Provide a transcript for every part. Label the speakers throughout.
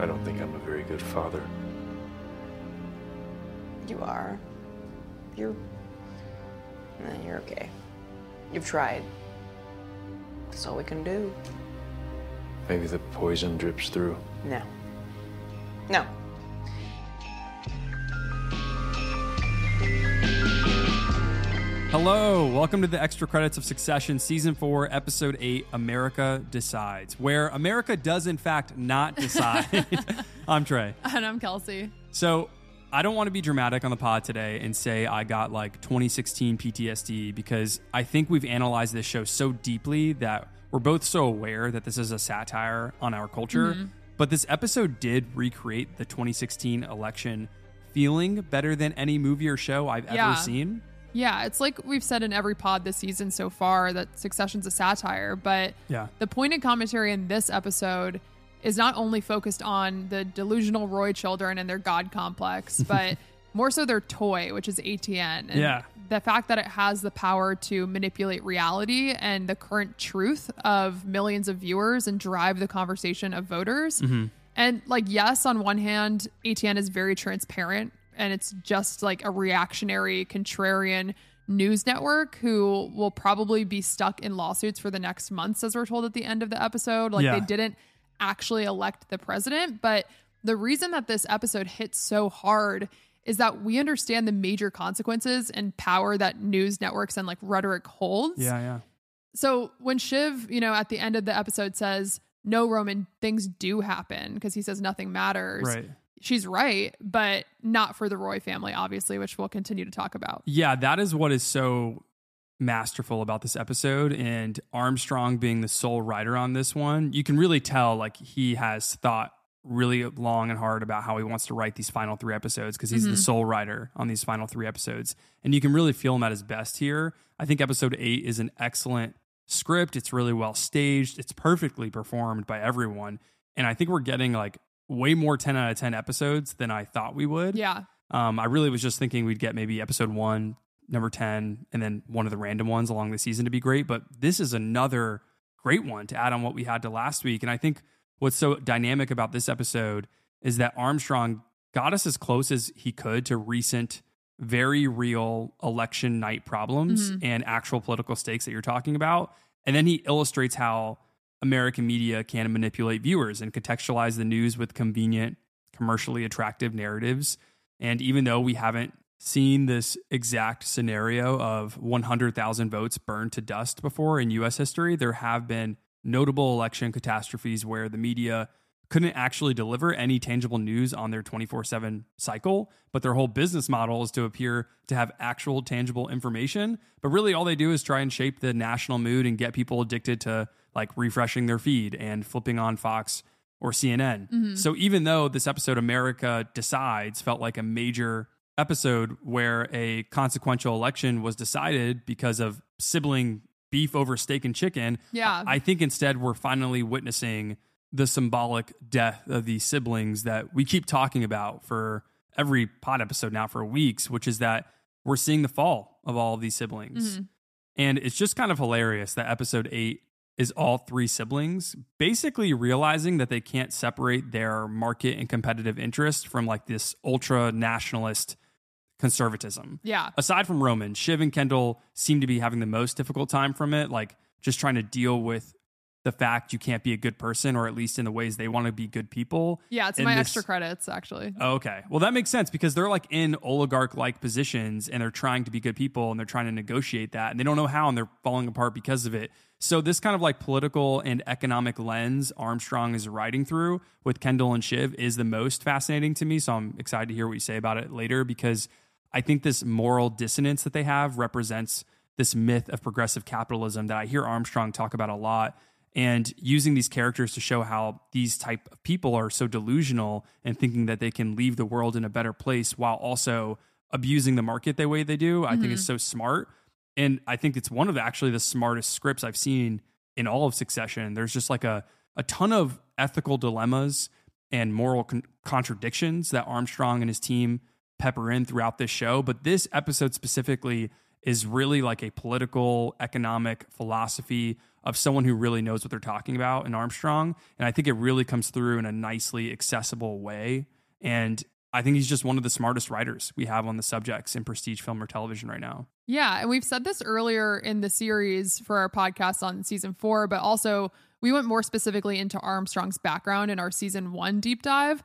Speaker 1: I don't think I'm a very good father.
Speaker 2: You are. You're. You're okay. You've tried. That's all we can do.
Speaker 1: Maybe the poison drips through.
Speaker 2: No. No.
Speaker 3: Hello, welcome to the extra credits of Succession, season four, episode eight. America decides, where America does in fact not decide. I'm Trey.
Speaker 4: And I'm Kelsi.
Speaker 3: So I don't want to be dramatic on the pod today and say I got like 2016 PTSD because I think we've analyzed this show so deeply that we're both so aware that this is a satire on our culture. Mm-hmm. But this episode did recreate the 2016 election feeling better than any movie or show I've
Speaker 4: Yeah.
Speaker 3: ever seen.
Speaker 4: Yeah, it's like we've said in every pod this season so far that Succession's a satire, but
Speaker 3: Yeah.
Speaker 4: the pointed commentary in this episode is not only focused on the delusional Roy children and their God complex, but more so their toy, which is ATN. And
Speaker 3: Yeah.
Speaker 4: The fact that it has the power to manipulate reality and the current truth of millions of viewers and drive the conversation of voters. Mm-hmm. And like, yes, on one hand, ATN is very transparent and it's just like a reactionary, contrarian news network who will probably be stuck in lawsuits for the next months, as we're told at the end of the episode. Like,
Speaker 3: Yeah.
Speaker 4: they didn't actually elect the president. But the reason that this episode hits so hard is that we understand the major consequences and power that news networks and like rhetoric holds.
Speaker 3: Yeah, yeah.
Speaker 4: So when Shiv, you know, at the end of the episode says, No, Roman, things do happen because he says nothing matters.
Speaker 3: Right.
Speaker 4: She's right, but not for the Roy family, obviously, which we'll continue to talk about.
Speaker 3: Yeah, that is what is so masterful about this episode. And Armstrong being the sole writer on this one, you can really tell like he has thought really long and hard about how he wants to write these final three episodes because he's the mm-hmm. sole writer on these final three episodes. And you can really feel him at his best here. I think episode eight is an excellent script. It's really well staged. It's perfectly performed by everyone. And I think we're getting like way more 10 out of 10 episodes than I thought we would.
Speaker 4: Yeah.
Speaker 3: Um, I really was just thinking we'd get maybe episode one, number 10, and then one of the random ones along the season to be great. But this is another great one to add on what we had to last week. And I think what's so dynamic about this episode is that Armstrong got us as close as he could to recent, very real election night problems and actual political stakes that you're talking about. And then he illustrates how American media can manipulate viewers and contextualize the news with convenient, commercially attractive narratives. And even though we haven't seen this exact scenario of 100,000 votes burned to dust before in US history, there have been notable election catastrophes where the media couldn't actually deliver any tangible news on their 24 7 cycle, but their whole business model is to appear to have actual tangible information. But really, all they do is try and shape the national mood and get people addicted to like refreshing their feed and flipping on Fox or CNN. Mm-hmm. So even though this episode, America Decides, felt like a major episode where a consequential election was decided because of sibling beef over steak and chicken,
Speaker 4: Yeah.
Speaker 3: I think instead we're finally witnessing the symbolic death of these siblings that we keep talking about for every pod episode now for weeks, which is that we're seeing the fall of all of these siblings. Mm-hmm. And it's just kind of hilarious that episode eight is all three siblings basically realizing that they can't separate their market and competitive interest from like this ultra nationalist conservatism
Speaker 4: Yeah.
Speaker 3: aside from Roman, Shiv and Kendall seem to be having the most difficult time from it, like just trying to deal with the fact you can't be a good person, or at least in the ways they want to be good people.
Speaker 4: Yeah. It's in my
Speaker 3: this-
Speaker 4: extra credits, actually.
Speaker 3: Oh, okay. Well, that makes sense because they're like in oligarch like positions and they're trying to be good people and they're trying to negotiate that and they don't know how and they're falling apart because of it. So, this kind of like political and economic lens Armstrong is riding through with Kendall and Shiv is the most fascinating to me. So, I'm excited to hear what you say about it later because I think this moral dissonance that they have represents this myth of progressive capitalism that I hear Armstrong talk about a lot and using these characters to show how these type of people are so delusional and thinking that they can leave the world in a better place while also abusing the market the way they do i think is mm-hmm. so smart. And i think it's one of the, actually the smartest scripts i've seen in all of succession. There's just like a, a ton of ethical dilemmas and moral con- contradictions that armstrong and his team pepper in throughout this show but this episode specifically is really like a political economic philosophy of someone who really knows what they're talking about in Armstrong. And I think it really comes through in a nicely accessible way. And I think he's just one of the smartest writers we have on the subjects in prestige film or television right now.
Speaker 4: Yeah, and we've said this earlier in the series for our podcast on season four, but also we went more specifically into Armstrong's background in our season one deep dive.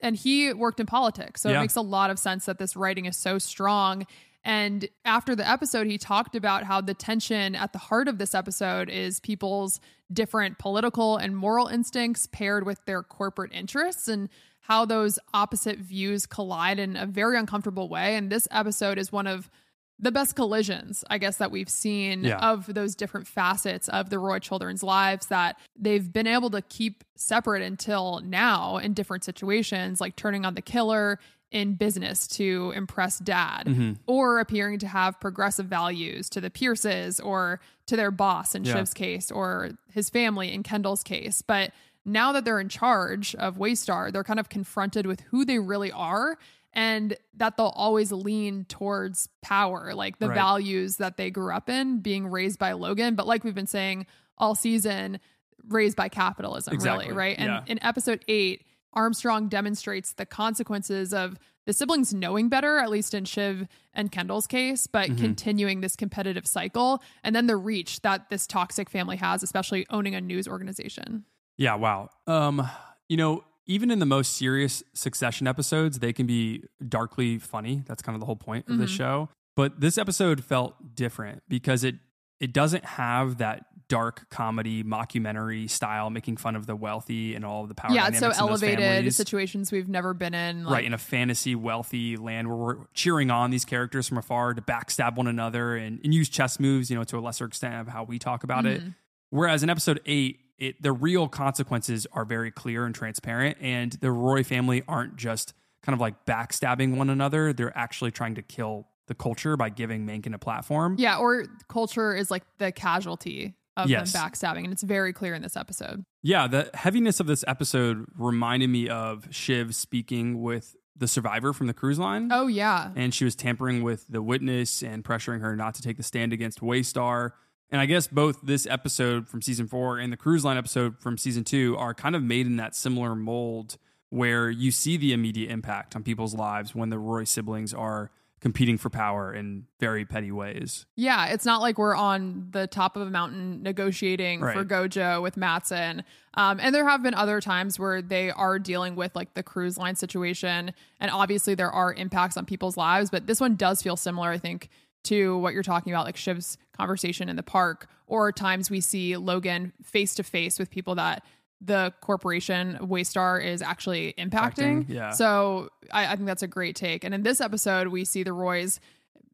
Speaker 4: And he worked in politics. So
Speaker 3: Yeah.
Speaker 4: it makes a lot of sense that this writing is so strong. And after the episode, he talked about how the tension at the heart of this episode is people's different political and moral instincts paired with their corporate interests and how those opposite views collide in a very uncomfortable way. And this episode is one of the best collisions, I guess, that we've seen
Speaker 3: Yeah.
Speaker 4: of those different facets of the Roy children's lives that they've been able to keep separate until now in different situations, like turning on the killer in business to impress dad, mm-hmm. or appearing to have progressive values to the Pierces or to their boss in
Speaker 3: Yeah.
Speaker 4: Shiv's case or his family in Kendall's case. But now that they're in charge of Waystar, they're kind of confronted with who they really are and that they'll always lean towards power, like the
Speaker 3: Right.
Speaker 4: values that they grew up in, being raised by Logan. But like we've been saying all season, raised by capitalism,
Speaker 3: Exactly.
Speaker 4: really, right? And
Speaker 3: Yeah.
Speaker 4: in episode eight, Armstrong demonstrates the consequences of the siblings knowing better, at least in Shiv and Kendall's case, but
Speaker 3: Mm-hmm.
Speaker 4: continuing this competitive cycle, and then the reach that this toxic family has, especially owning a news organization.
Speaker 3: Yeah, wow. Um, you know, even in the most serious Succession episodes, they can be darkly funny. That's kind of the whole point of the show. But this episode felt different because it it doesn't have that dark comedy mockumentary style making fun of the wealthy and all of the power
Speaker 4: yeah, it's so
Speaker 3: dynamics in those
Speaker 4: elevated situations we've never been in. Like,
Speaker 3: right in a fantasy wealthy land where we're cheering on these characters from afar to backstab one another and, and use chess moves you know to a lesser extent of how we talk about it. Mm-hmm. Whereas in episode 8 it the real consequences are very clear and transparent and the roy family aren't just kind of like backstabbing one another. They're actually trying to kill the culture by giving Mencken a platform.
Speaker 4: Yeah, or culture is like the casualty of
Speaker 3: Yes.
Speaker 4: them backstabbing, and it's very clear in this episode.
Speaker 3: Yeah, the heaviness of this episode reminded me of Shiv speaking with the survivor from the cruise line.
Speaker 4: Oh yeah,
Speaker 3: and she was tampering with the witness and pressuring her not to take the stand against Waystar. And I guess both this episode from season four and the cruise line episode from season two are kind of made in that similar mold where you see the immediate impact on people's lives when the Roy siblings are competing for power in very petty ways.
Speaker 4: yeah. It's not like we're on the top of a mountain negotiating for Gojo with Matsson. Um, and there have been other times where they are dealing with like the cruise line situation, and obviously there are impacts on people's lives. But this one does feel similar, I think, to what you're talking about, like Shiv's conversation in the park, or times we see Logan face to face with people that the corporation Waystar is actually impacting.
Speaker 3: Impacting, yeah.
Speaker 4: So I, I think that's a great take. And in this episode, we see the Roy's,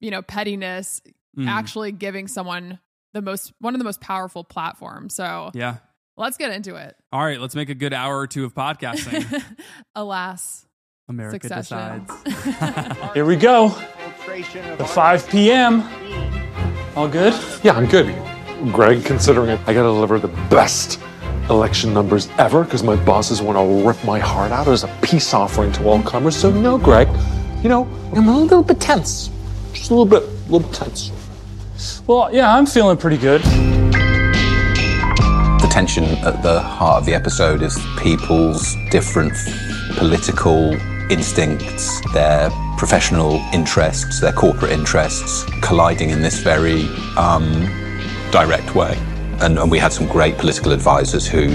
Speaker 4: you know, pettiness
Speaker 3: Mm.
Speaker 4: actually giving someone the most one of the most powerful platforms. So
Speaker 3: Yeah.
Speaker 4: let's get into it.
Speaker 3: All right, let's make a good hour or two of podcasting.
Speaker 4: Alas,
Speaker 3: America
Speaker 4: succession.
Speaker 3: decides.
Speaker 5: Here we go. The 5 p.m. All good?
Speaker 6: Yeah, I'm good. Greg, considering it, I gotta deliver the best election numbers ever because my bosses want to rip my heart out as a peace offering to all comers. So, no, Greg, you know, I'm a little bit tense. Just a little bit, a little bit tense.
Speaker 5: Well, yeah, I'm feeling pretty good.
Speaker 7: The tension at the heart of the episode is people's different political instincts, their professional interests, their corporate interests colliding in this very um, direct way. And, and we had some great political advisors who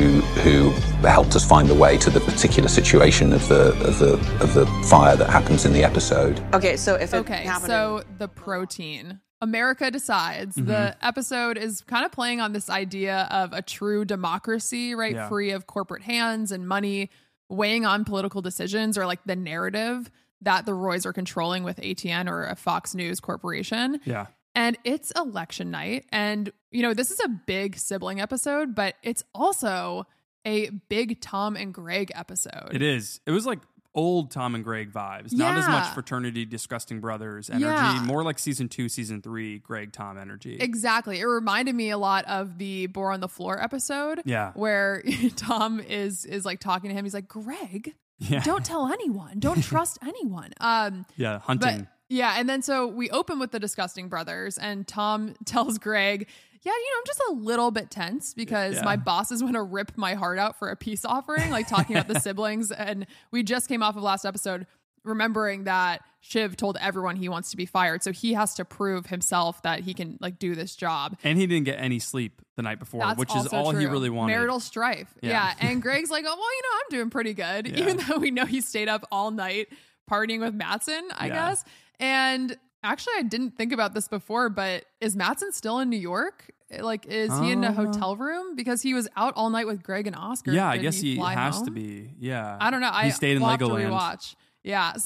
Speaker 7: who helped us find the way to the particular situation of the of the of the fire that happens in the episode.
Speaker 2: Okay, so if it
Speaker 4: okay.
Speaker 2: happened
Speaker 4: So the protein. America decides. The mm-hmm. episode is kind of playing on this idea of a true democracy, right?
Speaker 3: Yeah.
Speaker 4: Free of corporate hands and money weighing on political decisions or like the narrative that the Roys are controlling with ATN or a Fox News corporation.
Speaker 3: yeah.
Speaker 4: And it's election night. And, you know, this is a big sibling episode, but it's also a big Tom and Greg episode.
Speaker 3: It is. It was like old Tom and Greg vibes. Not as much fraternity disgusting brothers energy.
Speaker 4: Yeah.
Speaker 3: More like season two, season three, Greg Tom energy.
Speaker 4: Exactly. It reminded me a lot of the Boar on the Floor episode.
Speaker 3: Yeah.
Speaker 4: Where Tom is is like talking to him. He's like, Greg,
Speaker 3: yeah.
Speaker 4: don't tell anyone. Don't trust anyone. Um
Speaker 3: yeah. Hunting.
Speaker 4: Yeah, and then so we open with the disgusting brothers, and Tom tells Greg, "Yeah, you know, I'm just a little bit tense because
Speaker 3: Yeah.
Speaker 4: my bosses want to rip my heart out for a peace offering, like talking about the siblings." And we just came off of last episode, remembering that Shiv told everyone he wants to be fired, so he has to prove himself that he can like do this job.
Speaker 3: And he didn't get any sleep the night before,
Speaker 4: That's
Speaker 3: which is all he really wanted.
Speaker 4: Marital strife.
Speaker 3: Yeah.
Speaker 4: Yeah. And Greg's like, oh, well, you know, I'm doing pretty good,
Speaker 3: Yeah.
Speaker 4: even though we know he stayed up all night partying with Matsson, I
Speaker 3: Yeah.
Speaker 4: guess. And actually, I didn't think about this before, but is Matsson still in New York? Like, is he in a
Speaker 3: Uh,
Speaker 4: hotel room? Because he was out all night with Greg and Oscar.
Speaker 3: yeah, I guess he,
Speaker 4: fly
Speaker 3: has to be. Yeah.
Speaker 4: I don't know. I
Speaker 3: he stayed in
Speaker 4: we'll
Speaker 3: Legoland.
Speaker 4: rewatch. Yeah.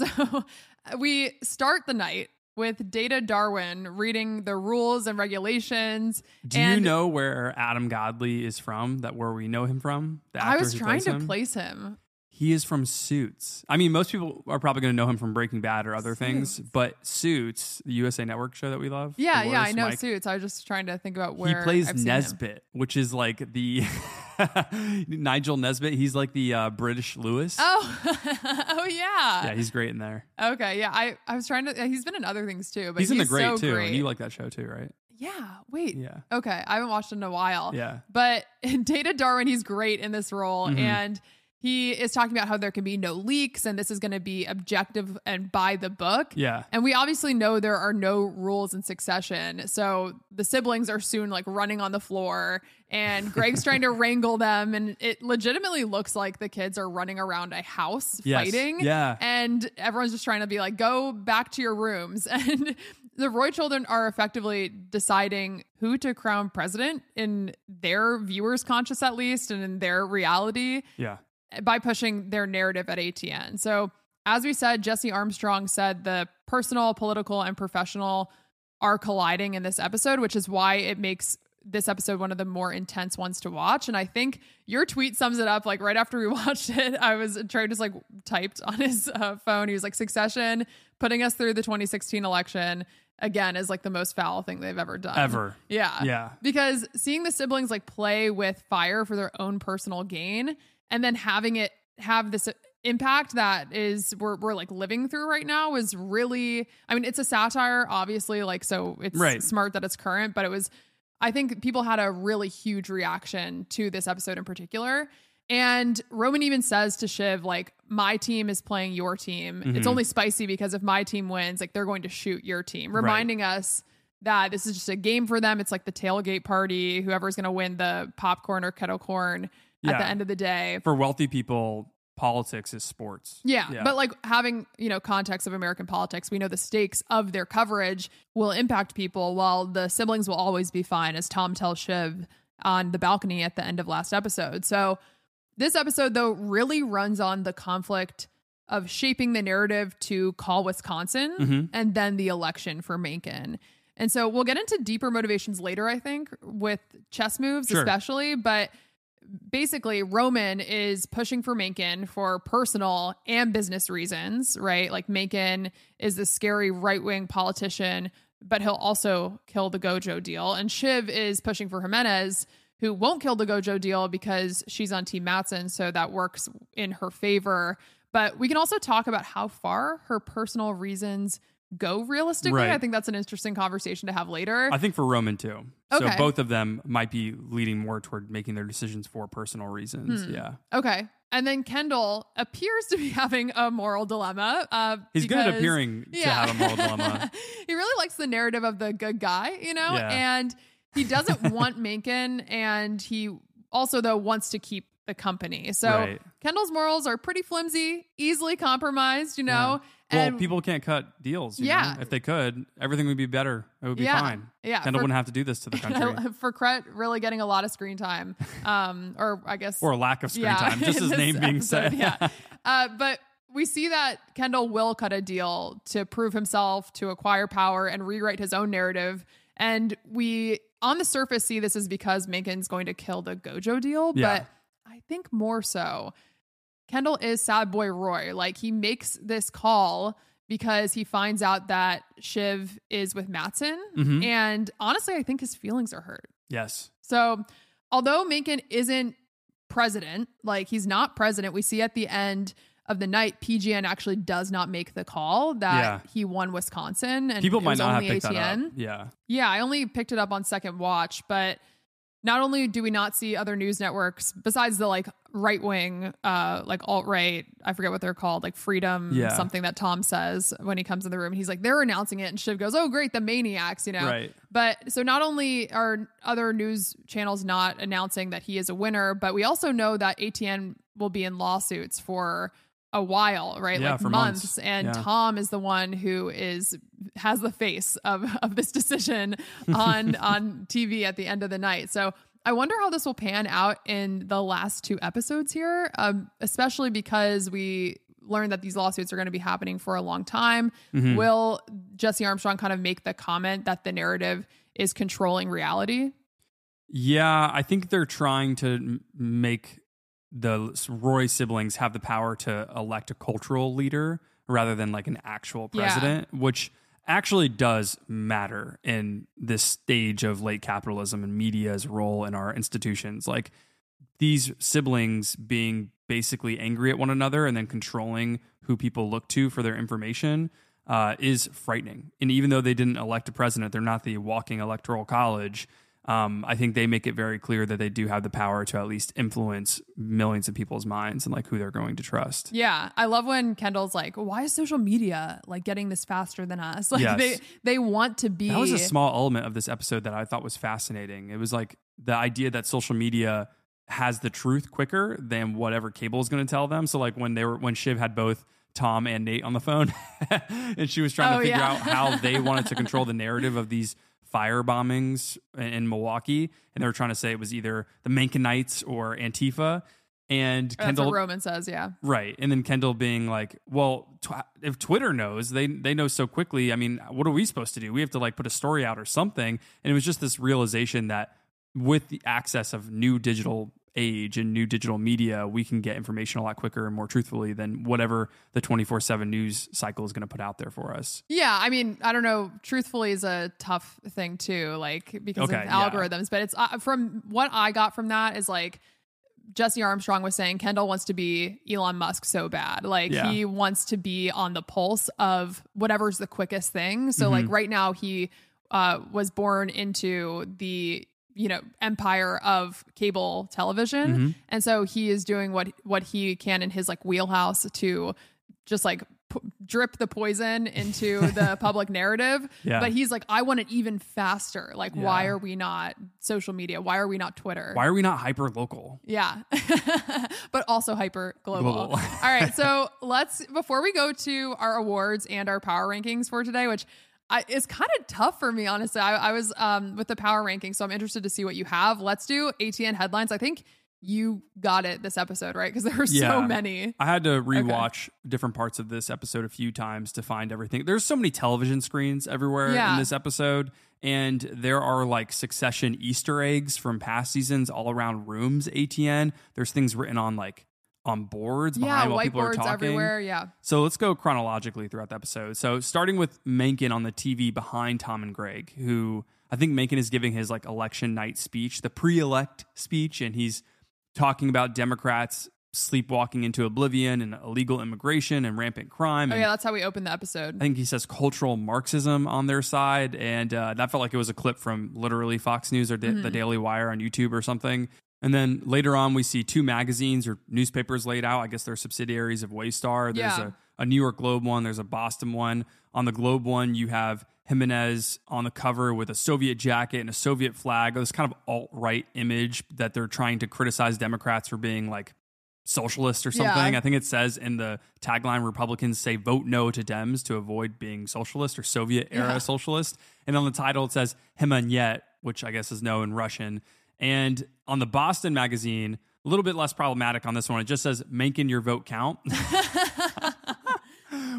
Speaker 4: So we start the night with Data Darwin reading the rules and regulations.
Speaker 3: Do you know where Adam Godley is from? That where we know him from? The
Speaker 4: I was trying to
Speaker 3: him?
Speaker 4: place him.
Speaker 3: He is from Suits. I mean, most people are probably going to know him from Breaking Bad or other things, but Suits, the USA Network show that we love.
Speaker 4: Yeah, yeah, I know
Speaker 3: Mike,
Speaker 4: Suits. I was just trying to think about where He
Speaker 3: plays
Speaker 4: I've seen him.
Speaker 3: Nesbitt, which is like the Nigel Nesbitt. He's like the uh, British Lewis.
Speaker 4: Oh, oh yeah.
Speaker 3: Yeah, he's great in there.
Speaker 4: Okay, yeah. I, I was trying to. He's been in other things too, but
Speaker 3: he's in the great
Speaker 4: so
Speaker 3: too,
Speaker 4: Great.
Speaker 3: and you like that show too, right?
Speaker 4: yeah. Wait.
Speaker 3: Yeah.
Speaker 4: Okay, I haven't watched it in a while.
Speaker 3: Yeah.
Speaker 4: But in Data Darwin, he's great in this role,
Speaker 3: Mhm.
Speaker 4: and he is talking about how there can be no leaks, and this is going to be objective and by the book.
Speaker 3: Yeah.
Speaker 4: And we obviously know there are no rules in succession. So the siblings are soon like running on the floor and Greg's trying to wrangle them. And it legitimately looks like the kids are running around a house
Speaker 3: Yes.
Speaker 4: fighting.
Speaker 3: Yeah.
Speaker 4: And everyone's just trying to be like, go back to your rooms. And the Roy children are effectively deciding who to crown president in their viewers' conscious, at least, and in their reality
Speaker 3: Yeah.
Speaker 4: By pushing their narrative at ATN. So, as we said, Jesse Armstrong said the personal, political, and professional are colliding in this episode, which is why it makes this episode one of the more intense ones to watch. And I think your tweet sums it up. Like right after we watched it, I was Trey just like typed on his uh, phone. He was like, "Succession putting us through the 2016 election." Again, is like the most foul thing they've ever done.
Speaker 3: Ever.
Speaker 4: Yeah.
Speaker 3: Yeah.
Speaker 4: Because seeing the siblings like play with fire for their own personal gain and then having it have this impact that is we're, we're like living through right now is really I mean it's a satire obviously like so it's
Speaker 3: Right.
Speaker 4: smart that it's current but it was I think people had a really huge reaction to this episode in particular and Roman even says to Shiv like my team is playing your team it's
Speaker 3: Mhm.
Speaker 4: only spicy because if my team wins like they're going to shoot your team
Speaker 3: Right.
Speaker 4: reminding us that this is just a game for them. It's like the tailgate party. Whoever's going to win the popcorn or kettle corn at the end of the day.
Speaker 3: For wealthy people, politics is sports.
Speaker 4: Yeah, but like having, you know, context of American politics, we know the stakes of their coverage will impact people while the siblings will always be fine, as Tom tells Shiv on the balcony at the end of last episode. So this episode, though, really runs on the conflict of shaping the narrative to call Wisconsin
Speaker 3: Mhm.
Speaker 4: and then the election for Mencken. And so we'll get into deeper motivations later, I think, with chess moves,
Speaker 3: Sure.
Speaker 4: especially. But basically, Roman is pushing for Mencken for personal and business reasons, right? Like Mencken is this scary right wing politician, but he'll also kill the Gojo deal. And Shiv is pushing for Jimenez, who won't kill the Gojo deal because she's on Team Matsson. So that works in her favor. But we can also talk about how far her personal reasons go realistically.
Speaker 3: Right.
Speaker 4: I think that's an interesting conversation to have later.
Speaker 3: I think for Roman too. So both of them might be leading more toward making their decisions for personal reasons.
Speaker 4: Hmm.
Speaker 3: Yeah.
Speaker 4: Okay. And then Kendall appears to be having a moral dilemma. Uh,
Speaker 3: He's good at appearing to have a moral dilemma.
Speaker 4: he really likes the narrative of the good guy, you know?
Speaker 3: Yeah.
Speaker 4: And he doesn't want Mencken, and he also, though, wants to keep the company. So
Speaker 3: Right.
Speaker 4: Kendall's morals are pretty flimsy, easily compromised, you know?
Speaker 3: Well,
Speaker 4: And
Speaker 3: people can't cut deals. you
Speaker 4: Yeah.
Speaker 3: know? If they could, everything would be better. It would be
Speaker 4: Yeah.
Speaker 3: fine.
Speaker 4: Yeah,
Speaker 3: Kendall
Speaker 4: for-
Speaker 3: wouldn't have to do this to the country.
Speaker 4: for Cret really getting a lot of screen time, um, or I guess
Speaker 3: or lack of screen
Speaker 4: Yeah,
Speaker 3: time. Just his name being
Speaker 4: episode,
Speaker 3: said.
Speaker 4: yeah. Uh, but we see that Kendall will cut a deal to prove himself, to acquire power, and rewrite his own narrative. And we, on the surface, see this is because Mencken's going to kill the Gojo deal.
Speaker 3: Yeah.
Speaker 4: But I think more so, Kendall is sad boy Roy. Like he makes this call because he finds out that Shiv is with Matsson.
Speaker 3: Mhm.
Speaker 4: And honestly, I think his feelings are hurt.
Speaker 3: Yes.
Speaker 4: So, although Mencken isn't president, like he's not president, we see at the end of the night, PGN actually does not make the call that
Speaker 3: Yeah.
Speaker 4: he won Wisconsin, and
Speaker 3: People might not have picked that
Speaker 4: ATN.
Speaker 3: up. Yeah.
Speaker 4: Yeah, I only picked it up on second watch, but not only do we not see other news networks besides the like right wing, uh, like alt right, I forget what they're called, like Freedom,
Speaker 3: Yeah.
Speaker 4: something that Tom says when he comes in the room. He's like, they're announcing it, and Shiv goes, "Oh, great, the maniacs," you know.
Speaker 3: Right.
Speaker 4: But so not only are other news channels not announcing that he is a winner, but we also know that ATN will be in lawsuits for a while, right?
Speaker 3: Yeah,
Speaker 4: like
Speaker 3: for
Speaker 4: months.
Speaker 3: months.
Speaker 4: And
Speaker 3: Yeah.
Speaker 4: Tom is the one who is has the face of of this decision on on TV at the end of the night. So I wonder how this will pan out in the last two episodes here, um, especially because we learned that these lawsuits are going to be happening for a long time.
Speaker 3: Mm-hmm.
Speaker 4: Will Jesse Armstrong kind of make the comment that the narrative is controlling reality?
Speaker 3: Yeah, I think they're trying to make the Roy siblings have the power to elect a cultural leader rather than like an actual
Speaker 4: Yeah.
Speaker 3: president, which actually does matter in this stage of late capitalism and media's role in our institutions. Like these siblings being basically angry at one another and then controlling who people look to for their information uh, is frightening. And even though they didn't elect a president, they're not the walking electoral college. Um, I think they make it very clear that they do have the power to at least influence millions of people's minds and like who they're going to trust.
Speaker 4: Yeah, I love when Kendall's like, "Why is social media like getting this faster than us?" Like
Speaker 3: Yes.
Speaker 4: they they want to be.
Speaker 3: That was a small element of this episode that I thought was fascinating. It was like the idea that social media has the truth quicker than whatever cable is going to tell them. So like when they were when Shiv had both Tom and Nate on the phone and she was trying
Speaker 4: Oh,
Speaker 3: to figure
Speaker 4: yeah.
Speaker 3: out how they wanted to control the narrative of these fire bombings in- Milwaukee and they were trying to say it was either the Mancunites or Antifa and Kendall
Speaker 4: Roman says. Yeah.
Speaker 3: Right. And then Kendall being like, well, tw- if Twitter knows, they they know so quickly. I mean, what are we supposed to do? We have to like put a story out or something. And it was just this realization that with the access of new digital age and new digital media, we can get information a lot quicker and more truthfully than whatever the 24/7 news cycle is going to put out there for us.
Speaker 4: Yeah, I mean, I don't know. Truthfully, is a tough thing too, like because
Speaker 3: Okay,
Speaker 4: of
Speaker 3: yeah.
Speaker 4: algorithms. But it's uh, from what I got from that is like Jesse Armstrong was saying Kendall wants to be Elon Musk so bad. Like
Speaker 3: Yeah.
Speaker 4: he wants to be on the pulse of whatever's the quickest thing. So like
Speaker 3: Mm-hmm.
Speaker 4: right now he uh, was born into the you know empire of cable television,
Speaker 3: Mm-hmm.
Speaker 4: and so he is doing what what he can in his like wheelhouse to just like p- drip the poison into the public narrative.
Speaker 3: Yeah.
Speaker 4: But he's like, I want it even faster. Like, why are we not social media? Why are we not Twitter?
Speaker 3: Why are we not hyper local?
Speaker 4: Yeah. but also hyper. Global. All right. So let's, before we go to our awards and our power rankings for today, which I, is kind of tough for me, honestly. I, I was um, with the power ranking, so I'm interested to see what you have. Let's do ATN headlines. I think you got it this episode, right? Because there were so many.
Speaker 3: I had to rewatch different parts of this episode a few times to find everything. There's so many television screens everywhere
Speaker 4: Yeah.
Speaker 3: in this episode, and there are like succession Easter eggs from past seasons all around rooms. ATN. There's things written on like on boards
Speaker 4: Yeah,
Speaker 3: behind while people are talking.
Speaker 4: everywhere. Yeah.
Speaker 3: So let's go chronologically throughout the episode. So starting with Mencken on the TV behind Tom and Greg, who I think Mencken is giving his like election night speech, the pre-elect speech, and he's talking about Democrats sleepwalking into oblivion and illegal immigration and rampant crime.
Speaker 4: Oh, yeah. That's how we opened the episode.
Speaker 3: I think he says cultural Marxism on their side, and uh, that felt like it was a clip from literally Fox News or da- the Daily Wire on YouTube or something. And then later on, we see two magazines or newspapers laid out. I guess they're subsidiaries of Waystar. There's
Speaker 4: Yeah.
Speaker 3: a, a New York Globe one. There's a Boston one. On the Globe one, you have Jimenez on the cover with a Soviet jacket and a Soviet flag. This kind of alt right image that they're trying to criticize Democrats for being like socialist or
Speaker 4: Yeah.
Speaker 3: something. I think it says in the tagline Republicans say vote no to Dems to avoid being socialist or Soviet era
Speaker 4: Yeah.
Speaker 3: socialist. And on the title it says Himenyet, which I guess is no in Russian. And on the Boston magazine, a little bit less problematic on this one. It just says making your vote count.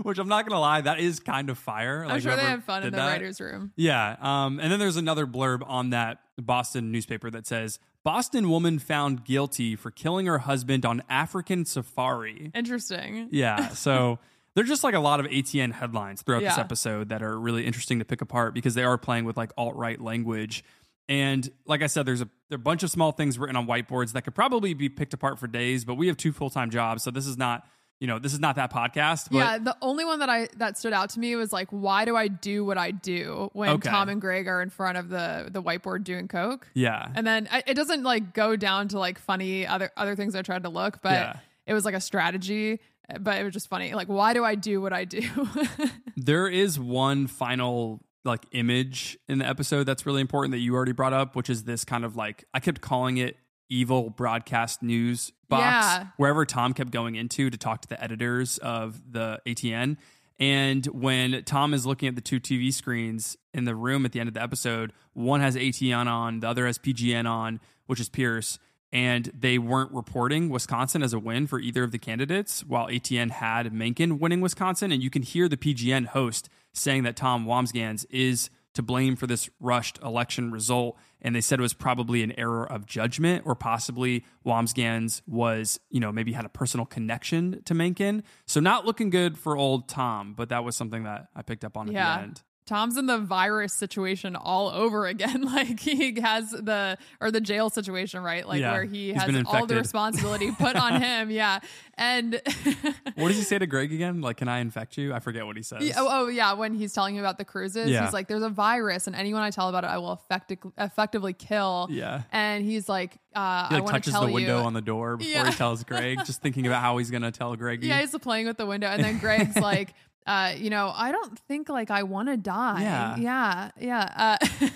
Speaker 3: Which I'm not gonna lie, that is kind of fire.
Speaker 4: I'm
Speaker 3: Like,
Speaker 4: sure they have fun in the
Speaker 3: that-
Speaker 4: writer's room.
Speaker 3: yeah. Um, and then there's another blurb on that Boston newspaper that says Boston woman found guilty for killing her husband on African safari.
Speaker 4: Interesting.
Speaker 3: Yeah. So they're just like a lot of ATN headlines throughout this episode that are really interesting to pick apart because they are playing with like alt right language. And like I said, there's a, there a bunch of small things written on whiteboards that could probably be picked apart for days, but we have two full time jobs. So this is not, you know, this is not that podcast, but
Speaker 4: yeah, the only one that I that stood out to me was like, why do I do what I do when
Speaker 3: Okay.
Speaker 4: Tom and Greg are in front of the the whiteboard doing coke?
Speaker 3: yeah.
Speaker 4: And then I, it doesn't like go down to like funny other other things I tried to look, but
Speaker 3: Yeah.
Speaker 4: it was like a strategy. But it was just funny. Like, why do I do what I do?
Speaker 3: There is one final like image in the episode that's really important that you already brought up, which is this kind of like I kept calling it evil broadcast news box
Speaker 4: Yeah.
Speaker 3: wherever Tom kept going into to talk to the editors of the ATN. And when Tom is looking at the two TV screens in the room at the end of the episode, one has ATN on, the other has PGN on, which is Pierce. And they weren't reporting Wisconsin as a win for either of the candidates, while ATN had Mencken winning Wisconsin. And you can hear the PGN host saying that Tom Wambsgans is to blame for this rushed election result. And they said it was probably an error of judgment, or possibly Wambsgans was, you know, maybe had a personal connection to Mencken. So not looking good for old Tom, but that was something that I picked up on at
Speaker 4: Yeah.
Speaker 3: the end.
Speaker 4: Tom's in the virus situation all over again. Like he has the or the jail situation, right? Like
Speaker 3: Yeah.
Speaker 4: where he has all the responsibility put on him. Yeah. And
Speaker 3: What does he say to Greg again? Like, can I infect you? I forget what he says.
Speaker 4: Yeah, oh, oh, yeah, when he's telling you about the cruises,
Speaker 3: Yeah.
Speaker 4: he's like, "There's a virus, and anyone I tell about it, I will effecti- effectively kill."
Speaker 3: Yeah.
Speaker 4: and he's like, uh,
Speaker 3: he
Speaker 4: "I
Speaker 3: like
Speaker 4: to
Speaker 3: touches the window
Speaker 4: you."
Speaker 3: on the door before
Speaker 4: Yeah.
Speaker 3: he tells Greg, just thinking about how he's gonna tell Greg.
Speaker 4: yeah, he's playing with the window, and then Greg's like. Uh, you know, I don't think like I want to die.
Speaker 3: Yeah.
Speaker 4: yeah, yeah. Uh,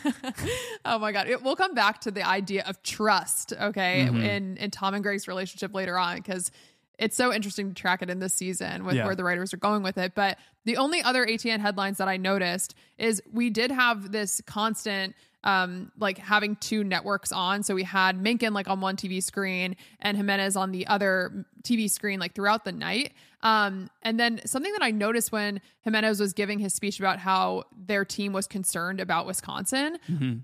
Speaker 4: oh my god, it, we'll come back to the idea of trust, okay,
Speaker 3: Mm-hmm.
Speaker 4: in in Tom and Greg's relationship later on because it's so interesting to track it in this season with
Speaker 3: Yeah.
Speaker 4: where the writers are going with it. But the only other ATN headlines that I noticed is we did have this constant um like having two networks on so we had Mencken like on one TV screen and Jimenez on the other TV screen like throughout the night um and then something that I noticed when Jimenez was giving his speech about how their team was concerned about Wisconsin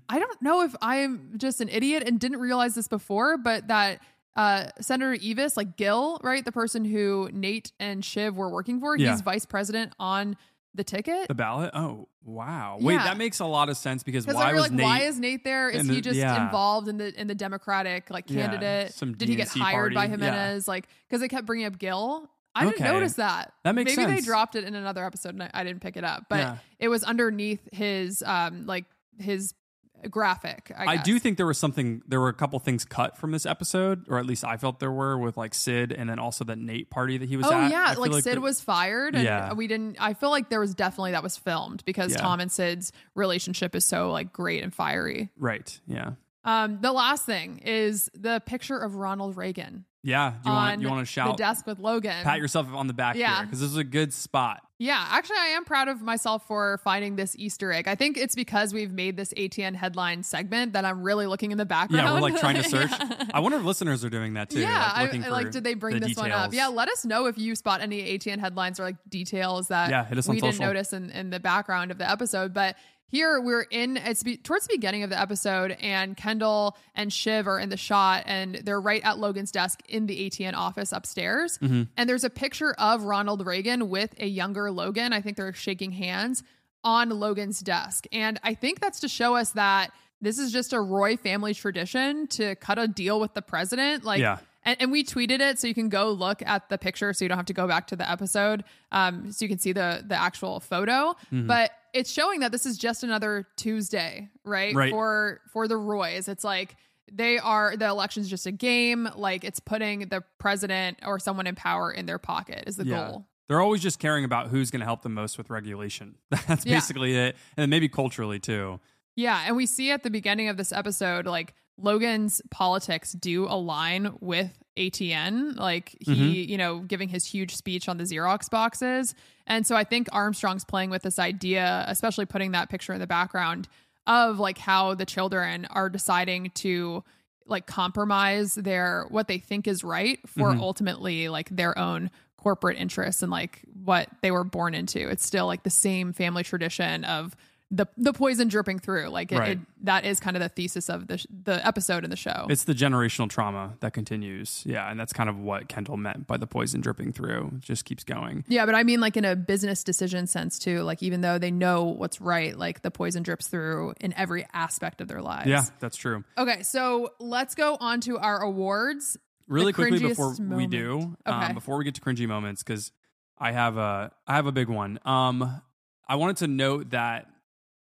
Speaker 4: I don't know if I'm just an idiot and didn't realize this before but that uh, Senator Eavis, like Gil, right, the person who Nate and Shiv were working for,
Speaker 3: Yeah.
Speaker 4: he's vice president on the ticket.
Speaker 3: the ballot. Oh wow! Wait,
Speaker 4: Yeah.
Speaker 3: that makes a lot of sense because why
Speaker 4: were
Speaker 3: was
Speaker 4: like,
Speaker 3: Nate?
Speaker 4: why is Nate there? Is
Speaker 3: in
Speaker 4: he just
Speaker 3: yeah.
Speaker 4: involved in the in the Democratic like candidate?
Speaker 3: some
Speaker 4: Did he get hired by
Speaker 3: party.
Speaker 4: Jimenez? Like, because they kept bringing up Gil. I didn't notice that.
Speaker 3: That makes
Speaker 4: Maybe they dropped it in another episode and I, I didn't pick it up, but it was underneath his um like his graphic. I,
Speaker 3: I do think there was something. There were a couple things cut from this episode, or at least I felt there were with like Cyd, and then also the Nate party that he was
Speaker 4: Oh
Speaker 3: at.
Speaker 4: Yeah,
Speaker 3: feel
Speaker 4: like, Cyd
Speaker 3: there-
Speaker 4: was fired, and
Speaker 3: Yeah.
Speaker 4: we didn't. I feel like there was definitely that was filmed because
Speaker 3: Yeah.
Speaker 4: Tom and Cyd's relationship is so like great and fiery.
Speaker 3: right. Yeah,
Speaker 4: Um, the last thing is the picture of Ronald Reagan
Speaker 3: yeah. Do you want you want to
Speaker 4: the
Speaker 3: shout?
Speaker 4: desk with Logan.
Speaker 3: Pat yourself on the back
Speaker 4: Yeah.
Speaker 3: here because this is a good spot.
Speaker 4: Yeah, actually, I am proud of myself for finding this Easter egg. I think it's because we've made this ATN headline segment that I'm really looking in the background.
Speaker 3: Yeah, we're like trying to search.
Speaker 4: Yeah.
Speaker 3: I wonder if listeners are doing that too.
Speaker 4: Yeah,
Speaker 3: like,
Speaker 4: I,
Speaker 3: looking
Speaker 4: I
Speaker 3: for
Speaker 4: like. Did they bring
Speaker 3: the
Speaker 4: this one up? Yeah, let us know if you spot any ATN headlines or like details that
Speaker 3: Yeah, hit us on
Speaker 4: we didn't notice in, in the background of the episode. But here we're in. It's be, towards the beginning of the episode, and Kendall and Shiv are in the shot, and they're right at Logan's desk in the ATN office upstairs.
Speaker 3: Mm-hmm.
Speaker 4: And there's a picture of Ronald Reagan with a younger Logan. I think they're shaking hands on Logan's desk, and I think that's to show us that. This is just a Roy family tradition to cut a deal with the president. Like,
Speaker 3: Yeah.
Speaker 4: and, and we tweeted it so you can go look at the picture so you don't have to go back to the episode um, so you can see the the actual photo
Speaker 3: Mm-hmm.
Speaker 4: but it's showing that this is just another tuesday right,
Speaker 3: Right.
Speaker 4: for for the roys it's like they are the election's just a game like it's putting the president or someone in power in their pocket is the
Speaker 3: Yeah.
Speaker 4: goal
Speaker 3: They're always just caring about who's going to help them most with regulation. That's
Speaker 4: Yeah.
Speaker 3: basically it, and maybe culturally too.
Speaker 4: Yeah, and we see at the beginning of this episode, like Logan's politics do align with ATN. Like he,
Speaker 3: Mm-hmm.
Speaker 4: you know, giving his huge speech on the Xerox boxes. And so I think Armstrong's playing with this idea, especially putting that picture in the background of like how the children are deciding to like compromise their what they think is right for
Speaker 3: Mm-hmm.
Speaker 4: ultimately like their own corporate interests and like what they were born into. It's still like the same family tradition of the the poison dripping through. Like it,
Speaker 3: Right.
Speaker 4: it, that is kind of the thesis of the sh- the episode in the show.
Speaker 3: It's the generational trauma that continues. Yeah, and that's kind of what Kendall meant by the poison dripping through. It just keeps going.
Speaker 4: yeah, but I mean like in a business decision sense too. Like even though they know what's right, like the poison drips through in every aspect of their lives.
Speaker 3: Yeah, that's true.
Speaker 4: Okay, so let's go on to our awards.
Speaker 3: really
Speaker 4: The
Speaker 3: quickly
Speaker 4: cringiest
Speaker 3: before we do.
Speaker 4: Okay.
Speaker 3: um, before we get to cringy moments, because I have a I have a big one. Um, I wanted to note that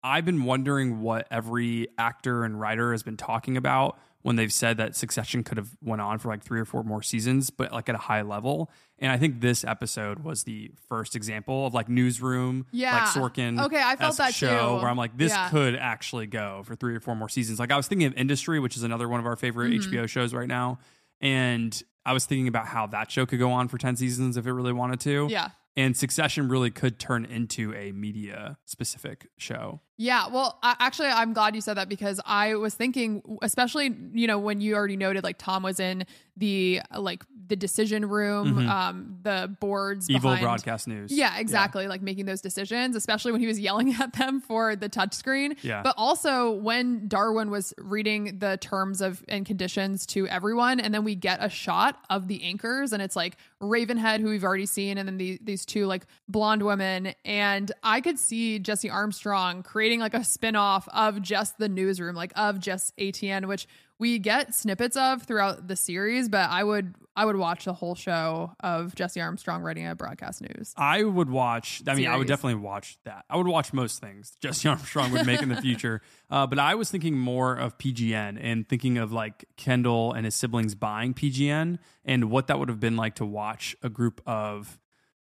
Speaker 3: I've been wondering what every actor and writer has been talking about when they've said that Succession could have went on for like three or four more seasons, but like at a high level. And I think this episode was the first example of like newsroom,
Speaker 4: Yeah.
Speaker 3: like Sorkin.
Speaker 4: Okay, I felt that
Speaker 3: show
Speaker 4: too.
Speaker 3: where I'm like, this
Speaker 4: Yeah.
Speaker 3: could actually go for three or four more seasons. Like I was thinking of Industry, which is another one of our favorite
Speaker 4: Mm-hmm.
Speaker 3: HBO shows right now, and I was thinking about how that show could go on for ten seasons if it really wanted to.
Speaker 4: Yeah.
Speaker 3: And Succession really could turn into a media specific show.
Speaker 4: Yeah, well, I, actually, I'm glad you said that because I was thinking, especially you know when you already noted like Tom was in the like the decision room, um, the boards,
Speaker 3: Mm-hmm. Evil
Speaker 4: behind-
Speaker 3: broadcast news.
Speaker 4: Yeah, exactly. Like making those decisions, especially when he was yelling at them for the touchscreen.
Speaker 3: Yeah.
Speaker 4: But also when Darwin was reading the terms of and conditions to everyone, and then we get a shot of the anchors, and it's like Ravenhead, who we've already seen, and then the, these two like blonde women, and I could see Jesse Armstrong creating like a spin-off of just the newsroom, like of just ATN, which we get snippets of throughout the series, but I would I would watch the whole show of Jesse Armstrong writing a broadcast news.
Speaker 3: I would watch. I mean, I would definitely watch that. I would watch most things Jesse Armstrong would make in the future. Uh, but I was thinking more of PGN and thinking of like Kendall and his siblings buying PGN and what that would have been like to watch a group of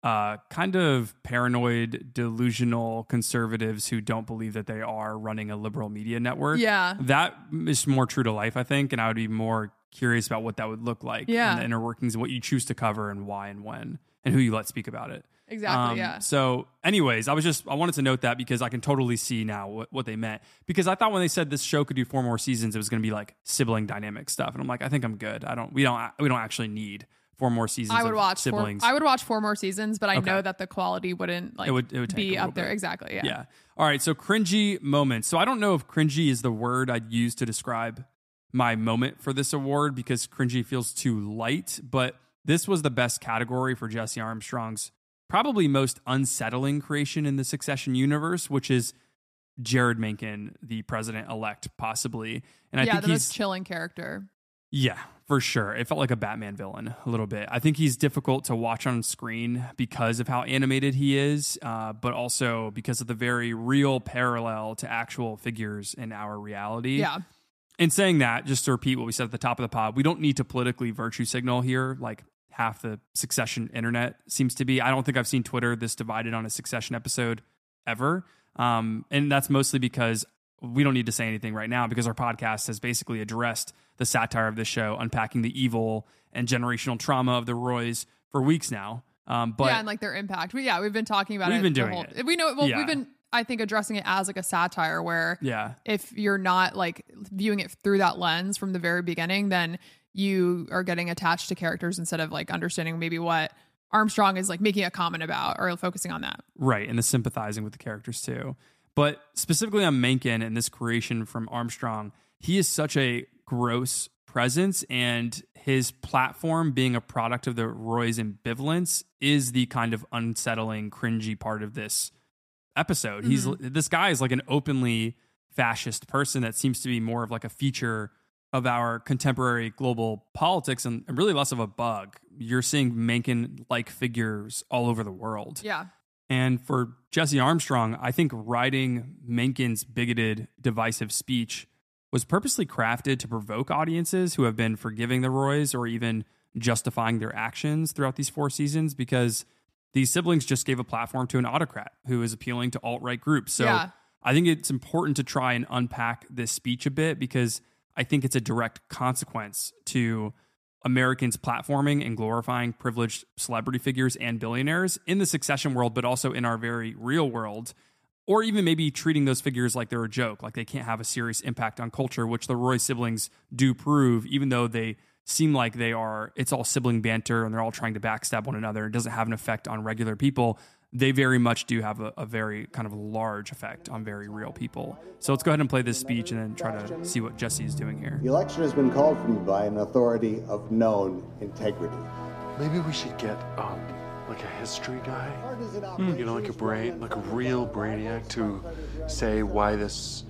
Speaker 3: uh, kind of paranoid, delusional conservatives who don't believe that they are running a liberal media network.
Speaker 4: Yeah.
Speaker 3: That is more true to life, I think. And I would be more curious about what that would look like
Speaker 4: Yeah.
Speaker 3: and the inner workings and what you choose to cover and why and when and who you let speak about it.
Speaker 4: Exactly,
Speaker 3: Um,
Speaker 4: yeah.
Speaker 3: So, anyways, I was just I wanted to note that because I can totally see now what, what they meant. Because I thought when they said this show could do four more seasons, it was going to be like sibling dynamic stuff, and I'm like, I think I'm good. I don't. We don't. We don't actually need four more seasons.
Speaker 4: I would watch four,
Speaker 3: siblings.
Speaker 4: I would watch four more seasons, but I
Speaker 3: Okay.
Speaker 4: know that the quality wouldn't like
Speaker 3: It would- it would
Speaker 4: be up there.
Speaker 3: bit.
Speaker 4: Exactly. Yeah.
Speaker 3: Yeah. All right. So cringy moments. So I don't know if cringy is the word I'd use to describe my moment for this award because cringy feels too light, but this was the best category for Jesse Armstrong's probably most unsettling creation in the Succession universe, which is Jeryd Mencken, the president elect, possibly. And I
Speaker 4: yeah,
Speaker 3: think
Speaker 4: the
Speaker 3: he's
Speaker 4: most chilling character.
Speaker 3: yeah, for sure. It felt like a Batman villain a little bit. I think he's difficult to watch on screen because of how animated he is, uh, but also because of the very real parallel to actual figures in our reality.
Speaker 4: Yeah.
Speaker 3: In saying that, just to repeat what we said at the top of the pod, we don't need to politically virtue signal here like half the Succession internet seems to be. I don't think I've seen Twitter this divided on a Succession episode ever. Um, and that's mostly because we don't need to say anything right now because our podcast has basically addressed the satire of this show, unpacking the evil and generational trauma of the Roys for weeks now. Um, but
Speaker 4: yeah, and like their impact. We, yeah, we've been talking about
Speaker 3: We've
Speaker 4: it.
Speaker 3: been doing
Speaker 4: whole-
Speaker 3: it.
Speaker 4: We know. Well,
Speaker 3: Yeah.
Speaker 4: we've been. I think addressing it as like a satire, where
Speaker 3: yeah,
Speaker 4: if you're not like viewing it through that lens from the very beginning, then you are getting attached to characters instead of like understanding maybe what Armstrong is like making a comment about or focusing on that.
Speaker 3: Right, and the sympathizing with the characters too. But specifically on Mencken and this creation from Armstrong, he is such a gross presence, and his platform being a product of the Roy's ambivalence is the kind of unsettling, cringy part of this episode. He's mm-hmm. this guy is like an openly fascist person that seems to be more of like a feature of our contemporary global politics and really less of a bug. You're seeing Mencken like figures all over the world.
Speaker 4: Yeah.
Speaker 3: And for Jesse Armstrong, I think writing Mencken's bigoted, divisive speech was purposely crafted to provoke audiences who have been forgiving the Roys or even justifying their actions throughout these four seasons because these siblings just gave a platform to an autocrat who is appealing to alt right groups. So
Speaker 4: Yeah.
Speaker 3: I think it's important to try and unpack this speech a bit because I think it's a direct consequence to Americans platforming and glorifying privileged celebrity figures and billionaires in the succession world, but also in our very real world, or even maybe treating those figures like they're a joke, like they can't have a serious impact on culture, which the Roy siblings do prove, even though they seem like they are, it's all sibling banter and they're all trying to backstab one another. It doesn't have an effect on regular people. They very much do have a, a very kind of large effect on very real people. So let's go ahead and play this speech and then try to see what Jesse is doing here.
Speaker 8: The election has been called for me by an authority of known integrity.
Speaker 6: Maybe we should get um like a history guy,
Speaker 8: Partisan
Speaker 6: you know, like a brain, like a real brainiac to say why this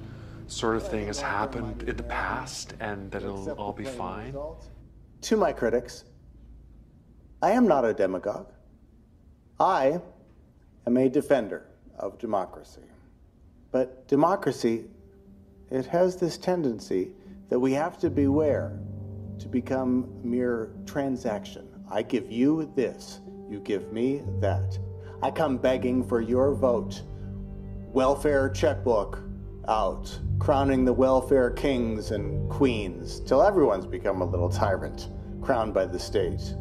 Speaker 6: sort of thing has happened in the past and that it'll all be fine.
Speaker 8: To my critics, I am not a demagogue. I am a defender of democracy. But democracy, it has this tendency that we have to beware to become mere transaction. I give you this, you give me that. I come begging for your vote. Welfare checkbook out, crowning the welfare kings and queens, till everyone's become a little tyrant, crowned by the state.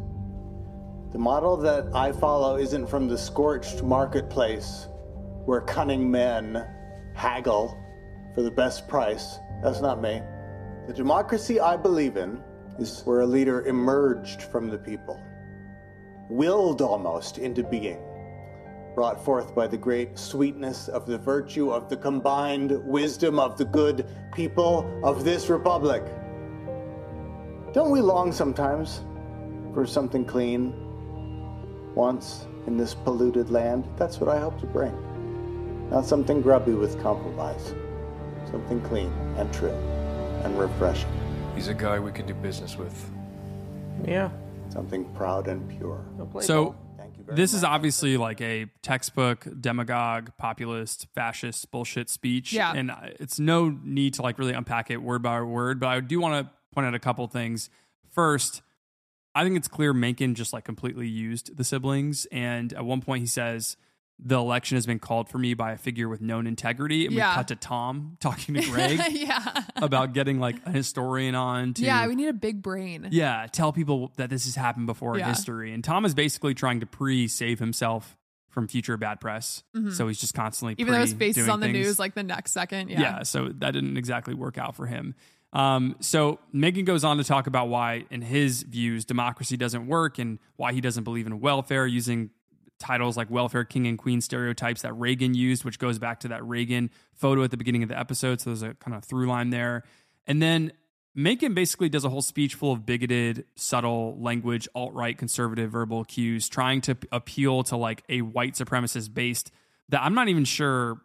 Speaker 8: The model that I follow isn't from the scorched marketplace where cunning men haggle for the best price. That's not me. The democracy I believe in is where a leader emerged from the people, willed almost into being, brought forth by the great sweetness of the virtue of the combined wisdom of the good people of this republic. Don't we long sometimes for something clean once in this polluted land? That's what I hope to bring. Not something grubby with compromise, something clean and true and refreshing.
Speaker 1: He's a guy we can do business with.
Speaker 2: Yeah.
Speaker 8: Something proud and pure.
Speaker 3: So
Speaker 8: Thank you very
Speaker 3: this is obviously like a textbook demagogue, populist, fascist bullshit speech.
Speaker 4: Yeah.
Speaker 3: And uh, it's no need to like really unpack it word by word, but I do want to point out a couple things. First, I think it's clear Mencken just like completely used the siblings. And at one point he says, the election has been called for me by a figure with known integrity. And
Speaker 4: Yeah.
Speaker 3: we cut to Tom talking to Greg
Speaker 4: yeah.
Speaker 3: about getting like a historian on to
Speaker 4: Yeah, we need a big brain.
Speaker 3: yeah, tell people that this has happened before in history. And Tom is basically trying to pre save himself from future bad press. So he's just constantly
Speaker 4: Mm-hmm. Even though his face is on the
Speaker 3: things.
Speaker 4: news like the next second.
Speaker 3: yeah.
Speaker 4: Yeah.
Speaker 3: so that didn't exactly work out for him. Um, so Mencken goes on to talk about why, in his views, democracy doesn't work and why he doesn't believe in welfare, using titles like welfare king and queen stereotypes that Reagan used, which goes back to that Reagan photo at the beginning of the episode. So there's a kind of through line there. And then Mencken basically does a whole speech full of bigoted, subtle language, alt right, conservative verbal cues, trying to appeal to like a white supremacist based that I'm not even sure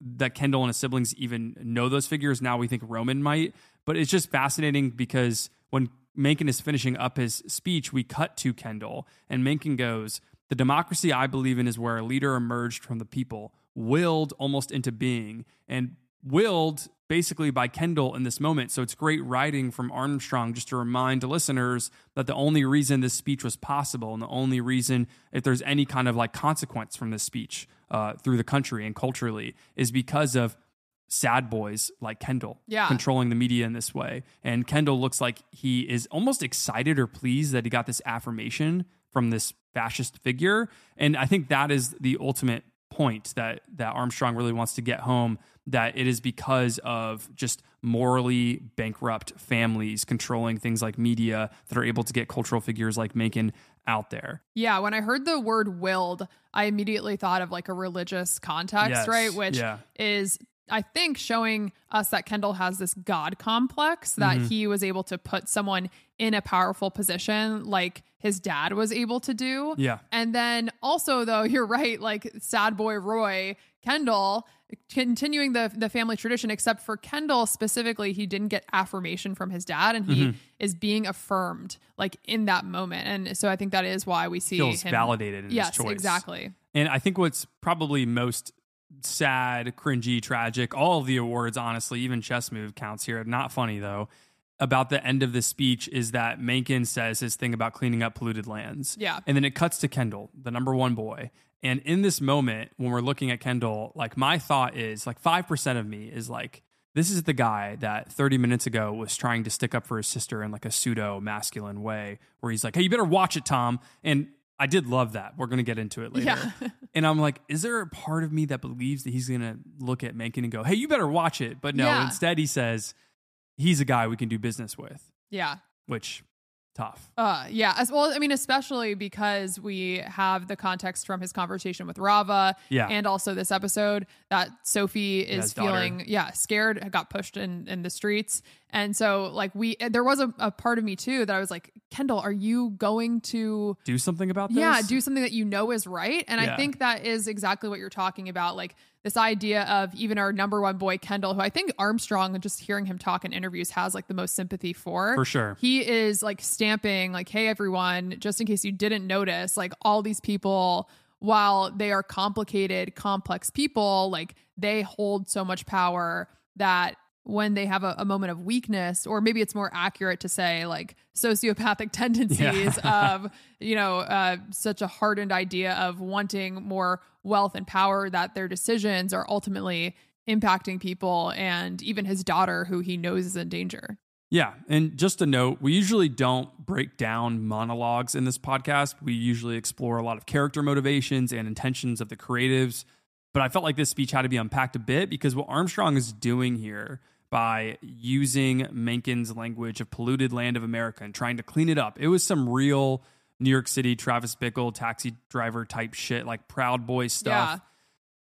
Speaker 3: that Kendall and his siblings even know those figures. Now we think Roman might, but it's just fascinating because when Mencken is finishing up his speech, we cut to Kendall, and Mencken goes, The democracy I believe in is where a leader emerged from the people, willed almost into being, and willed basically by Kendall in this moment. So it's great writing from Armstrong just to remind listeners that the only reason this speech was possible and the only reason, if there's any kind of like consequence from this speech uh, through the country and culturally, is because of sad boys like Kendall
Speaker 4: Yeah.
Speaker 3: controlling the media in this way. And Kendall looks like he is almost excited or pleased that he got this affirmation from this fascist figure. And I think that is the ultimate point that that Armstrong really wants to get home that it is because of just morally bankrupt families controlling things like media that are able to get cultural figures like Mencken out there.
Speaker 4: Yeah, when I heard the word willed, I immediately thought of like a religious context,
Speaker 3: Yes,
Speaker 4: right? Which
Speaker 3: yeah.
Speaker 4: is, I think, showing us that Kendall has this God complex that
Speaker 3: Mm-hmm.
Speaker 4: he was able to put someone in a powerful position like his dad was able to do.
Speaker 3: Yeah.
Speaker 4: And then also, though, you're right, like sad boy Roy Kendall continuing the the family tradition except for Kendall specifically he didn't get affirmation from his dad and he
Speaker 3: Mm-hmm.
Speaker 4: is being affirmed like in that moment and so I think that is why we see
Speaker 3: Feels
Speaker 4: him
Speaker 3: validated in his
Speaker 4: yes
Speaker 3: choice.
Speaker 4: exactly
Speaker 3: And I think what's probably most sad, cringy, tragic, all of the awards, honestly, even chess move counts here. Not funny though. About the end of the speech is that Mencken says his thing about cleaning up polluted lands.
Speaker 4: Yeah.
Speaker 3: And then it cuts to Kendall, the number one boy. And in this moment, when we're looking at Kendall, like my thought is like 5% of me is like, this is the guy that 30 minutes ago was trying to stick up for his sister in like a pseudo masculine way, where he's like, hey, you better watch it, Tom. And I did love that. We're going to get into it later.
Speaker 4: Yeah.
Speaker 3: and I'm like, is there a part of me that believes that he's going to look at Mencken and go, hey, you better watch it? But no,
Speaker 4: Yeah.
Speaker 3: instead he says, he's a guy we can do business with,
Speaker 4: yeah
Speaker 3: which tough.
Speaker 4: Uh, yeah, as well. I mean, especially because we have the context from his conversation with Rava,
Speaker 3: Yeah.
Speaker 4: and also this episode that Sophie is
Speaker 3: daughter.
Speaker 4: feeling, yeah, scared, got pushed in in the streets, and so like we, there was a, a part of me too that I was like, Kendall, are you going to?
Speaker 3: Do something about this?
Speaker 4: Yeah, do something that you know is right. And
Speaker 3: Yeah.
Speaker 4: I think that is exactly what you're talking about. Like, this idea of even our number one boy Kendall, who I think Armstrong, just hearing him talk in interviews, has like the most sympathy for.
Speaker 3: For sure.
Speaker 4: He is like stamping, like, hey, everyone, just in case you didn't notice, like all these people, while they are complicated, complex people, like they hold so much power that when they have a, a moment of weakness, or maybe it's more accurate to say like sociopathic tendencies
Speaker 3: Yeah.
Speaker 4: of, you know, uh, such a hardened idea of wanting more wealth and power that their decisions are ultimately impacting people and even his daughter, who he knows is in danger.
Speaker 3: Yeah. And just a note, we usually don't break down monologues in this podcast. We usually explore a lot of character motivations and intentions of the creatives. But I felt like this speech had to be unpacked a bit because what Armstrong is doing here by using Mencken's language of polluted land of America and trying to clean it up, it was some real New York City Travis Bickle taxi driver type shit, like Proud Boy stuff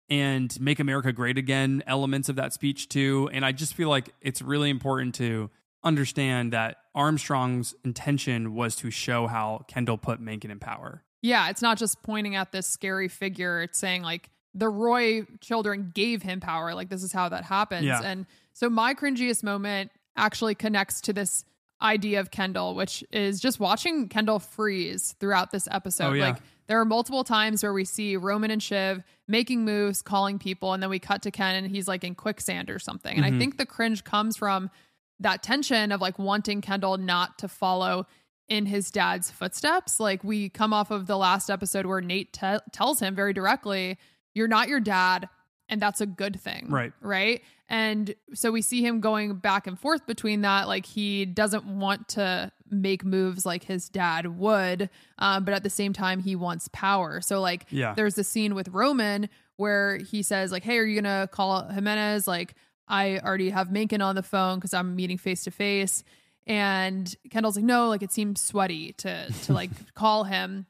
Speaker 3: and make America great again elements of that speech too. And I just feel like it's really important to understand that Armstrong's intention was to show how Kendall put Mencken in power.
Speaker 4: Yeah, it's not just pointing at this scary figure. It's saying like the Roy children gave him power. Like this is how that happens.
Speaker 3: Yeah.
Speaker 4: And so my cringiest moment actually connects to this idea of Kendall, which is just watching Kendall freeze throughout this episode.
Speaker 3: Oh, yeah.
Speaker 4: Like there are multiple times where we see Roman and Shiv making moves, calling people, and then we cut to Ken and he's like in quicksand or something. And I
Speaker 3: Mhm.
Speaker 4: think the cringe comes from that tension of like wanting Kendall not to follow in his dad's footsteps. Like we come off of the last episode where Nate te- tells him very directly, "You're not your dad." And that's a good thing.
Speaker 3: Right.
Speaker 4: Right. And so we see him going back and forth between that. Like he doesn't want to make moves like his dad would, um, but at the same time, he wants power. So, like,
Speaker 3: Yeah.
Speaker 4: there's the scene with Roman where he says, like, hey, are you going to call Jimenez? Like, I already have Mencken on the phone because I'm meeting face to face. And Kendall's like, no, like it seems sweaty to to like call him.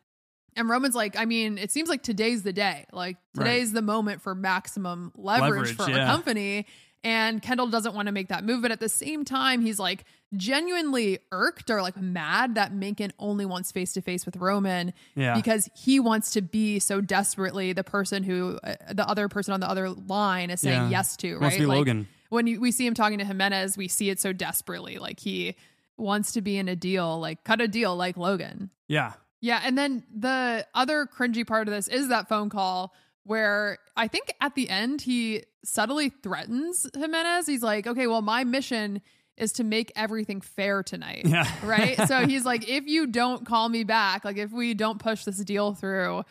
Speaker 4: And Roman's like, I mean, it seems like today's the day. Like today's the moment for maximum leverage,
Speaker 3: Leverage,
Speaker 4: for
Speaker 3: yeah.
Speaker 4: our company. And Kendall doesn't want to make that move, but at the same time, he's like genuinely irked or like mad that Mencken only wants face to face with Roman
Speaker 3: Yeah.
Speaker 4: because he wants to be so desperately the person who uh, the other person on the other line is saying
Speaker 3: Yeah.
Speaker 4: yes to, right?
Speaker 3: to be
Speaker 4: like
Speaker 3: Logan.
Speaker 4: when you, we see him talking to Jimenez, we see it so desperately. Like he wants to be in a deal, like cut a deal like Logan.
Speaker 3: Yeah.
Speaker 4: Yeah. And then the other cringy part of this is that phone call where I think at the end he subtly threatens Jimenez. He's like, okay, well, my mission is to make everything fair tonight.
Speaker 3: Yeah.
Speaker 4: Right. so he's like, if you don't call me back, like if we don't push this deal through,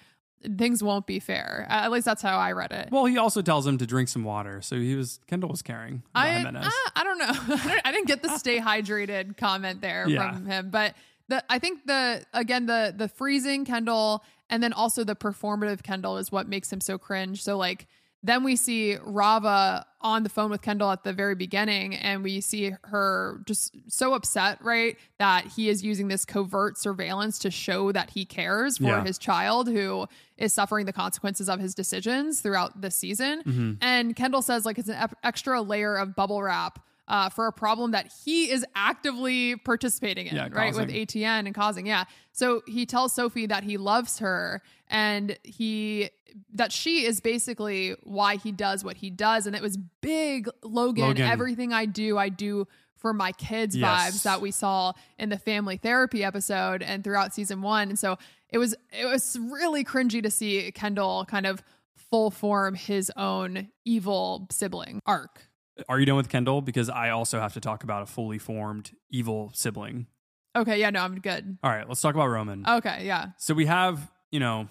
Speaker 4: things won't be fair. At least that's how I read it.
Speaker 3: Well, he also tells him to drink some water. So he was, Kendall was caring about
Speaker 4: I,
Speaker 3: Jimenez.
Speaker 4: uh, I don't know. I, don't, I didn't get the stay hydrated comment there
Speaker 3: Yeah.
Speaker 4: from him, but the I think the again the the freezing Kendall and then also the performative Kendall is what makes him so cringe. So like then we see Rava on the phone with Kendall at the very beginning, and we see her just so upset, right? That he is using this covert surveillance to show that he cares for
Speaker 3: Yeah.
Speaker 4: his child who is suffering the consequences of his decisions throughout the season.
Speaker 3: Mm-hmm.
Speaker 4: And Kendall says like it's an ep- extra layer of bubble wrap uh, for a problem that he is actively participating in,
Speaker 3: Yeah,
Speaker 4: right? With. ATN and causing, yeah. So he tells Sophie that he loves her and he that she is basically why he does what he does. And it was big Logan,
Speaker 3: Logan.
Speaker 4: everything I do, I do for my kids
Speaker 3: Yes.
Speaker 4: vibes that we saw in the family therapy episode and throughout season one. And so it was it was really cringy to see Kendall kind of full form his own evil sibling arc.
Speaker 3: Are you done with Kendall? Because I also have to talk about a fully formed evil sibling.
Speaker 4: Okay, yeah, no, I'm good.
Speaker 3: All right, let's talk about Roman.
Speaker 4: Okay, yeah.
Speaker 3: So we have, you know,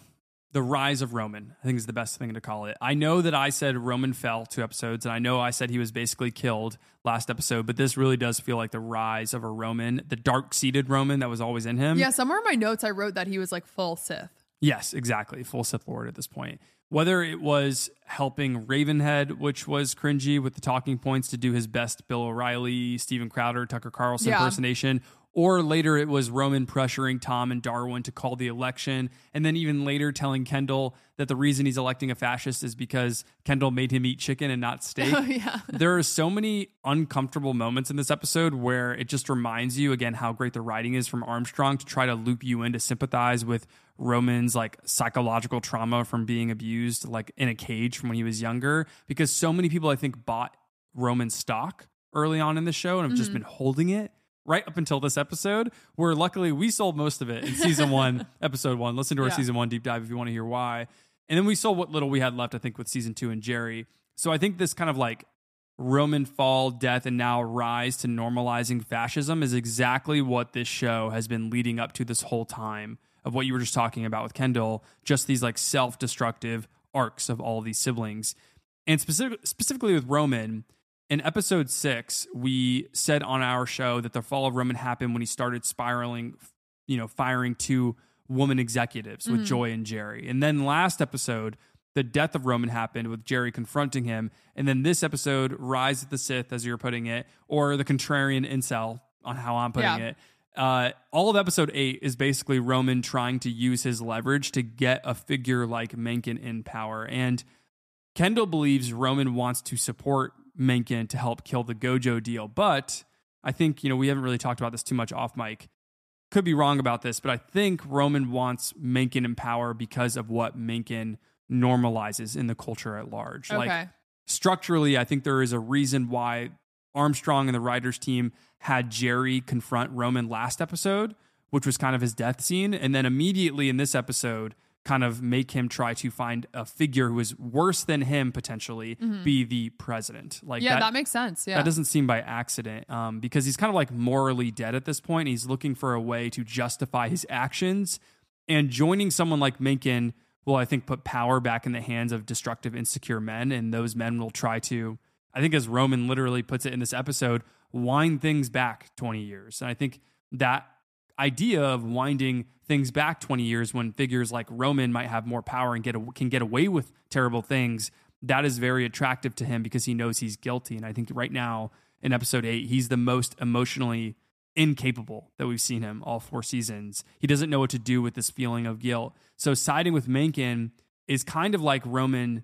Speaker 3: the rise of Roman. I think is the best thing to call it. I know that I said Roman fell two episodes, and I know I said he was basically killed last episode, but this really does feel like the rise of a Roman, the dark seated Roman that was always in him.
Speaker 4: Yeah, somewhere in my notes I wrote that he was like full Sith.
Speaker 3: Yes, exactly. Full Sith Lord at this point. Whether it was helping Ravenhead, which was cringy with the talking points to do his best Bill O'Reilly, Steven Crowder, Tucker Carlson
Speaker 4: Yeah.
Speaker 3: impersonation, Or later it was Roman pressuring Tom and Darwin to call the election. And then even later telling Kendall that the reason he's electing a fascist is because Kendall made him eat chicken and not steak.
Speaker 4: Oh, yeah.
Speaker 3: There are so many uncomfortable moments in this episode where it just reminds you again how great the writing is from Armstrong to try to loop you in to sympathize with Roman's like psychological trauma from being abused like in a cage from when he was younger because so many people I think bought Roman stock early on in the show and have just mm. been holding it right up until this episode where luckily we sold most of it in season 1 episode 1 listen to our
Speaker 4: Yeah.
Speaker 3: season 1 deep dive if you want to hear why. And then we sold what little we had left I think with season 2 and Jerry. So I think this kind of like Roman fall, death, and now rise to normalizing fascism is exactly what this show has been leading up to this whole time of what you were just talking about with Kendall, just these like self destructive arcs of all these siblings. And specific, specifically with Roman, in episode six, we said on our show that the fall of Roman happened when he started spiraling, you know, firing two woman executives with mm. Joy and Jerry. And then last episode, the death of Roman happened with Jerry confronting him. And then this episode, Rise of the Sith, as you're putting it, or the contrarian incel on how I'm putting
Speaker 4: Yeah.
Speaker 3: it. Uh, all of episode eight is basically Roman trying to use his leverage to get a figure like Mencken in power. And Kendall believes Roman wants to support Mencken to help kill the Gojo deal. But I think, you know, we haven't really talked about this too much off mic. Could be wrong about this, but I think Roman wants Mencken in power because of what Mencken normalizes in the culture at large.
Speaker 4: Okay.
Speaker 3: Like structurally, I think there is a reason why Armstrong and the writers team had Jerry confront Roman last episode, which was kind of his death scene. And then immediately in this episode, kind of make him try to find a figure who is worse than him potentially be the president. Like
Speaker 4: Mm-hmm. yeah, that, makes sense. Yeah.
Speaker 3: that doesn't seem by accident um, because he's kind of like morally dead at this point. He's looking for a way to justify his actions. And joining someone like Mencken will, I think, put power back in the hands of destructive, insecure men. And those men will try to, I think, as Roman literally puts it in this episode, wind things back 20 years. And I think that idea of winding things back 20 years when figures like Roman might have more power and get a, can get away with terrible things that is very attractive to him because he knows he's guilty. And I think right now in episode 8 he's the most emotionally incapable that we've seen him all four seasons. He doesn't know what to do with this feeling of guilt. So siding with Mencken is kind of like Roman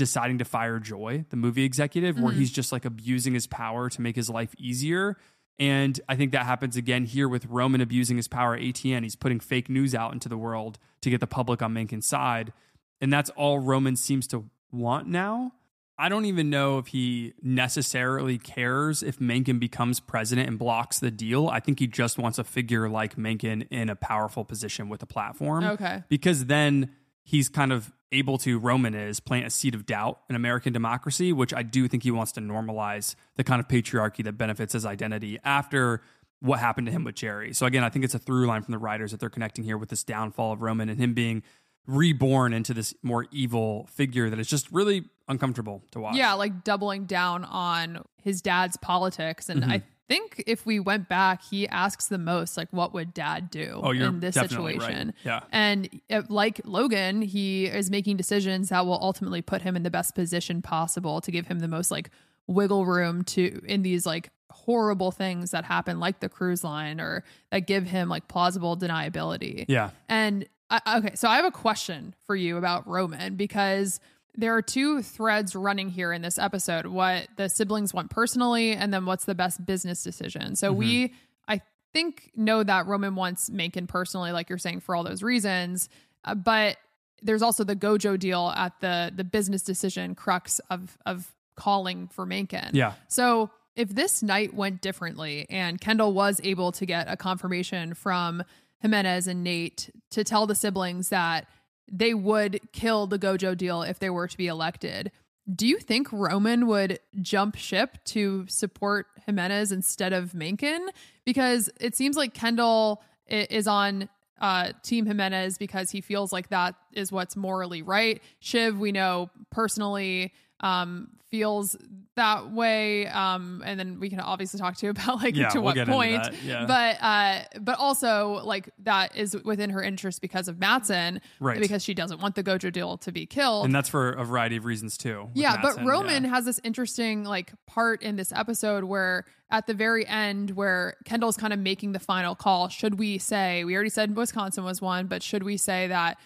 Speaker 3: deciding to fire Joy, the movie executive, where mm-hmm. he's just like abusing his power to make his life easier. And I think that happens again here with Roman abusing his power at ATN. He's putting fake news out into the world to get the public on Mencken's side. And that's all Roman seems to want now. I don't even know if he necessarily cares if Mencken becomes president and blocks the deal. I think he just wants a figure like Mencken in a powerful position with a platform.
Speaker 4: Okay.
Speaker 3: Because then he's kind of able to, Roman is, plant a seed of doubt in American democracy, which I do think he wants to normalize the kind of patriarchy that benefits his identity after what happened to him with Jerry. So again, I think it's a through line from the writers that they're connecting here with this downfall of Roman and him being reborn into this more evil figure that is just really uncomfortable to watch.
Speaker 4: Yeah, like doubling down on his dad's politics. And
Speaker 3: Mm-hmm.
Speaker 4: I think if we went back, he asks the most, like, what would dad do
Speaker 3: Oh,
Speaker 4: in this
Speaker 3: definitely right.
Speaker 4: situation?
Speaker 3: Yeah.
Speaker 4: And uh, like Logan, he is making decisions that will ultimately put him in the best position possible to give him the most like wiggle room to in these like horrible things that happen, like the cruise line, or that give him like plausible deniability.
Speaker 3: Yeah.
Speaker 4: And I, okay, so I have a question for you about Roman because there are two threads running here in this episode what the siblings want personally, and then what's the best business decision. So we, I think, know that Roman wants Mencken personally, like you're saying, for all those reasons. Uh, but there's also the Gojo deal at the the business decision crux of of calling for Mencken.
Speaker 3: Yeah.
Speaker 4: So if this night went differently and Kendall was able to get a confirmation from Jimenez and Nate to tell the siblings that they would kill the Gojo deal if they were to be elected, do you think Roman would jump ship to support Jimenez instead of Mencken? Because it seems like Kendall is on uh, Team Jimenez because he feels like that is what's morally right. Shiv, we know personally, um, feels that way. Um, and then we can obviously talk to you about like
Speaker 3: Yeah,
Speaker 4: to
Speaker 3: we'll
Speaker 4: what point.
Speaker 3: yeah.
Speaker 4: But uh, but also like that is within her interest because of Matsson,
Speaker 3: Right.
Speaker 4: Because she doesn't want the Gojo deal to be killed.
Speaker 3: and that's for a variety of reasons too.
Speaker 4: yeah,
Speaker 3: Matsson,
Speaker 4: but Roman
Speaker 3: yeah.
Speaker 4: has this interesting like part in this episode where at the very end where Kendall's kind of making the final call, should we say we already said Wisconsin was won, but should we say that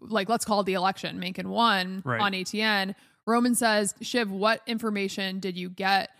Speaker 4: like let's call the election, Mencken won
Speaker 3: Right.
Speaker 4: on ATN. Roman says, Shiv, what information did you get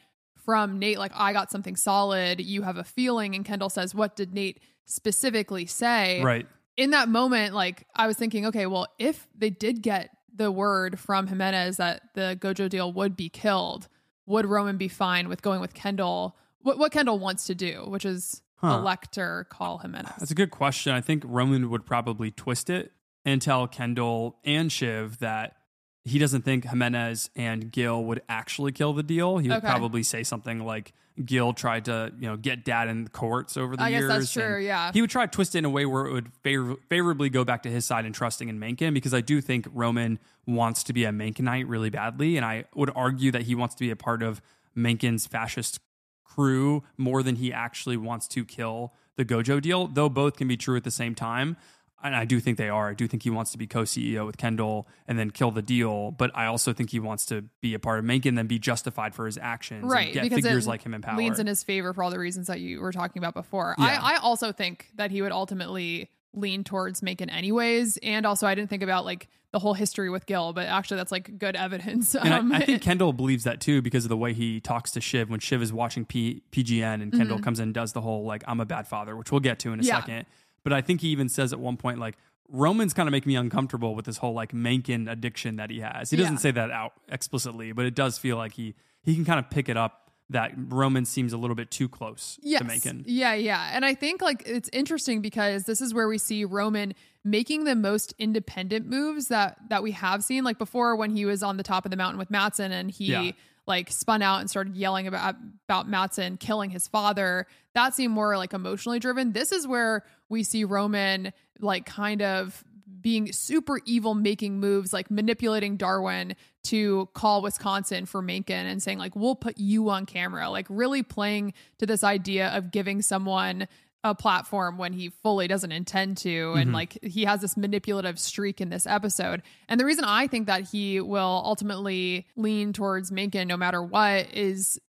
Speaker 4: from Nate? Like, I got something solid. You have a feeling. And Kendall says, What did Nate specifically say?
Speaker 3: right.
Speaker 4: in that moment, like I was thinking, okay, well, if they did get the word from Jimenez that the Gojo deal would be killed, would Roman be fine with going with Kendall? What, what Kendall wants to do, which is
Speaker 3: Huh.
Speaker 4: elect or call Jimenez.
Speaker 3: That's a good question. I think Roman would probably twist it and tell Kendall and Shiv that he doesn't think Jimenez and Gil would actually kill the deal. He would
Speaker 4: Okay.
Speaker 3: probably say something like Gil tried to, you know, get dad in the courts over the
Speaker 4: I guess
Speaker 3: years.
Speaker 4: that's true, yeah.
Speaker 3: He would try to twist it in a way where it would favor- favorably go back to his side and trusting in Mencken because I do think Roman wants to be a Menckenite really badly. And I would argue that he wants to be a part of Mencken's fascist crew more than he actually wants to kill the Gojo deal, though both can be true at the same time. And I do think they are. I do think he wants to be co CEO with Kendall and then kill the deal. But I also think he wants to be a part of Mencken and then be justified for his actions.
Speaker 4: right
Speaker 3: And get
Speaker 4: because
Speaker 3: figures like him in power.
Speaker 4: leans in his favor for all the reasons that you were talking about before.
Speaker 3: Yeah.
Speaker 4: I, I also think that he would ultimately lean towards Mencken anyways, and also I didn't think about like the whole history with Gil, but actually that's like good evidence.
Speaker 3: And
Speaker 4: Um,
Speaker 3: I, I think Kendall believes that too because of the way he talks to Shiv when Shiv is watching P, PGN and Kendall comes in and does the whole like I'm a bad father, which we'll get to in a
Speaker 4: Mm-hmm. Yeah.
Speaker 3: second. But I think he even says at one point like Roman's kind of making me uncomfortable with this whole like Mencken addiction that he has. He doesn't
Speaker 4: Yeah.
Speaker 3: say that out explicitly, but it does feel like he he can kind of pick it up that Roman seems a little bit too close to Mencken.
Speaker 4: Yeah, yeah. And I think like it's interesting because this is where we see Roman making the most independent moves that that we have seen. Like before when he was on the top of the mountain with Matsson and he
Speaker 3: Yeah.
Speaker 4: like spun out and started yelling about about Matsson killing his father. That seemed more like emotionally driven. This is where we see Roman like kind of being super evil, making moves like manipulating Darwin to call Wisconsin for Mencken and saying, like, we'll put you on camera, like really playing to this idea of giving someone a platform when he fully doesn't intend to. And mm-hmm. like he has this manipulative streak in this episode. And the reason I think that he will ultimately lean towards Mencken no matter what is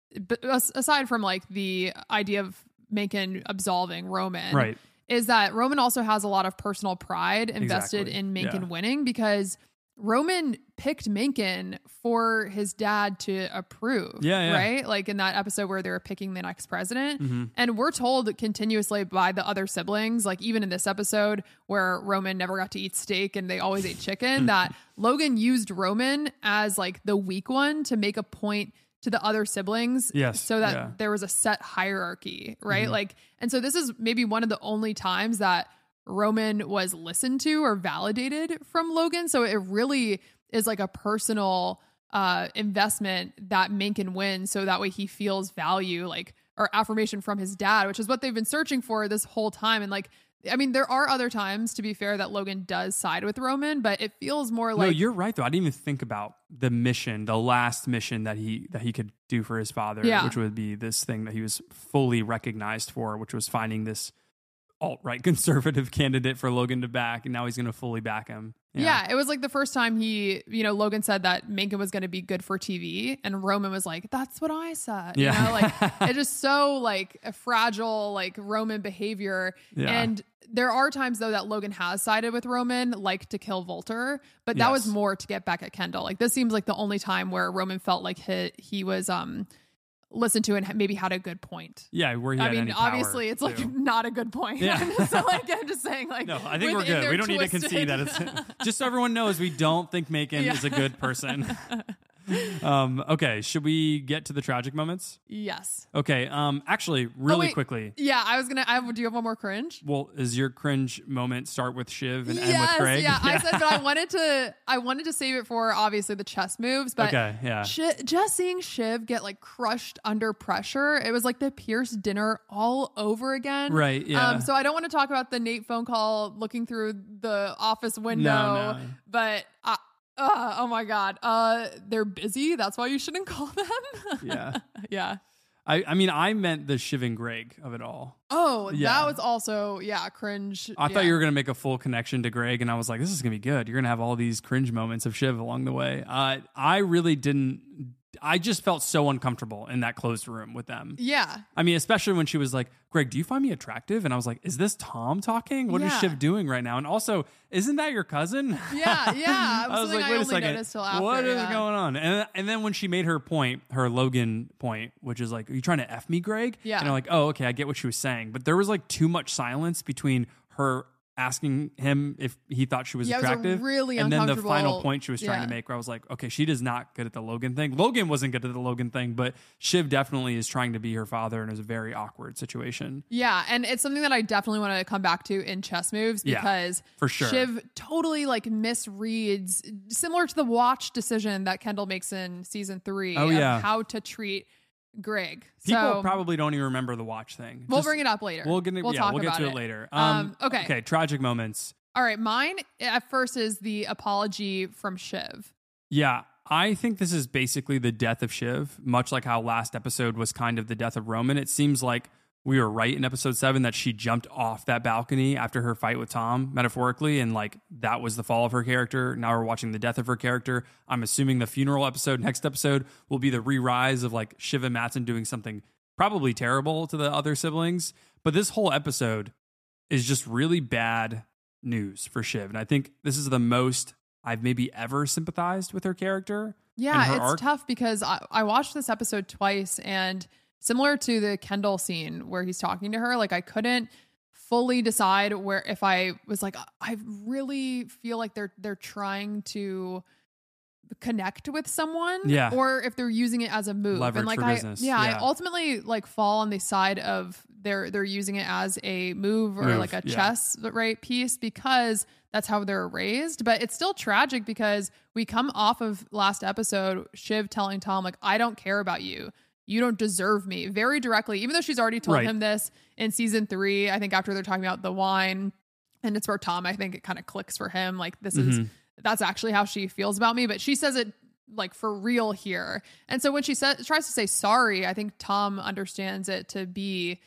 Speaker 4: aside from like the idea of Mencken absolving Roman
Speaker 3: Right.
Speaker 4: Is that Roman also has a lot of personal pride invested
Speaker 3: Exactly.
Speaker 4: in Mencken
Speaker 3: Yeah.
Speaker 4: winning because Roman picked Mencken for his dad to approve.
Speaker 3: Yeah, yeah.
Speaker 4: Right? Like in that episode where they were picking the next president.
Speaker 3: Mm-hmm.
Speaker 4: And we're told continuously by the other siblings, like even in this episode where Roman never got to eat steak and they always ate chicken, that Logan used Roman as like the weak one to make a point to the other siblings
Speaker 3: Yes,
Speaker 4: so that
Speaker 3: yeah. Mm-hmm.
Speaker 4: there was a set hierarchy, right? Like, and so this is maybe one of the only times that Roman was listened to or validated from Logan. So it really is like a personal uh, investment that Mencken wins, so that way he feels value, like or affirmation from his dad, which is what they've been searching for this whole time. And like, I mean, there are other times, to be fair, that Logan does side with Roman, but it feels more like
Speaker 3: no, you're right though. I didn't even think about the mission, the last mission that he that he could do for his father,
Speaker 4: Yeah.
Speaker 3: which would be this thing that he was fully recognized for, which was finding this alt right conservative candidate for Logan to back, and now he's going to fully back him.
Speaker 4: Yeah. it was like the first time he, you know, Logan said that Mencken was going to be good for TV, and Roman was like, "That's what I said." You
Speaker 3: Yeah.
Speaker 4: know, like it's just so like a fragile, like Roman behavior.
Speaker 3: Yeah.
Speaker 4: And there are times though that Logan has sided with Roman, like to kill Vaulter, but that was more to get back at Kendall. Like this seems like the only time where Roman felt like he he was um listened to and maybe had a good point.
Speaker 3: yeah, where he
Speaker 4: I mean, obviously, it's like
Speaker 3: too.
Speaker 4: not a good point.
Speaker 3: Yeah.
Speaker 4: so, like, I'm just saying, like,
Speaker 3: No, I think we're good. We don't need to concede that it's just so everyone knows we don't think Mencken
Speaker 4: Yeah.
Speaker 3: is a good person. um, okay, should we get to the tragic moments?
Speaker 4: yes.
Speaker 3: Okay, um, actually, really
Speaker 4: Oh,
Speaker 3: quickly.
Speaker 4: Yeah, I was gonna. I have, do you have one more cringe?
Speaker 3: Well, is your cringe moment start with Shiv and end with Greg?
Speaker 4: yeah. I said, but I wanted to. I wanted to save it for obviously the chess moves, but
Speaker 3: Okay, yeah.
Speaker 4: Shi- just seeing Shiv get like crushed under pressure, it was like the Pierce dinner all over again.
Speaker 3: Right, yeah.
Speaker 4: Um, so I don't want to talk about the Nate phone call looking through the office window,
Speaker 3: no.
Speaker 4: but I, Uh, oh my god. Uh, they're busy. That's why you shouldn't call them.
Speaker 3: Yeah.
Speaker 4: yeah.
Speaker 3: I, I mean, I meant the Shiv and Greg of it all.
Speaker 4: Oh,
Speaker 3: Yeah.
Speaker 4: that was also yeah cringe.
Speaker 3: I
Speaker 4: yeah.
Speaker 3: thought you were going to make a full connection to Greg, and I was like, this is going to be good. You're going to have all these cringe moments of Shiv along the way. Uh, I really didn't. I just felt so uncomfortable in that closed room with them.
Speaker 4: Yeah.
Speaker 3: I mean, especially when she was like, Greg, do you find me attractive? And I was like, is this Tom talking? What is
Speaker 4: Yeah.
Speaker 3: Shiv doing right now? And also, isn't that your cousin?
Speaker 4: Yeah, yeah.
Speaker 3: I was like,
Speaker 4: I
Speaker 3: wait a second.
Speaker 4: after,
Speaker 3: what is
Speaker 4: yeah.
Speaker 3: going on? And and then when she made her point, her Logan point, which is like, are you trying to f me, Greg?
Speaker 4: Yeah.
Speaker 3: And I'm like, oh, okay, I get what she was saying, but there was like too much silence between her asking him if he thought she was
Speaker 4: Yeah, it was
Speaker 3: attractive,
Speaker 4: really
Speaker 3: and then the final point she was trying
Speaker 4: yeah.
Speaker 3: to make, where I was like, okay, she is not good at the Logan thing. Logan wasn't good at the Logan thing, but Shiv definitely is trying to be her father, and was a very awkward situation.
Speaker 4: Yeah, and it's something that I definitely want to come back to in chess moves
Speaker 3: Yeah,
Speaker 4: because
Speaker 3: for sure.
Speaker 4: Shiv totally like misreads, similar to the watch decision that Kendall makes in season three.
Speaker 3: Oh,
Speaker 4: of
Speaker 3: yeah.
Speaker 4: how to treat Greg.
Speaker 3: People
Speaker 4: so
Speaker 3: probably don't even remember the watch thing.
Speaker 4: we'll
Speaker 3: Just-
Speaker 4: bring it up later.
Speaker 3: We'll get,
Speaker 4: We'll
Speaker 3: yeah, we'll get to it,
Speaker 4: it.
Speaker 3: later.
Speaker 4: Um, okay.
Speaker 3: Okay. Tragic moments.
Speaker 4: All right, mine at first is the apology from Shiv.
Speaker 3: Yeah, I think this is basically the death of Shiv, much like how last episode was kind of the death of Roman. It seems like we were right in episode seven that she jumped off that balcony after her fight with Tom, metaphorically, and like that was the fall of her character. Now we're watching the death of her character. I'm assuming the funeral episode, next episode, will be the re rise of like Shiv and Matsson doing something probably terrible to the other siblings. But this whole episode is just really bad news for Shiv. And I think this is the most I've maybe ever sympathized with her character.
Speaker 4: Yeah,
Speaker 3: her
Speaker 4: it's
Speaker 3: arc.
Speaker 4: tough because I, I watched this episode twice and similar to the Kendall scene where he's talking to her, like I couldn't fully decide where if I was like I really feel like they're they're trying to connect with someone
Speaker 3: Yeah.
Speaker 4: or if they're using it as a move
Speaker 3: Leverage
Speaker 4: and like
Speaker 3: for
Speaker 4: I
Speaker 3: business.
Speaker 4: yeah,
Speaker 3: Yeah.
Speaker 4: I ultimately like fall on the side of they're they're using it as a move or
Speaker 3: Move,
Speaker 4: like a
Speaker 3: yeah.
Speaker 4: chess right piece because that's how they're raised but it's still tragic because we come off of last episode Shiv telling Tom like I don't care about you you don't deserve me very directly even though she's already told
Speaker 3: Right.
Speaker 4: him this in season 3 I think after they're talking about the wine and it's for Tom I think it kind of clicks for him like this is
Speaker 3: Mhm.
Speaker 4: that's actually how she feels about me but she says it like for real here and so when she says tries to say sorry i think tom understands it to be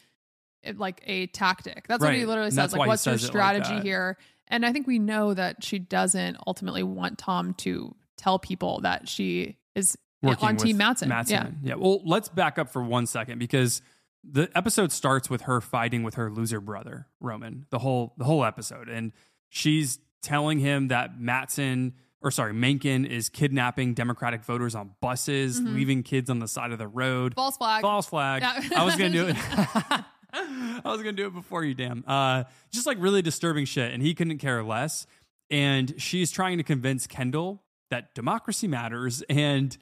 Speaker 4: eh, like a tactic that's what he literally says like what's your
Speaker 3: like
Speaker 4: strategy
Speaker 3: that.
Speaker 4: here and i think we know that she doesn't ultimately want tom to tell people that she is
Speaker 3: working
Speaker 4: on team Matsson.
Speaker 3: Matsson. Yeah. Well, let's back up for one second because the episode starts with her fighting with her loser brother Roman. The whole the whole episode, and she's telling him that Matsson or sorry Mencken is kidnapping Democratic voters on buses,
Speaker 4: Mhm.
Speaker 3: leaving kids on the side of the road.
Speaker 4: False flag.
Speaker 3: False flag.
Speaker 4: Yeah.
Speaker 3: I was gonna do it. I was gonna do it before you, damn. Uh, just like really disturbing shit, and he couldn't care less. And she's trying to convince Kendall that democracy matters, and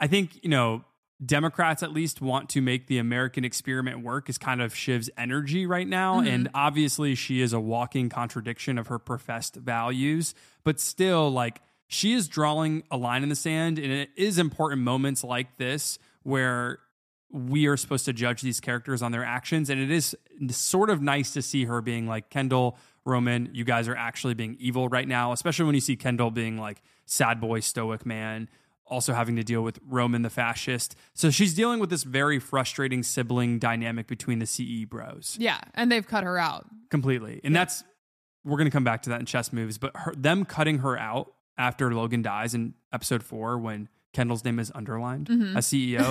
Speaker 3: I think you know Democrats at least want to make the American experiment work. Is kind of Shiv's energy right now,
Speaker 4: Mhm.
Speaker 3: and obviously she is a walking contradiction of her professed values, but still like. She is drawing a line in the sand, and it is important moments like this where we are supposed to judge these characters on their actions. And it is sort of nice to see her being like, Kendall, Roman, you guys are actually being evil right now, especially when you see Kendall being like sad boy, stoic man, also having to deal with Roman the fascist. So she's dealing with this very frustrating sibling dynamic between the CE bros
Speaker 4: yeah and they've cut her out
Speaker 3: completely. And that's, we're going to come back to that in chess moves, but her, them cutting her out after Logan dies in episode four when Kendall's name is underlined
Speaker 4: Mhm.
Speaker 3: as CEO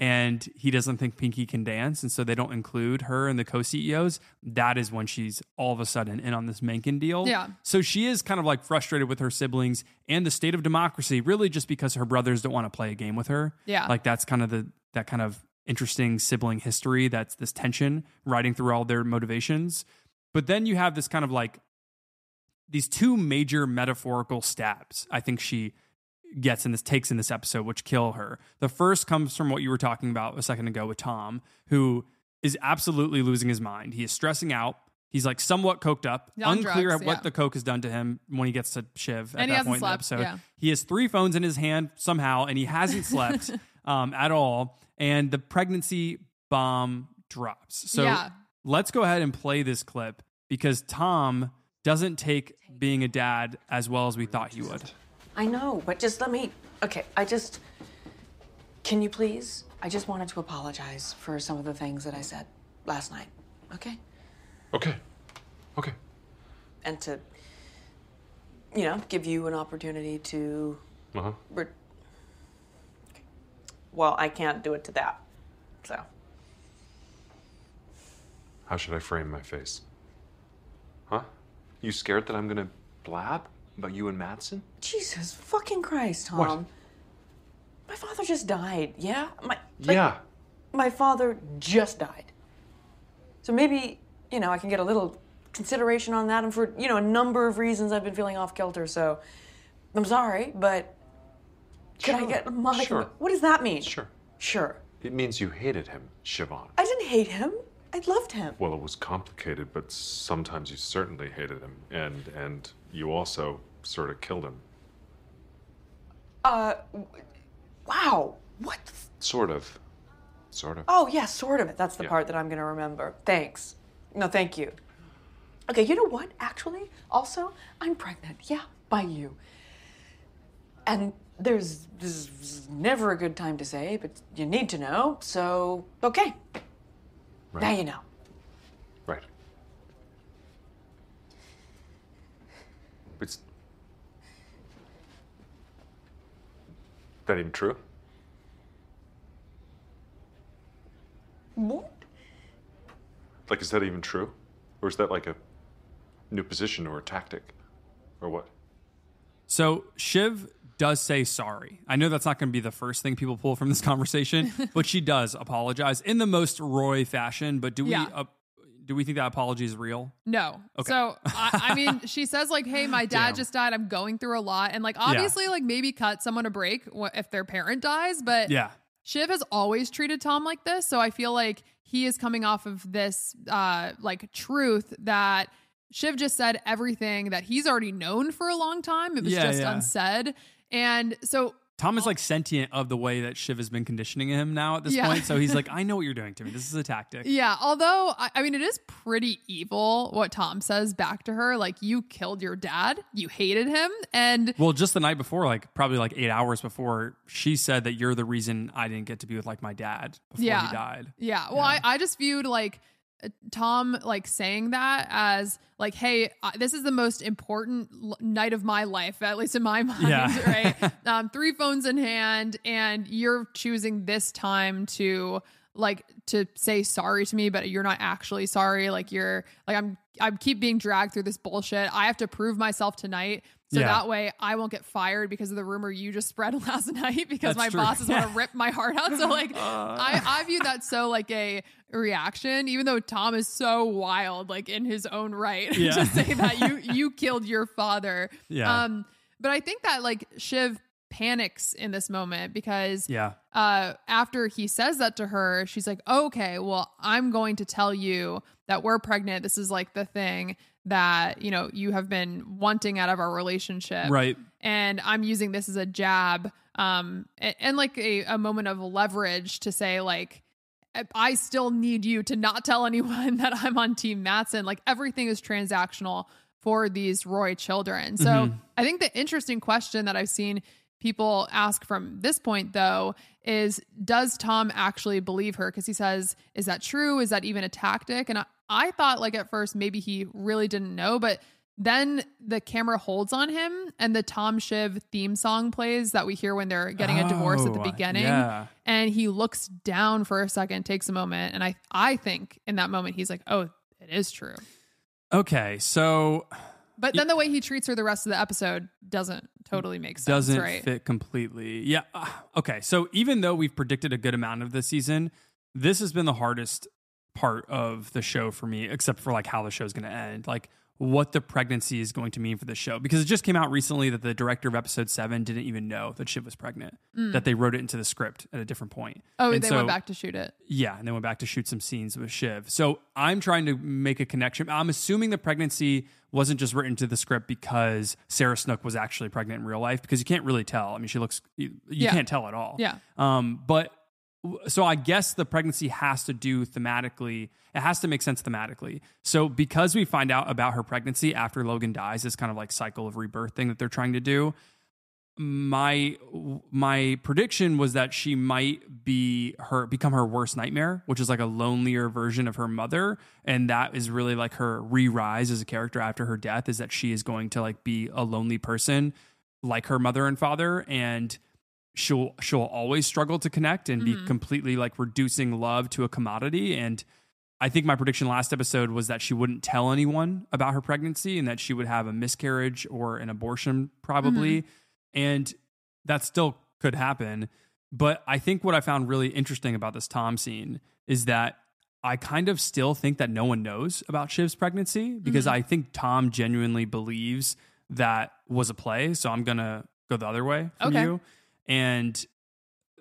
Speaker 3: and he doesn't think Pinky can dance. And so they don't include her in the co CEOs. That is when she's all of a sudden in on this Mencken deal.
Speaker 4: Yeah.
Speaker 3: So she is kind of like frustrated with her siblings and the state of democracy, really just because her brothers don't want to play a game with her.
Speaker 4: Yeah.
Speaker 3: Like that's kind of the, that kind of interesting sibling history. That's this tension riding through all their motivations. But then you have this kind of like these two major metaphorical stabs. I think she gets in this takes in this episode, which kill her. The first comes from what you were talking about a second ago with Tom, who is absolutely losing his mind. He is stressing out. He's like somewhat coked up,
Speaker 4: On
Speaker 3: unclear
Speaker 4: drugs,
Speaker 3: what
Speaker 4: yeah.
Speaker 3: the coke has done to him when he gets to Shiv at
Speaker 4: And he
Speaker 3: that
Speaker 4: hasn't
Speaker 3: point in the
Speaker 4: slept,
Speaker 3: episode.
Speaker 4: yeah.
Speaker 3: He has three phones in his hand somehow, and he hasn't slept um, at all. And the pregnancy bomb drops. So
Speaker 4: Yeah.
Speaker 3: let's go ahead and play this clip because Tom doesn't take being a dad as well as we thought he would.
Speaker 2: I know, but just let me. Okay, I just. Can you please? I just wanted to apologize for some of the things that I said last night. Okay?
Speaker 6: Okay. Okay.
Speaker 2: And to, you know, give you an opportunity to.
Speaker 6: Uh huh.
Speaker 2: Re- okay. Well, I can't do it to that. So.
Speaker 6: How should I frame my face? Huh? You scared that I'm gonna blab about you and Matsson?
Speaker 2: Jesus fucking Christ, Tom.
Speaker 6: What?
Speaker 2: My father just died, yeah? My like,
Speaker 6: yeah.
Speaker 2: My father just died. So maybe, you know, I can get a little consideration on that and for, you know, a number of reasons I've been feeling off kilter, so I'm sorry, but could I get a modicum?
Speaker 6: sure.
Speaker 2: What does that mean?
Speaker 6: Sure.
Speaker 2: Sure.
Speaker 6: It means you hated him, Siobhan.
Speaker 2: I didn't hate him. I loved him.
Speaker 6: Well, it was complicated, but sometimes you certainly hated him, and and you also sort of killed him.
Speaker 2: Uh wow. What
Speaker 6: Sort of. Sort of.
Speaker 2: Oh, yeah, sort of. That's the
Speaker 6: Yeah.
Speaker 2: part that I'm going to remember. Thanks. No, thank you. Okay, you know what? Actually, also, I'm pregnant. Yeah, by you. And there's this is never a good time to say, but you need to know. So, okay.
Speaker 6: Right.
Speaker 2: Now you know.
Speaker 6: Right. It's that even true?
Speaker 2: What?
Speaker 6: Like, is that even true, or is that like a new position or a tactic, or what?
Speaker 3: So Shiv does say sorry. I know that's not going to be the first thing people pull from this conversation, but she does apologize in the most Roy fashion. But do we
Speaker 4: Yeah.
Speaker 3: uh, do we think that apology is real?
Speaker 4: No.
Speaker 3: Okay.
Speaker 4: So I, I mean, she says like, "Hey, my dad
Speaker 3: Damn.
Speaker 4: just died. I'm going through a lot," and like obviously, like maybe cut someone a break if their parent dies. But
Speaker 3: Yeah.
Speaker 4: Shiv has always treated Tom like this, so I feel like he is coming off of this uh like truth that Shiv just said everything that he's already known for a long time. It was
Speaker 3: Yeah,
Speaker 4: just
Speaker 3: yeah.
Speaker 4: unsaid, and so
Speaker 3: Tom is like sentient of the way that Shiv has been conditioning him now at this
Speaker 4: Yeah.
Speaker 3: point. So he's like, I know what you're doing to me. This is a tactic.
Speaker 4: Yeah, although I, mean, it is pretty evil what Tom says back to her. Like, you killed your dad, you hated him, and
Speaker 3: Well, just the night before, like probably like eight hours before, she said that you're the reason I didn't get to be with like my dad before
Speaker 4: yeah,
Speaker 3: he died.
Speaker 4: Yeah. Well, I, I just viewed like Tom like saying that as like, hey, uh, this is the most important l- night of my life, at least in my mind,
Speaker 3: Yeah.
Speaker 4: right? Um, three phones in hand, and you're choosing this time to like to say sorry to me, but you're not actually sorry. Like you're like I'm I keep being dragged through this bullshit. I have to prove myself tonight. So
Speaker 3: Yeah.
Speaker 4: that way I won't get fired because of the rumor you just spread last night because
Speaker 3: That's
Speaker 4: my
Speaker 3: true.
Speaker 4: bosses want to rip my heart out. So like I, I view that so like a reaction, even though Tom is so wild, like in his own right,
Speaker 3: Yeah.
Speaker 4: to say that you you killed your father.
Speaker 3: Yeah.
Speaker 4: Um, but I think that like Shiv panics in this moment because
Speaker 3: Yeah.
Speaker 4: uh, after he says that to her, she's like, okay, well, I'm going to tell you that we're pregnant. This is like the thing that, you know, you have been wanting out of our relationship.
Speaker 3: Right.
Speaker 4: And I'm using this as a jab um, and, and like a, a moment of leverage to say, like, I still need you to not tell anyone that I'm on Team Matsson. Like everything is transactional for these Roy children. So
Speaker 3: Mhm.
Speaker 4: I think the interesting question that I've seen people ask from this point though is does Tom actually believe her? Because he says, is that true? Is that even a tactic? And I, I thought like at first maybe he really didn't know, but then the camera holds on him and the Tom Shiv theme song plays that we hear when they're getting a divorce at the
Speaker 3: Oh,
Speaker 4: beginning
Speaker 3: yeah.
Speaker 4: and he looks down for a second, takes a moment, and I I think in that moment he's like, "Oh, it is true."
Speaker 3: Okay. So
Speaker 4: But then the way he treats her the rest of the episode doesn't totally make sense,
Speaker 3: doesn't
Speaker 4: right?
Speaker 3: fit completely. Yeah. uh, Okay. So even though we've predicted a good amount of this season, this has been the hardest part of the show for me, except for like how the show's going to end. Like what the pregnancy is going to mean for the show. Because it just came out recently that the director of episode seven didn't even know that Shiv was pregnant,
Speaker 4: Mm.
Speaker 3: that they wrote it into the script at a different point.
Speaker 4: Oh,
Speaker 3: And
Speaker 4: they
Speaker 3: so-
Speaker 4: went back to shoot it.
Speaker 3: Yeah, and they went back to shoot some scenes with Shiv. So I'm trying to make a connection. I'm assuming the pregnancy wasn't just written to the script because Sarah Snook was actually pregnant in real life because you can't really tell. I mean, she looks you, you
Speaker 4: Yeah.
Speaker 3: can't tell at all.
Speaker 4: Yeah.
Speaker 3: Um, but so I guess the pregnancy has to do thematically. It has to make sense thematically. So because we find out about her pregnancy after Logan dies, this kind of like cycle of rebirth thing that they're trying to do. my my prediction was that she might be her become her worst nightmare, which is like a lonelier version of her mother, and that is really like her re-rise as a character after her death. Is that she is going to like be a lonely person, like her mother and father, and she'll she'll always struggle to connect and
Speaker 4: Mm-hmm.
Speaker 3: be completely like reducing love to a commodity and I think my prediction last episode was that she wouldn't tell anyone about her pregnancy and that she would have a miscarriage or an abortion probably. And that still could happen. But I think what I found really interesting about this Tom scene is that I kind of still think that no one knows about Shiv's pregnancy because I think Tom genuinely believes that was a play. So I'm going to go the other way from
Speaker 4: Okay.
Speaker 3: you. And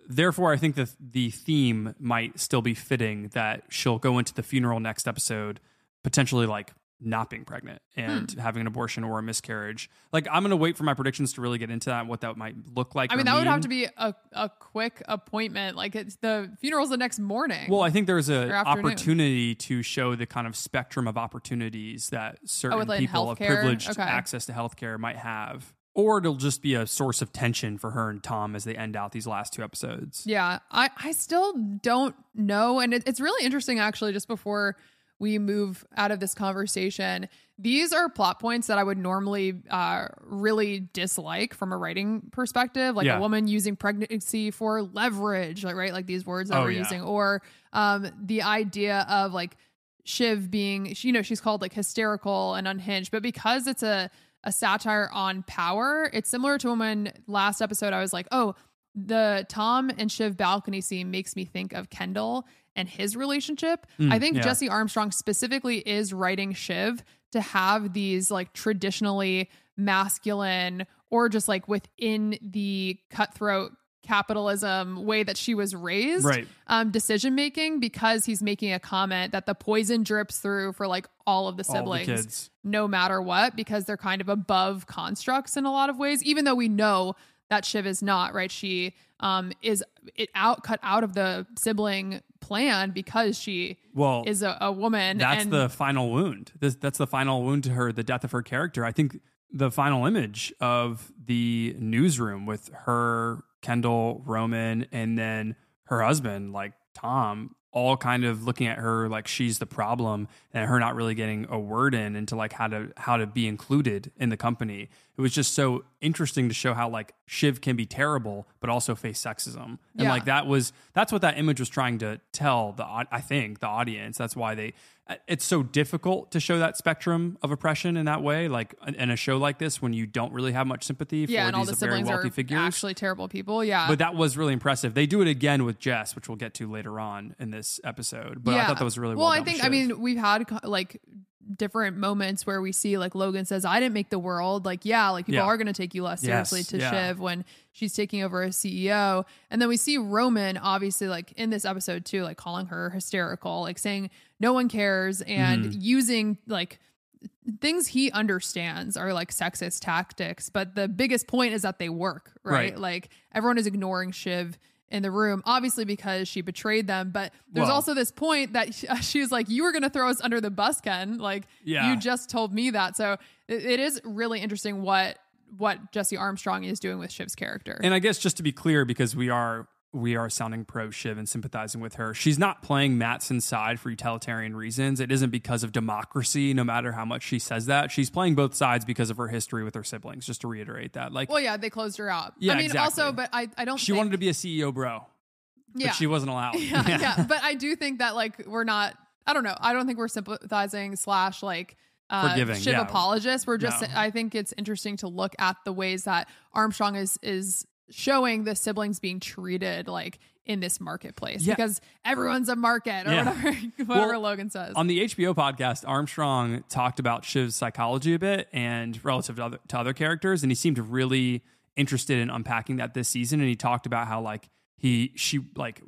Speaker 3: therefore i think that the theme might still be fitting that she'll go into the funeral next episode potentially like not being pregnant and
Speaker 4: Hmm.
Speaker 3: having an abortion or a miscarriage like i'm gonna wait for my predictions to really get into that and what that might look like
Speaker 4: I mean, that would have to be a, a quick appointment. Like it's the funeral's the next morning.
Speaker 3: well i think there's a opportunity to show the kind of spectrum of opportunities that certain
Speaker 4: Oh, with, like,
Speaker 3: people of privileged
Speaker 4: Okay.
Speaker 3: access to healthcare might have or it'll just be a source of tension for her and tom as they end out these last two episodes
Speaker 4: Yeah, I, I still don't know. And it, it's really interesting, actually, just before we move out of this conversation. These are plot points that I would normally uh, really dislike from a writing perspective, like
Speaker 3: Yeah.
Speaker 4: a woman using pregnancy for leverage, like right, like these words that
Speaker 3: Oh,
Speaker 4: we're
Speaker 3: yeah.
Speaker 4: using, or um, the idea of like Shiv being, you know, she's called like hysterical and unhinged, but because it's a a satire on power, it's similar to when last episode I was like, oh, the Tom and Shiv balcony scene makes me think of Kendall and his relationship. Hmm, I think
Speaker 3: yeah.
Speaker 4: Jesse Armstrong specifically is writing Shiv to have these like traditionally masculine or just like within the cutthroat capitalism way that she was raised
Speaker 3: Right.
Speaker 4: um decision making because he's making a comment that the poison drips through for like all of the
Speaker 3: the
Speaker 4: siblings
Speaker 3: kids.
Speaker 4: no matter what because they're kind of above constructs in a lot of ways even though we know that Shiv is not right she um is it out cut out of the sibling plan because she
Speaker 3: Well,
Speaker 4: is a, a woman
Speaker 3: That's
Speaker 4: and
Speaker 3: the final wound. This, that's the final wound to her, the death of her character. I think the final image of the newsroom with her, Kendall, Roman, and then her husband, like Tom, all kind of looking at her like she's the problem and her not really getting a word in into like how to how to be included in the company. It was just so interesting to show how like Shiv can be terrible but also face sexism. And
Speaker 4: Yeah.
Speaker 3: like that was that's what that image was trying to tell the I think the audience. That's why they it's so difficult to show that spectrum of oppression in that way like in a show like this when you don't really have much sympathy
Speaker 4: yeah
Speaker 3: for
Speaker 4: and all
Speaker 3: these
Speaker 4: the
Speaker 3: very wealthy
Speaker 4: are
Speaker 3: figures.
Speaker 4: actually terrible people yeah
Speaker 3: but that was really impressive. They do it again with Jess, which we'll get to later on in this episode. But I thought that was really well,
Speaker 4: well. I think I mean we've had like different moments where we see like Logan says, "I didn't make the world." Like, yeah, like people
Speaker 3: Yeah.
Speaker 4: are going to take you less
Speaker 3: Yes,
Speaker 4: seriously to
Speaker 3: yeah.
Speaker 4: Shiv when she's taking over as CEO, and then we see Roman obviously like in this episode too, like calling her hysterical, like saying no one cares and
Speaker 3: Mm-hmm.
Speaker 4: using like things he understands are like sexist tactics, but the biggest point is that they work, right?
Speaker 3: Right.
Speaker 4: Like everyone is ignoring Shiv in the room, obviously because she betrayed them. But there's
Speaker 3: Well-
Speaker 4: also this point that she, she was like, "You were going to throw us under the bus, Ken. Like
Speaker 3: Yeah.
Speaker 4: you just told me that." So it, it is really interesting what what Jesse Armstrong is doing with Shiv's character.
Speaker 3: And I guess just to be clear, because we are we are sounding pro Shiv and sympathizing with her, she's not playing Matsson's side for utilitarian reasons. It isn't because of democracy, no matter how much she says that. She's playing both sides because of her history with her siblings, just to reiterate that. Like
Speaker 4: well, yeah, they closed her out.
Speaker 3: Yeah,
Speaker 4: I mean,
Speaker 3: exactly.
Speaker 4: also, but I, I don't.
Speaker 3: she
Speaker 4: think,
Speaker 3: wanted to be a CEO bro,
Speaker 4: yeah.
Speaker 3: but she wasn't allowed.
Speaker 4: yeah, yeah. But I do think that like we're not. I don't know. I don't think we're sympathizing slash like uh,
Speaker 3: Forgiving,
Speaker 4: Shiv
Speaker 3: yeah.
Speaker 4: apologists. We're just.
Speaker 3: No.
Speaker 4: I think it's interesting to look at the ways that Armstrong is is showing the siblings being treated like in this marketplace
Speaker 3: Yeah.
Speaker 4: because everyone's a market or
Speaker 3: Yeah.
Speaker 4: whatever whatever
Speaker 3: Well,
Speaker 4: Logan says.
Speaker 3: On the HBO podcast, Armstrong talked about Shiv's psychology a bit and relative to other, to other characters, and he seemed really interested in unpacking that this season. And he talked about how like he she like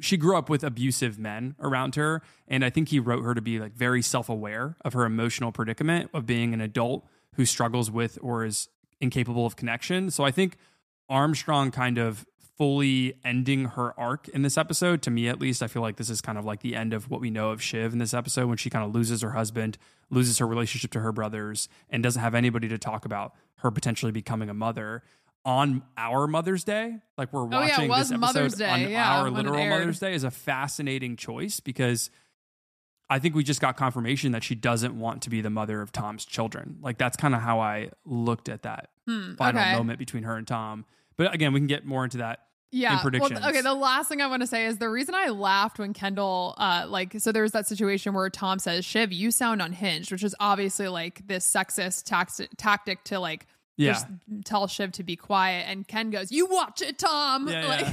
Speaker 3: she grew up with abusive men around her, and I think he wrote her to be like very self aware of her emotional predicament of being an adult who struggles with or is incapable of connection. So I think Armstrong kind of fully ending her arc in this episode. To me, at least, I feel like this is kind of like the end of what we know of Shiv in this episode when she kind of loses her husband, loses her relationship to her brothers, and doesn't have anybody to talk about her potentially becoming a mother. on our Mother's Day, like we're
Speaker 4: Oh, yeah,
Speaker 3: watching this episode
Speaker 4: Mother's Day,
Speaker 3: on
Speaker 4: yeah,
Speaker 3: our literal. Mother's Day, is a fascinating choice because I think we just got confirmation that she doesn't want to be the mother of Tom's children. Like that's kind of how I looked at that final
Speaker 4: Hmm, okay.
Speaker 3: moment between her and Tom. But again, we can get more into that
Speaker 4: yeah.
Speaker 3: in predictions.
Speaker 4: Well, okay, the last thing I want to say is the reason I laughed when Kendall, uh, like, so there was that situation where Tom says, "Shiv, you sound unhinged," which is obviously like this sexist tax- tactic to like.
Speaker 3: Yeah.
Speaker 4: Just tell Shiv to be quiet, and Ken goes, "You watch it, Tom."
Speaker 3: Yeah,
Speaker 4: like,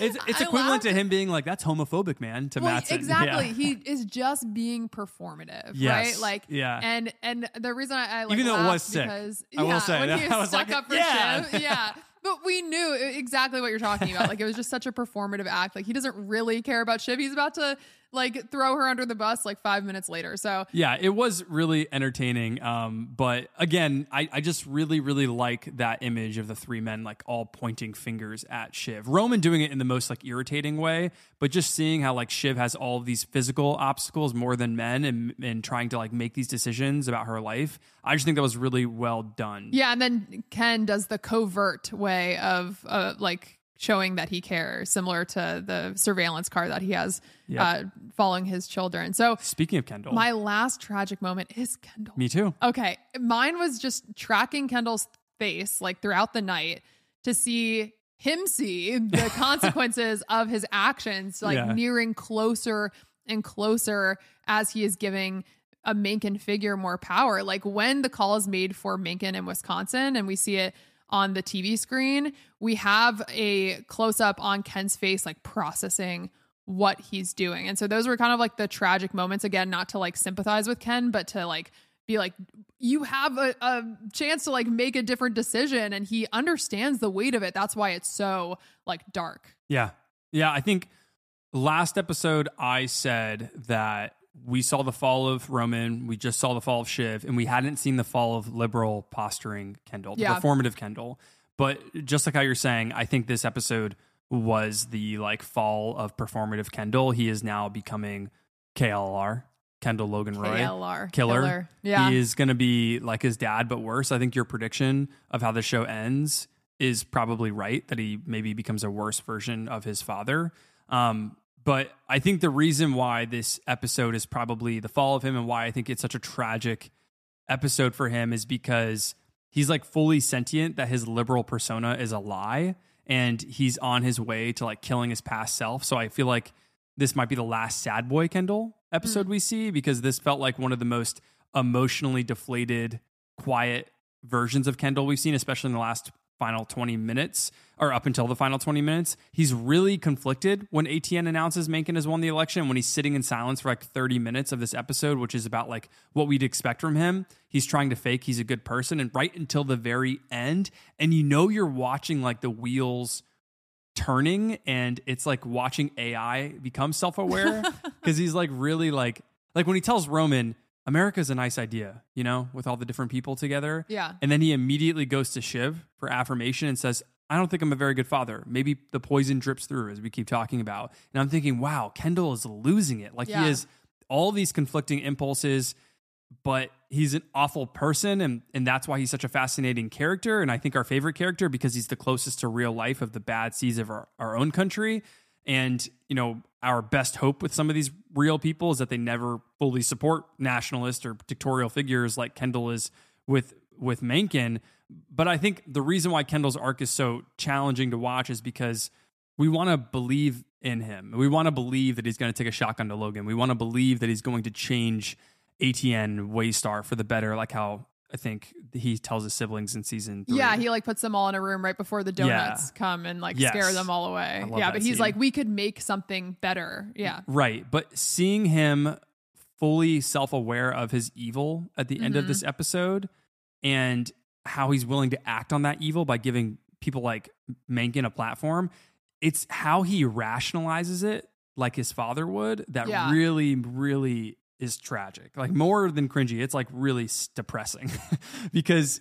Speaker 3: It's it's
Speaker 4: I
Speaker 3: equivalent to him being like, "That's homophobic, man." To
Speaker 4: Well, exactly.
Speaker 3: Yeah.
Speaker 4: He is just being performative,
Speaker 3: Yes.
Speaker 4: right? Like,
Speaker 3: Yeah.
Speaker 4: And and the reason I, I like
Speaker 3: Even though it was sick.
Speaker 4: because
Speaker 3: I will say
Speaker 4: when
Speaker 3: that.
Speaker 4: he
Speaker 3: I was
Speaker 4: stuck
Speaker 3: like,
Speaker 4: up for
Speaker 3: yeah.
Speaker 4: Shiv, yeah. But we knew exactly what you're talking about. Like it was just such a performative act. Like he doesn't really care about Shiv. He's about to like throw her under the bus like five minutes later. So
Speaker 3: Yeah, it was really entertaining. Um, but again, I, I just really, really like that image of the three men like all pointing fingers at Shiv. Roman doing it in the most like irritating way, but just seeing how like Shiv has all of these physical obstacles more than men and and trying to like make these decisions about her life. I just think that was really well done.
Speaker 4: yeah, and then Ken does the covert way of uh, like showing that he cares, similar to the surveillance car that he has
Speaker 3: Yep.
Speaker 4: uh, following his children. So
Speaker 3: Speaking of Kendall,
Speaker 4: my last tragic moment is Kendall.
Speaker 3: me too.
Speaker 4: Okay. Mine was just tracking Kendall's face like throughout the night to see him see the consequences of his actions, like
Speaker 3: Yeah.
Speaker 4: nearing closer and closer as he is giving a Mencken figure more power. Like when the call is made for Mencken in Wisconsin and we see it on the TV screen, we have a close up on Ken's face, like processing what he's doing. And so those were kind of like the tragic moments again, not to like sympathize with Ken, but to like be like, you have a, a chance to like make a different decision. And he understands the weight of it. That's why it's so like dark.
Speaker 3: Yeah. Yeah. I think last episode I said that we saw the fall of Roman, we just saw the fall of Shiv, and we hadn't seen the fall of liberal posturing Kendall, the
Speaker 4: Yeah.
Speaker 3: performative Kendall. But just like how you're saying, I think this episode was the like fall of performative Kendall. He is now becoming KLR, Kendall Logan Roy.
Speaker 4: KLR.
Speaker 3: Killer.
Speaker 4: Killer. Yeah.
Speaker 3: He is going to be like his dad, but worse. I think your prediction of how the show ends is probably right that he maybe becomes a worse version of his father. Um, but I think the reason why this episode is probably the fall of him and why I think it's such a tragic episode for him is because he's like fully sentient that his liberal persona is a lie and he's on his way to like killing his past self. So I feel like this might be the last sad boy Kendall episode hmm. we see because this felt like one of the most emotionally deflated, quiet versions of Kendall we've seen, especially in the last final 20 minutes or up until the final 20 minutes. He's really conflicted when ATN announces Mencken has won the election. When he's sitting in silence for like 30 minutes of this episode, which is about like what we'd expect from him, he's trying to fake he's a good person. And right until the very end, and you know, you're watching like the wheels turning and it's like watching AI become self-aware because he's like really like like when he tells Roman America's a nice idea, you know, with all the different people together.
Speaker 4: Yeah.
Speaker 3: And then he immediately goes to Shiv for affirmation and says, I don't think I'm a very good father. Maybe the poison drips through, as we keep talking about. And I'm thinking, wow, Kendall is losing it. Like
Speaker 4: Yeah.
Speaker 3: he has all these conflicting impulses, but he's an awful person. And, and that's why he's such a fascinating character. And I think our favorite character because he's the closest to real life of the bad seas of our, our own country. And, you know, our best hope with some of these real people is that they never fully support nationalist or dictatorial figures like Kendall is with with Mencken. But I think the reason why Kendall's arc is so challenging to watch is because we want to believe in him. We want to believe that he's going to take a shotgun to Logan. We want to believe that he's going to change ATN Waystar for the better, like how I think he tells his siblings in season three.
Speaker 4: Yeah, he like puts them all in a room right before the donuts come and like
Speaker 3: Yes.
Speaker 4: scare them all away. Yeah, but he's
Speaker 3: scene.
Speaker 4: like, we could make something better. Yeah.
Speaker 3: Right. But seeing him fully self aware of his evil at the end of this mm-hmm. episode and how he's willing to act on that evil by giving people like Mencken a platform, it's how he rationalizes it like his father would that
Speaker 4: Yeah.
Speaker 3: really, really is tragic. Like more than cringy, it's like really depressing because,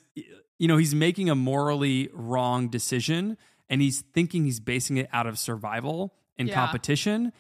Speaker 3: you know, he's making a morally wrong decision and he's thinking he's basing it out of survival and
Speaker 4: Yeah.
Speaker 3: competition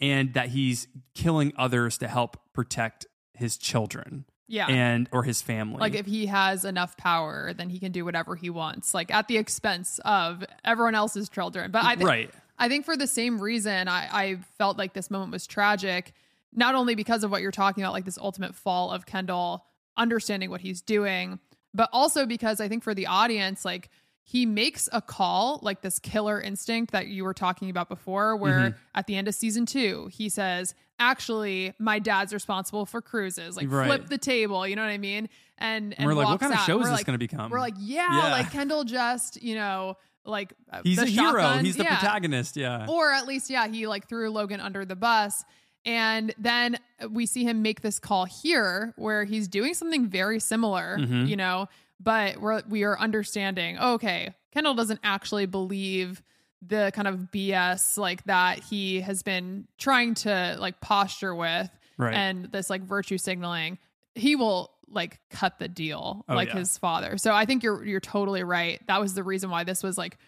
Speaker 3: and that he's killing others to help protect his children.
Speaker 4: Yeah.
Speaker 3: and or his family.
Speaker 4: like if he has enough power, then he can do whatever he wants, like at the expense of everyone else's children. But I think
Speaker 3: Right.
Speaker 4: I think for the same reason, I, I felt like this moment was tragic, not only because of what you're talking about, like this ultimate fall of Kendall understanding what he's doing, but also because I think for the audience, like he makes a call, like this killer instinct that you were talking about before, where
Speaker 3: Mm-hmm.
Speaker 4: at the end of season two, he says, Actually, my dad's responsible for cruises. Like
Speaker 3: Right.
Speaker 4: flip the table, you know what I mean? And, and
Speaker 3: we're like, what kind of show
Speaker 4: We're
Speaker 3: is this
Speaker 4: like-
Speaker 3: going to become?
Speaker 4: We're like, yeah,
Speaker 3: Yeah.
Speaker 4: like Kendall just, you know, like uh,
Speaker 3: he's a hero. He's the
Speaker 4: yeah.
Speaker 3: protagonist. Yeah.
Speaker 4: Or at least, yeah, he like threw Logan under the bus. And then we see him make this call here where he's doing something very similar,
Speaker 3: Mm-hmm.
Speaker 4: you know, but we're, we are understanding, okay, Kendall doesn't actually believe the kind of BS like that he has been trying to like posture with
Speaker 3: Right.
Speaker 4: and this like virtue signaling. He will like cut the deal
Speaker 3: Oh,
Speaker 4: like
Speaker 3: yeah.
Speaker 4: his father. So I think you're you're totally right. That was the reason why this was like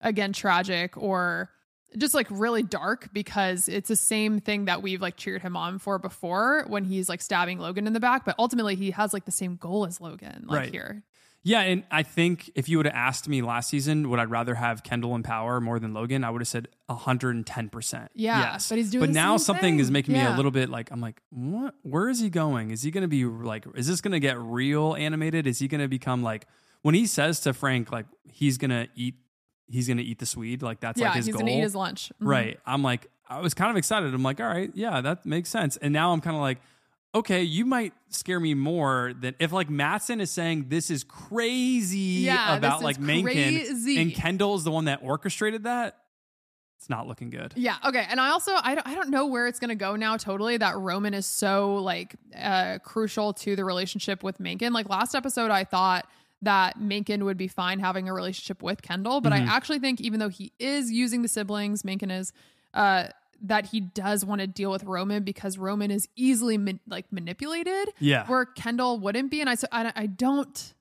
Speaker 4: again tragic or just like really dark because it's the same thing that we've like cheered him on for before when he's like stabbing Logan in the back, but ultimately he has like the same goal as Logan like
Speaker 3: Right.
Speaker 4: here.
Speaker 3: Yeah, and I think if you would have asked me last season, would I rather have Kendall in power more than Logan? I would have said 110%.
Speaker 4: Yeah,
Speaker 3: yes.
Speaker 4: but he's doing
Speaker 3: But now something is
Speaker 4: thing.
Speaker 3: making me a little bit like I'm like, what? Where is he going? Is he going to be like? Is this going to get real animated? Is he going to become like when he says to Frank like he's going to eat, he's going to eat the Swede like that's
Speaker 4: yeah,
Speaker 3: like his goal.
Speaker 4: he's
Speaker 3: goal.
Speaker 4: gonna eat his lunch. Mhm.
Speaker 3: Right. I'm like, I was kind of excited. I'm like, all right, yeah, that makes sense. And now I'm kind of like, okay, you might scare me more than if like Matsson is saying this is crazy
Speaker 4: Yeah,
Speaker 3: about like
Speaker 4: crazy.
Speaker 3: and Kendall's the one that orchestrated that. It's not looking good.
Speaker 4: Yeah. Okay. And I also I don't I don't know where it's gonna go now. Totally. That Roman is so like uh, crucial to the relationship with Mencken. Like last episode, I thought that Mencken would be fine having a relationship with Kendall, but
Speaker 3: Mm-hmm.
Speaker 4: I actually think even though he is using the siblings, Mencken is. Uh, that he does want to deal with Roman because Roman is easily man- like manipulated.
Speaker 3: Yeah.
Speaker 4: Where Kendall wouldn't be, and I so I, I don't.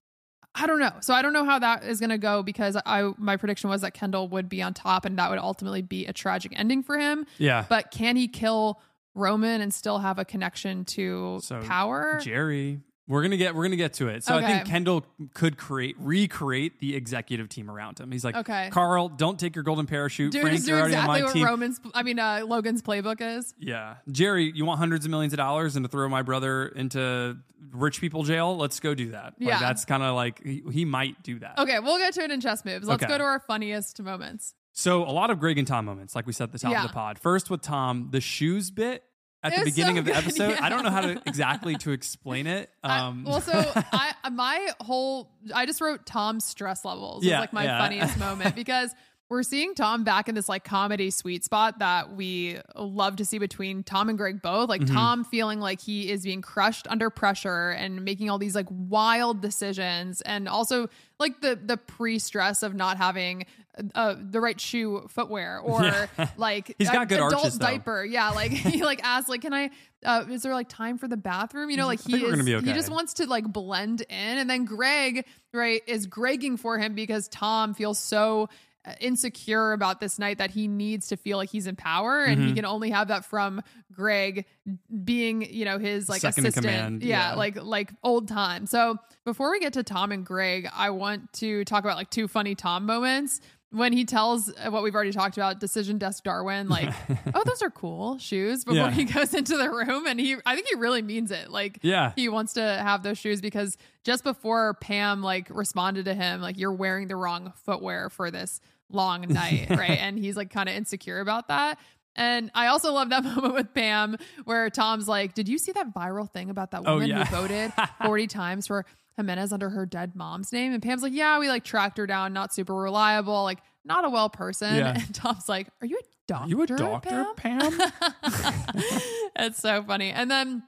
Speaker 4: I don't know. So I don't know how that is going to go because I my prediction was that Kendall would be on top and that would ultimately be a tragic ending for him.
Speaker 3: Yeah.
Speaker 4: But can he kill Roman and still have a connection to
Speaker 3: So,
Speaker 4: power?
Speaker 3: Gerri, we're gonna get we're gonna get to it. So I think Kendall could create recreate the executive team around him. He's like,
Speaker 4: Okay.
Speaker 3: Karl, don't take your golden parachute.
Speaker 4: Dude,
Speaker 3: Frank,
Speaker 4: just
Speaker 3: you're
Speaker 4: do exactly what
Speaker 3: team.
Speaker 4: Roman's, I mean, uh, Logan's playbook is.
Speaker 3: Yeah. Gerri, you want hundreds of millions of dollars and to throw my brother into rich people jail? Let's go do that. Like,
Speaker 4: Yeah.
Speaker 3: That's kind of like, he, he might do that.
Speaker 4: Okay, we'll get to it in chess moves. Let's
Speaker 3: Okay.
Speaker 4: go to our funniest moments.
Speaker 3: So, a lot of Greg and Tom moments, like we said at the top
Speaker 4: Yeah.
Speaker 3: of the pod. First with Tom, the shoes bit at
Speaker 4: It
Speaker 3: the beginning
Speaker 4: so
Speaker 3: of the
Speaker 4: good,
Speaker 3: episode.
Speaker 4: yeah.
Speaker 3: I don't know how to exactly to explain it. Um,
Speaker 4: I, well, so I my whole I just wrote Tom's stress levels.
Speaker 3: Yeah,
Speaker 4: is like my
Speaker 3: yeah.
Speaker 4: funniest moment because we're seeing Tom back in this like comedy sweet spot that we love to see between Tom and Greg both. Like
Speaker 3: Mm-hmm.
Speaker 4: Tom feeling like he is being crushed under pressure and making all these like wild decisions, and also like the the pre stress of not having uh, the right shoe footwear or like
Speaker 3: He's got
Speaker 4: a-
Speaker 3: good
Speaker 4: adult
Speaker 3: arches,
Speaker 4: diaper. Yeah, like he like asked like, can I? Uh, is there like time for the bathroom? You know, like he is.
Speaker 3: okay.
Speaker 4: He just wants to like blend in, and then Greg right is Gregging for him because Tom feels so uh, insecure about this night that he needs to feel like he's in power, and
Speaker 3: Mm-hmm.
Speaker 4: he can only have that from Greg being you know his like
Speaker 3: Second
Speaker 4: assistant. yeah,
Speaker 3: yeah.
Speaker 4: like like old time. So before we get to Tom and Greg, I want to talk about like two funny Tom moments. When he tells uh, what we've already talked about, decision desk Darwin, like, oh, those are cool shoes. Before
Speaker 3: Yeah.
Speaker 4: he goes into the room, and he, I think he really means it. Like,
Speaker 3: Yeah.
Speaker 4: he wants to have those shoes because just before Pam like responded to him, like, you're wearing the wrong footwear for this long night, right? And he's like kind of insecure about that. And I also love that moment with Pam where Tom's like, Did you see that viral thing about that
Speaker 3: Oh,
Speaker 4: woman
Speaker 3: yeah.
Speaker 4: who voted 40 times for Jimenez under her dead mom's name? And Pam's like, Yeah, we like tracked her down, not super reliable, like not a well person.
Speaker 3: Yeah.
Speaker 4: And Tom's like, Are you a doctor?
Speaker 3: you a doctor,
Speaker 4: Pam?
Speaker 3: Pam?
Speaker 4: it's so funny. And then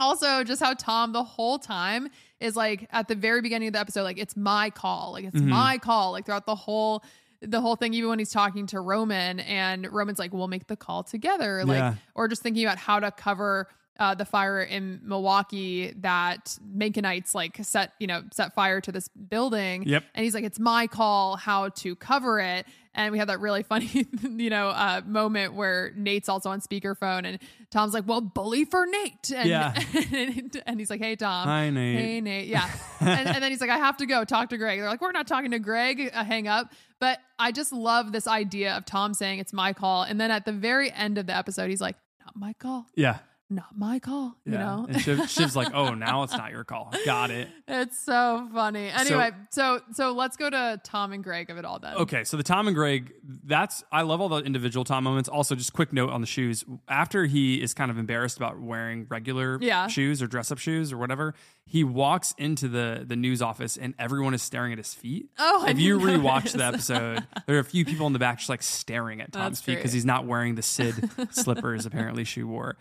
Speaker 4: also just how Tom the whole time is like at the very beginning of the episode, like it's my call, like it's
Speaker 3: Mm-hmm.
Speaker 4: my call, like throughout the whole the whole thing, even when he's talking to Roman and Roman's like, we'll make the call together. Like,
Speaker 3: Yeah.
Speaker 4: or just thinking about how to cover uh, the fire in Milwaukee that Menckenites like set, you know, set fire to this building.
Speaker 3: Yep.
Speaker 4: And he's like, it's my call how to cover it. And we have that really funny, you know, uh, moment where Nate's also on speakerphone and Tom's like, well, bully for Nate. And,
Speaker 3: Yeah.
Speaker 4: and, and he's like, hey, Tom.
Speaker 3: Hi, Nate.
Speaker 4: Hey, Nate. Yeah. and, and then he's like, I have to go talk to Greg. They're like, we're not talking to Greg. Uh, hang up. But I just love this idea of Tom saying it's my call. And then at the very end of the episode, he's like, not my call.
Speaker 3: Yeah.
Speaker 4: Not my call. You know?
Speaker 3: And Shiv, Shiv's like, oh, now it's not your call. Got it.
Speaker 4: It's so funny. Anyway, so, so let's go to Tom and Greg of it all then.
Speaker 3: Okay, so the Tom and Greg, that's I love all the individual Tom moments. Also, just quick note on the shoes. After he is kind of embarrassed about wearing regular
Speaker 4: Yeah.
Speaker 3: shoes or dress up shoes or whatever, he walks into the the news office and everyone is staring at his feet.
Speaker 4: Oh,
Speaker 3: if you
Speaker 4: didn't
Speaker 3: rewatch
Speaker 4: notice
Speaker 3: the episode, there are a few people in the back just like staring at Tom's
Speaker 4: That's
Speaker 3: feet because he's not wearing the Cyd slippers apparently she wore.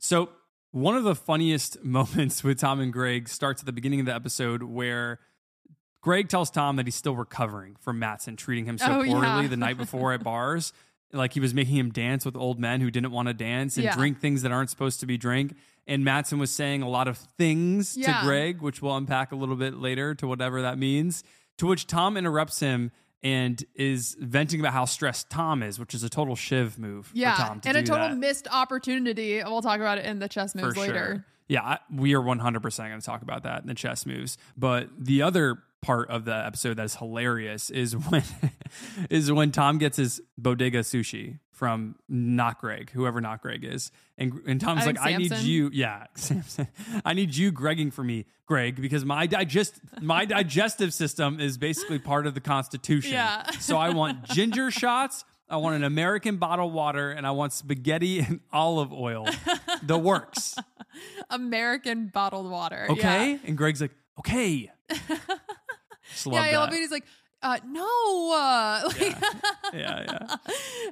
Speaker 3: So one of the funniest moments with Tom and Greg starts at the beginning of the episode where Greg tells Tom that he's still recovering from Matsson treating him so
Speaker 4: Oh,
Speaker 3: poorly
Speaker 4: yeah.
Speaker 3: the night before at bars. Like he was making him dance with old men who didn't want to dance and
Speaker 4: Yeah.
Speaker 3: drink things that aren't supposed to be drink. And Matsson was saying a lot of things
Speaker 4: Yeah.
Speaker 3: to Greg, which we'll unpack a little bit later to whatever that means. To which Tom interrupts him and is venting about how stressed Tom is, which is a total shiv move
Speaker 4: Yeah.
Speaker 3: for Tom to
Speaker 4: and a total
Speaker 3: that
Speaker 4: missed opportunity. We'll talk about it in the chess moves
Speaker 3: for
Speaker 4: later.
Speaker 3: sure. Yeah, I, we are 100% going to talk about that in the chess moves. But the other part of the episode that is hilarious is when is when Tom gets his bodega sushi from not Greg, whoever not Greg is. And and Tom's
Speaker 4: I
Speaker 3: like,
Speaker 4: think
Speaker 3: I need you, yeah, Samson. I need you gregging for me, Greg, because my digest my digestive system is basically part of the Constitution.
Speaker 4: Yeah.
Speaker 3: So I want ginger shots. I want an American bottled water and I want spaghetti and olive oil. The works.
Speaker 4: American bottled water.
Speaker 3: Okay.
Speaker 4: Yeah.
Speaker 3: And Greg's like, okay.
Speaker 4: Yeah, I love it. He's like, uh, no. Uh, like,
Speaker 3: Yeah, yeah.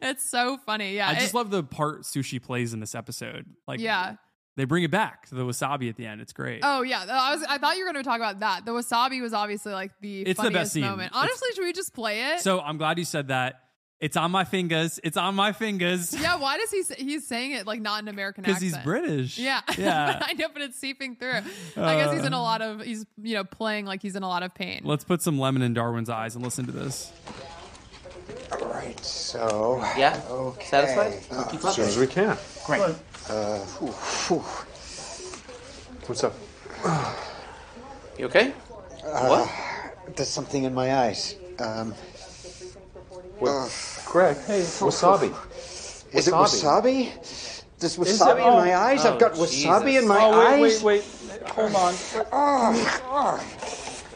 Speaker 4: it's so funny. Yeah.
Speaker 3: I just
Speaker 4: it-
Speaker 3: love the part sushi plays in this episode. Like,
Speaker 4: Yeah.
Speaker 3: they bring it back to the wasabi at the end. It's great.
Speaker 4: Oh yeah, I was. I thought you were going to talk about that. The wasabi was obviously like the
Speaker 3: It's the
Speaker 4: funniest
Speaker 3: best scene.
Speaker 4: moment.
Speaker 3: It's-
Speaker 4: Honestly, should we just play it?
Speaker 3: So I'm glad you said that. It's on my fingers. It's on my fingers.
Speaker 4: yeah. Why does he? say- He's saying it like not an American accent?
Speaker 3: Because he's British.
Speaker 4: Yeah.
Speaker 3: Yeah.
Speaker 4: I know, but it's seeping through. I guess he's in a lot of. He's you know playing like he's in a lot of pain.
Speaker 3: Let's put some lemon in Darwin's eyes and listen to this.
Speaker 9: All right, so.
Speaker 10: Yeah?
Speaker 9: Okay.
Speaker 10: Satisfied?
Speaker 9: Uh,
Speaker 10: Keep
Speaker 6: As soon as we can.
Speaker 10: Great.
Speaker 9: uh, whew, whew.
Speaker 6: What's up?
Speaker 10: You okay? what?
Speaker 9: There's something in my eyes. Um, uh,
Speaker 6: Greg, hey, wasabi.
Speaker 9: is it
Speaker 6: Wasabi.
Speaker 9: wasabi? There's
Speaker 6: Is it?
Speaker 9: wasabi in
Speaker 6: Oh.
Speaker 9: my eyes? I've got
Speaker 10: Oh,
Speaker 9: wasabi
Speaker 10: Jesus.
Speaker 9: in my
Speaker 6: Oh, wait,
Speaker 9: eyes.
Speaker 6: wait, wait. Hold on.
Speaker 9: Oh, oh.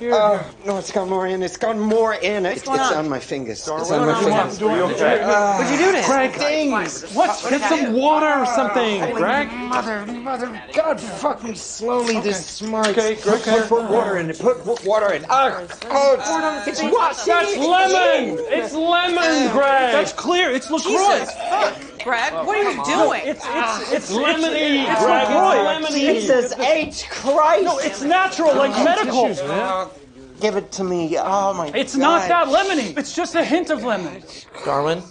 Speaker 6: Here,
Speaker 9: Oh, no, it's got more in. It's got more in. It, it's
Speaker 10: going on?
Speaker 9: on my fingers. It's on my
Speaker 6: come
Speaker 9: fingers.
Speaker 6: are you okay?
Speaker 10: What'd you do to him?
Speaker 6: Greg,
Speaker 9: Things.
Speaker 6: what? Get some water or something, Greg.
Speaker 9: Mother, mother, God, fuck me slowly. This smart.
Speaker 6: Okay,
Speaker 9: Greg,
Speaker 6: okay.
Speaker 9: put, put water in it. Put, put water in. Oh, oh, it's, it's
Speaker 6: What? That's lemon. It's lemon, Greg.
Speaker 5: That's clear. It's LaCroix.
Speaker 2: Greg, oh, what are you doing? Ah.
Speaker 5: It's it's it's lemony,
Speaker 6: it's
Speaker 5: Greg.
Speaker 6: LaCroix.
Speaker 5: lemony.
Speaker 9: Jesus H. Christ.
Speaker 5: No, it's natural, like medical.
Speaker 9: Oh, give it to me. Oh my God.
Speaker 5: It's not that lemony. It's just a hint of lemon.
Speaker 10: Darwin,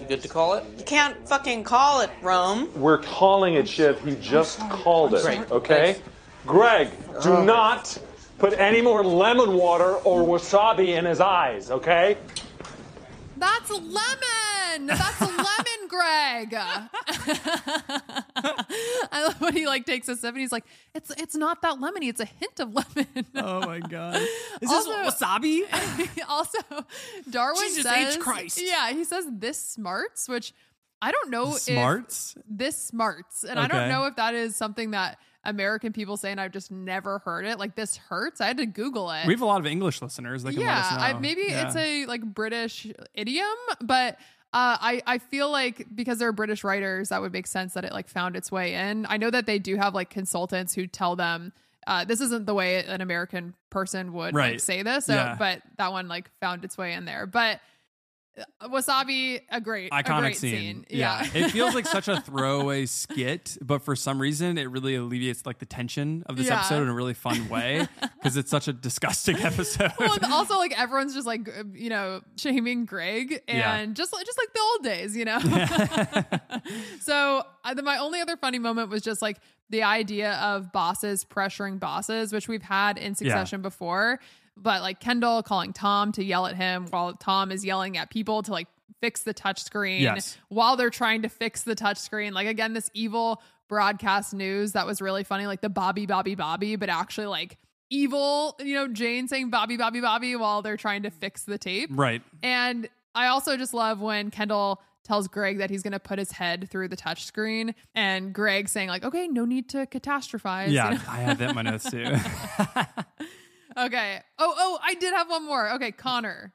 Speaker 10: you good to call it?
Speaker 2: You can't fucking call it Rome.
Speaker 6: We're calling it, Shiv. He just called it. Okay? Greg, do oh. not put any more lemon water or wasabi in his eyes, okay?
Speaker 4: That's lemon. That's lemon, Greg. I love when he like takes a sip and he's like, "It's it's not that lemony. It's a hint of lemon."
Speaker 3: Oh my God. Is
Speaker 4: Also-
Speaker 3: this wasabi?
Speaker 4: also, Darwin
Speaker 3: Jesus
Speaker 4: says,
Speaker 3: H. Christ.
Speaker 4: Yeah, he says this smarts, which I don't know if
Speaker 3: Smarts?
Speaker 4: this smarts, and I don't know if that is something that American people say, and I've just never heard it. Like this hurts. I had to Google it.
Speaker 3: We have a lot of English listeners that can
Speaker 4: yeah,
Speaker 3: let us know.
Speaker 4: I, maybe
Speaker 3: Yeah.
Speaker 4: it's a like British idiom, but uh, I I feel like because they're British writers, that would make sense that it like found its way in. I know that they do have like consultants who tell them. Uh, this isn't the way an American person would like say this, so,
Speaker 3: Yeah.
Speaker 4: but that one like found its way in there. But Wasabi, a great, a
Speaker 3: iconic
Speaker 4: great
Speaker 3: scene.
Speaker 4: Yeah.
Speaker 3: it feels like such a throwaway skit, but for some reason, it really alleviates like the tension of this
Speaker 4: Yeah.
Speaker 3: episode in a really fun way because it's such a disgusting episode.
Speaker 4: well, and also like everyone's just like you know shaming Greg and
Speaker 3: Yeah.
Speaker 4: just like just like the old days, you know. so the, my only other funny moment was just like the idea of bosses pressuring bosses, which we've had in Succession before. But like Kendall calling Tom to yell at him while Tom is yelling at people to like fix the touch screen
Speaker 3: Yes.
Speaker 4: while they're trying to fix the touch screen. Like again, this evil broadcast news that was really funny, like the Bobby Bobby Bobby, but actually like evil, you know, Jane saying Bobby Bobby Bobby while they're trying to fix the tape.
Speaker 3: right.
Speaker 4: And I also just love when Kendall tells Greg that he's going to put his head through the touch screen and Greg saying like, "Okay, no need to catastrophize."
Speaker 3: Yeah,
Speaker 4: you know?
Speaker 3: I had that in my notes too.
Speaker 4: okay. Oh, oh, I did have one more. Okay, Connor.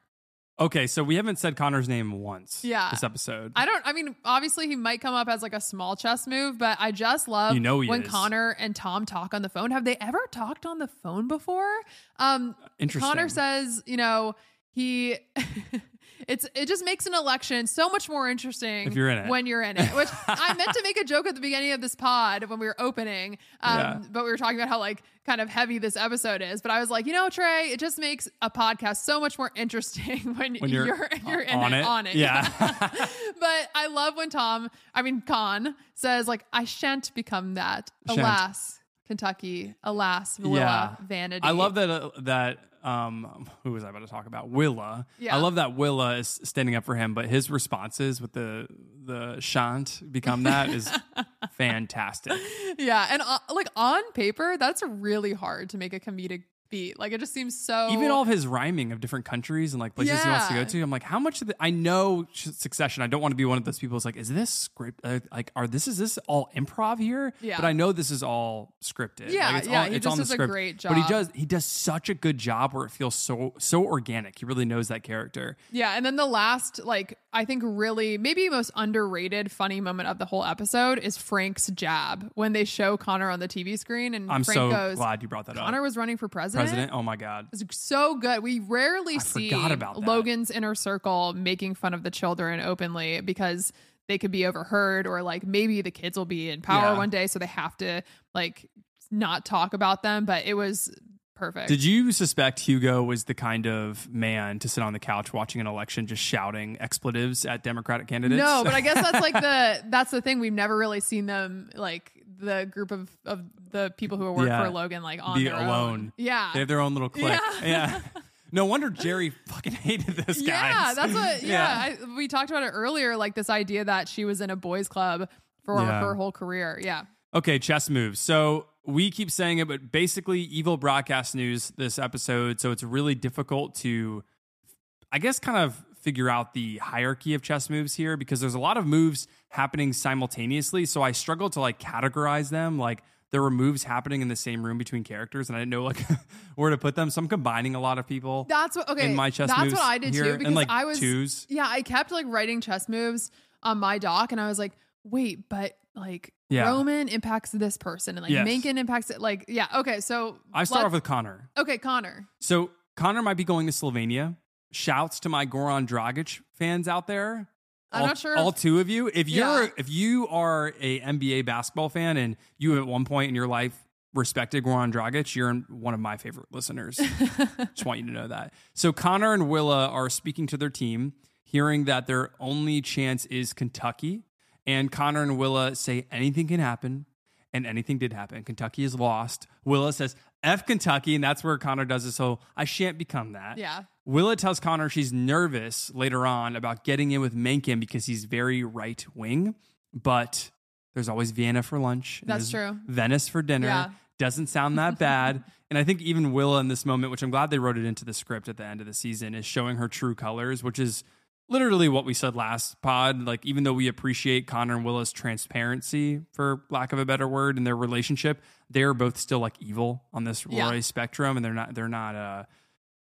Speaker 3: okay, so we haven't said Connor's name once.
Speaker 4: Yeah.
Speaker 3: this episode.
Speaker 4: I don't. I mean, obviously he might come up as like a small chess move, but I just love
Speaker 3: You know he
Speaker 4: when
Speaker 3: is.
Speaker 4: Connor and Tom talk on the phone. Have they ever talked on the phone before? Um,
Speaker 3: Interesting.
Speaker 4: Connor says, you know, he. It's it just makes an election so much more interesting
Speaker 3: If you're in it.
Speaker 4: when you're in it. Which I meant to make a joke at the beginning of this pod when we were opening, um,
Speaker 3: Yeah.
Speaker 4: but we were talking about how like kind of heavy this episode is. But I was like, you know, Trey, it just makes a podcast so much more interesting when,
Speaker 3: When you're
Speaker 4: you're you're in
Speaker 3: on
Speaker 4: it,
Speaker 3: it.
Speaker 4: on it.
Speaker 3: Yeah.
Speaker 4: but I love when Tom, I mean Con, says like, "I shan't become that."
Speaker 3: Shan't.
Speaker 4: Alas, Kentucky. Alas, Willa, vanity.
Speaker 3: I love that. Uh, that um, who was I about to talk about? Willa.
Speaker 4: Yeah.
Speaker 3: I love that Willa is standing up for him, but his responses with the the shan't become that is fantastic.
Speaker 4: Yeah, and uh, like on paper, that's really hard to make a comedic beat. Like it just seems so.
Speaker 3: Even all of his rhyming of different countries and like places he wants to go to. I'm like, how much of the, I know Succession. I don't want to be one of those people who's like, is this script? Uh, like, are this is this all improv here?
Speaker 4: Yeah.
Speaker 3: But I know this is all scripted.
Speaker 4: Yeah,
Speaker 3: like, it's
Speaker 4: yeah,
Speaker 3: all,
Speaker 4: he
Speaker 3: it's
Speaker 4: just
Speaker 3: on the
Speaker 4: does a
Speaker 3: script.
Speaker 4: great
Speaker 3: But he does he does such a good job where it feels so so organic. He really knows that character.
Speaker 4: Yeah, and then the last, like, I think really maybe most underrated funny moment of the whole episode is Frank's jab when they show Connor on the TV screen, and Frank goes,
Speaker 3: I'm
Speaker 4: Frank
Speaker 3: so
Speaker 4: goes,
Speaker 3: glad you brought that
Speaker 4: Connor
Speaker 3: up.
Speaker 4: Connor was running for president.
Speaker 3: President. Oh my god.
Speaker 4: It's so good. We rarely
Speaker 3: I
Speaker 4: see. Logan's inner circle making fun of the children openly because they could be overheard or like maybe the kids will be in power
Speaker 3: Yeah.
Speaker 4: one day so they have to like not talk about them, but it was perfect.
Speaker 3: Did you suspect Hugo was the kind of man to sit on the couch watching an election just shouting expletives at Democratic candidates?
Speaker 4: No, but I guess that's like the that's the thing. We've never really seen them like the group of of the people who work
Speaker 3: Yeah.
Speaker 4: for Logan like on
Speaker 3: be
Speaker 4: their
Speaker 3: alone.
Speaker 4: own. Yeah.
Speaker 3: They have their own little clique.
Speaker 4: Yeah.
Speaker 3: Yeah. No wonder Gerri fucking hated this guy.
Speaker 4: Yeah, that's what. Yeah, I, we talked about it earlier. Like this idea that she was in a boys' club for
Speaker 3: Yeah.
Speaker 4: her whole career. Yeah.
Speaker 3: Okay, chess moves. So we keep saying it, but basically, evil broadcast news this episode. So it's really difficult to, I guess, kind of figure out the hierarchy of chess moves here because there's a lot of moves happening simultaneously. So I struggle to like categorize them. Like there were moves happening in the same room between characters, and I didn't know like where to put them. So I'm combining a lot of people.
Speaker 4: That's what. Okay,
Speaker 3: in my chess moves.
Speaker 4: That's what I did
Speaker 3: here,
Speaker 4: too
Speaker 3: and,
Speaker 4: because
Speaker 3: like,
Speaker 4: I was
Speaker 3: twos.
Speaker 4: Yeah, I kept like writing chess moves on my doc, and I was like, wait, but like
Speaker 3: Yeah.
Speaker 4: Roman impacts this person, and like
Speaker 3: Yes.
Speaker 4: Mencken impacts it. Like, yeah, okay. So
Speaker 3: I start
Speaker 4: let's-
Speaker 3: off with Connor.
Speaker 4: okay, Connor.
Speaker 3: So Connor might be going to Slovenia. Shouts to my Goran Dragic fans out there.
Speaker 4: I'm
Speaker 3: all,
Speaker 4: not sure
Speaker 3: All
Speaker 4: if-
Speaker 3: two of you. If you're
Speaker 4: Yeah.
Speaker 3: if you are a NBA basketball fan and you at one point in your life respected Goran Dragic, you're one of my favorite listeners. Just want you to know that. So Connor and Willa are speaking to their team, hearing that their only chance is Kentucky. And Connor and Willa say anything can happen. And anything did happen. Kentucky is lost. Willa says, F Kentucky. And that's where Connor does this whole, I shan't become that.
Speaker 4: Yeah.
Speaker 3: Willa tells Connor she's nervous later on about getting in with Mencken because he's very right wing, but there's always Vienna for lunch.
Speaker 4: That's true.
Speaker 3: Venice for dinner.
Speaker 4: Yeah.
Speaker 3: Doesn't sound that bad. and I think even Willa in this moment, which I'm glad they wrote it into the script at the end of the season, is showing her true colors, which is literally what we said last pod. Like, even though we appreciate Connor and Willa's transparency, for lack of a better word, in their relationship, they're both still like evil on this
Speaker 4: Yeah.
Speaker 3: Roy spectrum, and they're not. They're not. Uh,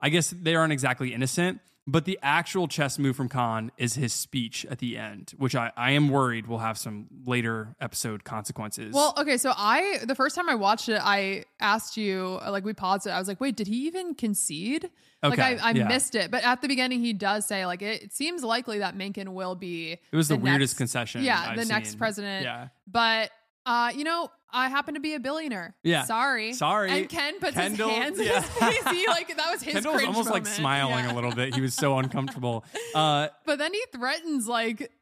Speaker 3: I guess they aren't exactly innocent. But the actual chess move from Con is his speech at the end, which I, I am worried will have some later episode consequences.
Speaker 4: Well, okay, so I the first time I watched it, I asked you like we paused it. I was like, wait, did he even concede? Like
Speaker 3: Okay,
Speaker 4: I, I
Speaker 3: yeah.
Speaker 4: missed it, but at the beginning he does say like it, it seems likely that Mencken will be.
Speaker 3: it was the, weirdest
Speaker 4: next-
Speaker 3: concession.
Speaker 4: Yeah,
Speaker 3: I've
Speaker 4: the next president.
Speaker 3: Yeah.
Speaker 4: But uh, you know, I happen to be a billionaire.
Speaker 3: Yeah.
Speaker 4: Sorry.
Speaker 3: Sorry.
Speaker 4: And Ken puts
Speaker 3: Kendall-
Speaker 4: his hands
Speaker 3: yeah.
Speaker 4: in his face. He like that was his
Speaker 3: Kendall was almost like smiling
Speaker 4: Yeah.
Speaker 3: a little bit. He was so uncomfortable. Uh,
Speaker 4: But then he threatens like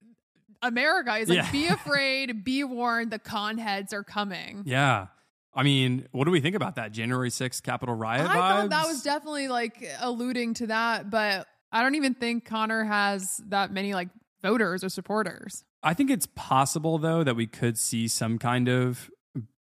Speaker 4: America. He's like,
Speaker 3: Yeah.
Speaker 4: be afraid, be warned, the con heads are coming.
Speaker 3: yeah. I mean, what do we think about that? January 6th Capitol riot
Speaker 4: I thought that was definitely like alluding to that, but I don't even think Connor has that many like voters or supporters.
Speaker 3: I think it's possible though that we could see some kind of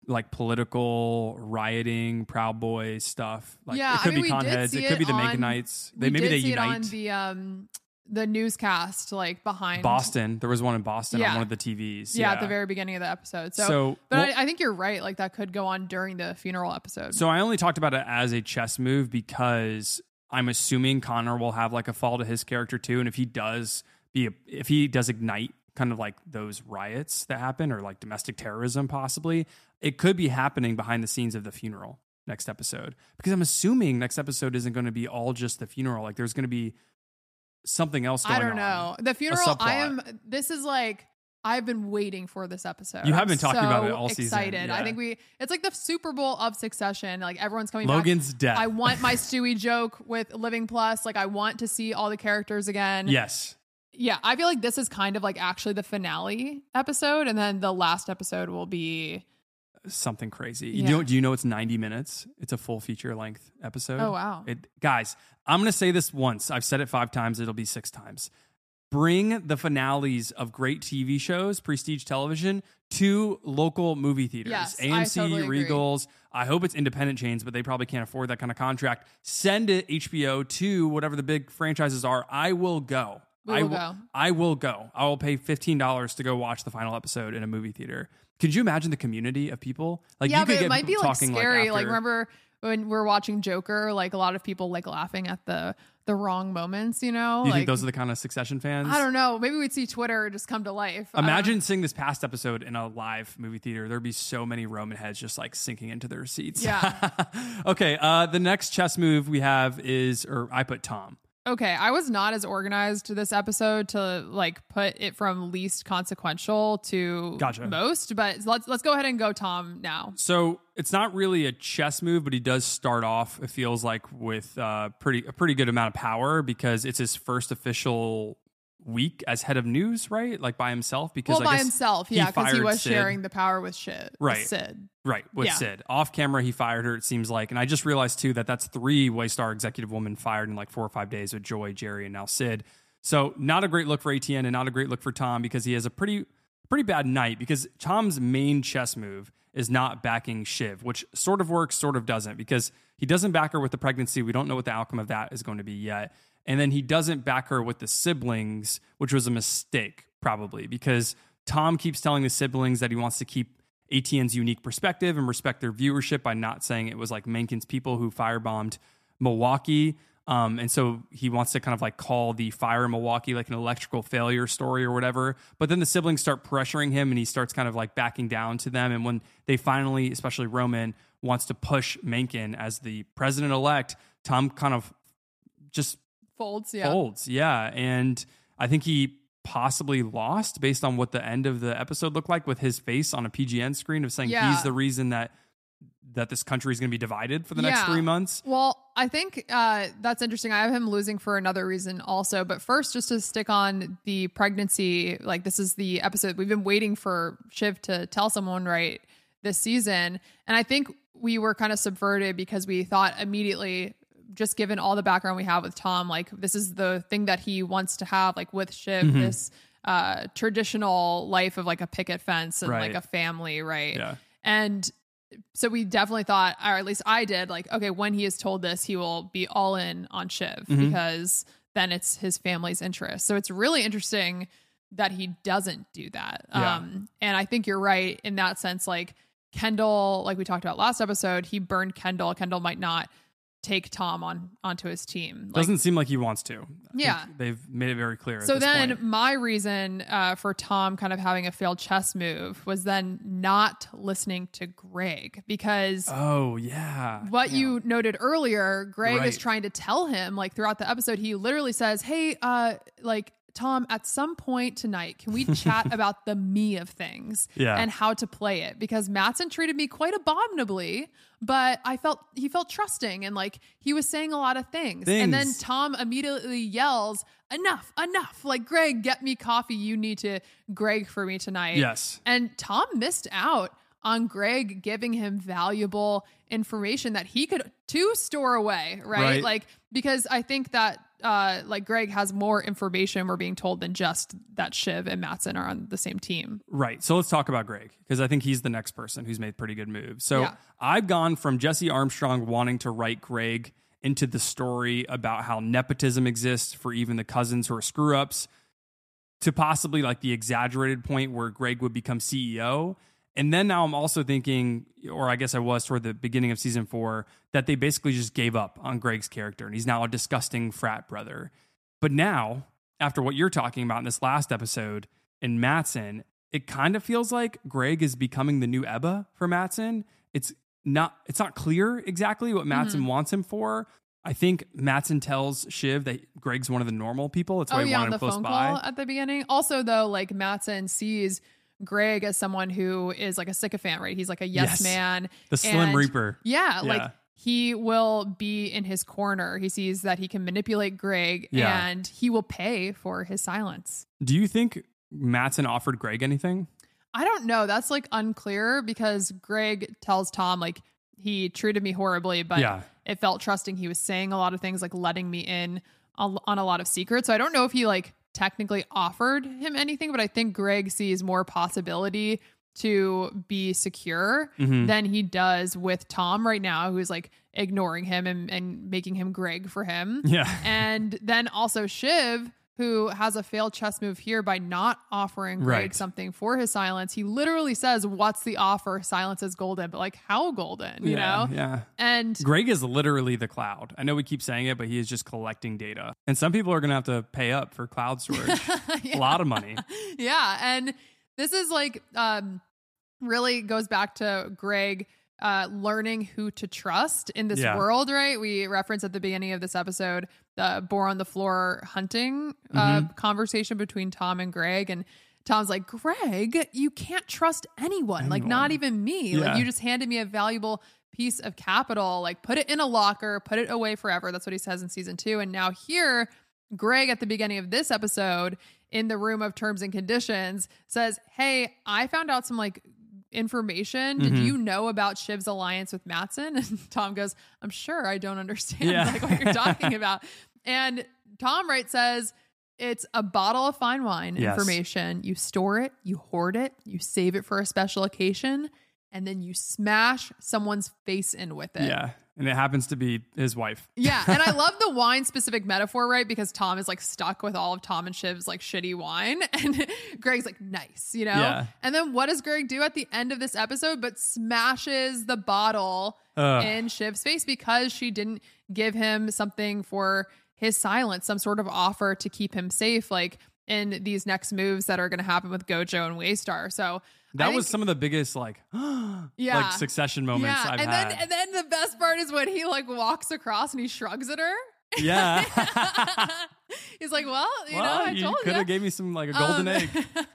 Speaker 3: like political rioting, Proud Boy stuff. Like
Speaker 4: yeah,
Speaker 3: it could
Speaker 4: I mean,
Speaker 3: be Conheads,
Speaker 4: see
Speaker 3: it could be the Meganites. They maybe they unite.
Speaker 4: it on the um the newscast like behind
Speaker 3: Boston. There was one in Boston
Speaker 4: Yeah.
Speaker 3: on one of the TVs.
Speaker 4: Yeah, at the very beginning of the episode. So,
Speaker 3: So,
Speaker 4: but
Speaker 3: well-
Speaker 4: I, I think you're right. Like that could go on during the funeral episode.
Speaker 3: So I only talked about it as a chess move because I'm assuming Connor will have like a fall to his character too, and if he does be, a, if he does ignite kind of like those riots that happen or like domestic terrorism, possibly it could be happening behind the scenes of the funeral next episode because I'm assuming next episode isn't going to be all just the funeral. Like there's going to be something else going
Speaker 4: I don't
Speaker 3: on.
Speaker 4: know. The funeral, I am, this is like, I've been waiting for this episode.
Speaker 3: You have been talking
Speaker 4: so
Speaker 3: about it all season,
Speaker 4: excited.
Speaker 3: yeah.
Speaker 4: I think we, it's like the Super Bowl of Succession. Like everyone's coming back.
Speaker 3: Logan's death.
Speaker 4: I want my Stewy joke with Living Plus. Like I want to see all the characters again.
Speaker 3: Yes.
Speaker 4: Yeah, I feel like this is kind of like actually the finale episode, and then the last episode will be.
Speaker 3: something crazy.
Speaker 4: Yeah.
Speaker 3: You know, do you know it's 90 minutes? It's a full feature length episode.
Speaker 4: Oh, wow.
Speaker 3: It, guys, I'm going to say this once. I've said it five times. It'll be six times. Bring the finales of great TV shows, prestige television, to local movie theaters.
Speaker 4: Yes, I
Speaker 3: AMC,
Speaker 4: totally agree.
Speaker 3: Regals. I hope it's independent chains, but they probably can't afford that kind of contract. Send it HBO to whatever the big franchises are. I will go.
Speaker 4: We
Speaker 3: I
Speaker 4: will go.
Speaker 3: I will go. I will pay fifteen dollars to go watch the final episode in a movie theater. Could you imagine the community of people? Like
Speaker 4: yeah,
Speaker 3: you could
Speaker 4: but
Speaker 3: get
Speaker 4: it might be like scary. Like,
Speaker 3: after-
Speaker 4: remember when we're watching Joker? Like a lot of people like laughing at the the wrong moments. You know,
Speaker 3: you
Speaker 4: like
Speaker 3: think those are the kind of Succession fans?
Speaker 4: I don't know. Maybe we'd see Twitter just come to life.
Speaker 3: Imagine seeing this past episode in a live movie theater. There'd be so many Roman heads just like sinking into their seats.
Speaker 4: Yeah.
Speaker 3: okay. Uh, the next chess move we have is, or I put Tom.
Speaker 4: Okay, I was not as organized this episode to like put it from least consequential to
Speaker 3: Gotcha.
Speaker 4: most, but let's let's go ahead and go Tom now.
Speaker 3: So it's not really a chess move, but he does start off. It feels like with uh, pretty a pretty good amount of power because it's his first official week as head of news, right? Like by himself. Because
Speaker 4: well,
Speaker 3: I
Speaker 4: by himself, yeah, because he was
Speaker 3: Cyd.
Speaker 4: sharing the power with shit, with
Speaker 3: Right.
Speaker 4: Cyd.
Speaker 3: Right, with
Speaker 4: Yeah.
Speaker 3: Cyd. Off camera, he fired her, it seems like. And I just realized, too, that that's three Waystar executive women fired in like four or five days with Joy, Gerri, and now Cyd. So, not a great look for ATN and not a great look for Tom because he has a pretty pretty bad night because Tom's main chess move is not backing Shiv, which sort of works, sort of doesn't, because he doesn't back her with the pregnancy. We don't know what the outcome of that is going to be yet. And then he doesn't back her with the siblings, which was a mistake, probably, because Tom keeps telling the siblings that he wants to keep ATN's unique perspective and respect their viewership by not saying it was like Mencken's people who firebombed Milwaukee. Um, and so he wants to kind of like call the fire in Milwaukee like an electrical failure story or whatever. But then the siblings start pressuring him and he starts kind of like backing down to them. And when they finally, especially Roman, wants to push Mencken as the president elect, Tom kind of just
Speaker 4: Folds, yeah.
Speaker 3: folds. Yeah. And I think he possibly lost based on what the end of the episode looked like with his face on a PGN screen of saying
Speaker 4: Yeah.
Speaker 3: he's the reason that that this country is going to be divided for the next three months.
Speaker 4: Well, I think uh, that's interesting. I have him losing for another reason also. But first, just to stick on the pregnancy, like this is the episode we've been waiting for Shiv to tell someone right this season. And I think we were kind of subverted because we thought immediately, just given all the background we have with Tom, like this is the thing that he wants to have, like with Shiv,
Speaker 3: Mhm.
Speaker 4: this uh, traditional life of like a picket fence and
Speaker 3: Right.
Speaker 4: like a family, right?
Speaker 3: Yeah.
Speaker 4: And so we definitely thought, or at least I did, like, okay, when he is told this, he will be all in on Shiv
Speaker 3: Mhm.
Speaker 4: because then it's his family's interest. So it's really interesting that he doesn't do that.
Speaker 3: Yeah.
Speaker 4: Um, and I think you're right in that sense. Like Kendall, like we talked about last episode, he burned Kendall. Kendall might not take Tom on onto his team. Like,
Speaker 3: Doesn't seem like he wants to. I
Speaker 4: Yeah.
Speaker 3: they've made it very clear. at
Speaker 4: so then
Speaker 3: point.
Speaker 4: my reason uh, for Tom kind of having a failed chess move was then not listening to Greg because
Speaker 3: oh yeah,
Speaker 4: what you noted earlier, Greg is trying to tell him, like throughout the episode, he literally says, Hey, uh, like, Tom, at some point tonight, can we chat about the me of things
Speaker 3: Yeah.
Speaker 4: and how to play it? Because Matsson treated me quite abominably, but I felt he felt trusting and like he was saying a lot of things. And then Tom immediately yells, Enough, enough. Like, Greg, get me coffee. You need to Greg for me tonight.
Speaker 3: Yes.
Speaker 4: And Tom missed out on Greg giving him valuable information that he could to store away, right?
Speaker 3: Right.
Speaker 4: Like because I think that uh like Greg has more information we're being told than just that Shiv and Matsson are on the same team.
Speaker 3: Right. So let's talk about Greg because I think he's the next person who's made pretty good moves. So
Speaker 4: Yeah.
Speaker 3: I've gone from Jesse Armstrong wanting to write Greg into the story about how nepotism exists for even the cousins who are screw ups to possibly like the exaggerated point where Greg would become CEO. And then now I'm also thinking, or I guess I was toward the beginning of season four, that they basically just gave up on Greg's character and he's now a disgusting frat brother. But now, after what you're talking about in this last episode in Matsson, it kind of feels like Greg is becoming the new Ebba for Matsson. It's not it's not clear exactly what Matsson mm-hmm. wants him for. I think Matsson tells Shiv that Greg's one of the normal people. That's why
Speaker 4: oh
Speaker 3: he
Speaker 4: yeah,
Speaker 3: wanted him
Speaker 4: the
Speaker 3: close
Speaker 4: phone
Speaker 3: by.
Speaker 4: call at the beginning. Also though, like Matsson sees Greg as someone who is like a sycophant, right? He's like a yes,
Speaker 3: Yes.
Speaker 4: man.
Speaker 3: The Slim
Speaker 4: And-
Speaker 3: Reaper.
Speaker 4: Yeah,
Speaker 3: Yeah.
Speaker 4: like he will be in his corner. He sees that he can manipulate Greg
Speaker 3: Yeah.
Speaker 4: and he will pay for his silence.
Speaker 3: Do you think Matsson offered Greg anything?
Speaker 4: I don't know. That's like unclear because Greg tells Tom like he treated me horribly, but
Speaker 3: Yeah.
Speaker 4: it felt trusting. He was saying a lot of things like letting me in on on a lot of secrets. So I don't know if he like technically offered him anything, but I think Greg sees more possibility to be secure
Speaker 3: Mhm.
Speaker 4: than he does with Tom right now, who's like ignoring him and, and making him Greg for him.
Speaker 3: Yeah.
Speaker 4: And then also Shiv, who has a failed chess move here by not offering Greg
Speaker 3: Right.
Speaker 4: something for his silence. He literally says, What's the offer? Silence is golden, but like how golden, you
Speaker 3: yeah,
Speaker 4: know?
Speaker 3: Yeah.
Speaker 4: And
Speaker 3: Greg is literally the cloud. I know we keep saying it, but he is just collecting data. And some people are going to have to pay up for cloud storage. A lot of money.
Speaker 4: yeah and this is like um really goes back to greg uh learning who to trust in this
Speaker 3: Yeah.
Speaker 4: world right? We referenced at the beginning of this episode the boar on the floor hunting uh
Speaker 3: Mm-hmm.
Speaker 4: conversation between tom and greg and tom's like greg you can't trust anyone, like not even me. Like you just handed me a valuable piece of capital. Like put it in a locker put it away forever. That's what he says in season two. And now here Greg at the beginning of this episode in the room of terms and conditions says, Hey, I found out some like information. Did
Speaker 3: Mhm.
Speaker 4: you know about Shiv's alliance with Matsson? And Tom goes, I'm sure I don't understand
Speaker 3: Yeah.
Speaker 4: like what you're talking about. And Tom Wright says, it's a bottle of fine wine
Speaker 3: Yes.
Speaker 4: information. You store it, you hoard it, you save it for a special occasion, and then you smash someone's face in with it.
Speaker 3: Yeah. And it happens to be his wife.
Speaker 4: Yeah, and I love the wine specific metaphor, right? Because Tom is like stuck with all of Tom and Shiv's like shitty wine, and Greg's like nice, you know.
Speaker 3: Yeah.
Speaker 4: And then what does Greg do at the end of this episode? But smashes the bottle
Speaker 3: Ugh.
Speaker 4: in Shiv's face because she didn't give him something for his silence, some sort of offer to keep him safe, like in these next moves that are going to happen with Gojo and Waystar. So
Speaker 3: That
Speaker 4: I
Speaker 3: was
Speaker 4: think-
Speaker 3: some of the biggest like
Speaker 4: Yeah.
Speaker 3: like succession moments
Speaker 4: yeah,
Speaker 3: I've
Speaker 4: and
Speaker 3: had.
Speaker 4: then and then the best part is when he like walks across and he shrugs at her.
Speaker 3: yeah.
Speaker 4: He's like, well, you
Speaker 3: well,
Speaker 4: know, I
Speaker 3: you
Speaker 4: told
Speaker 3: could
Speaker 4: you.
Speaker 3: have gave me some like a golden
Speaker 4: Um,
Speaker 3: egg.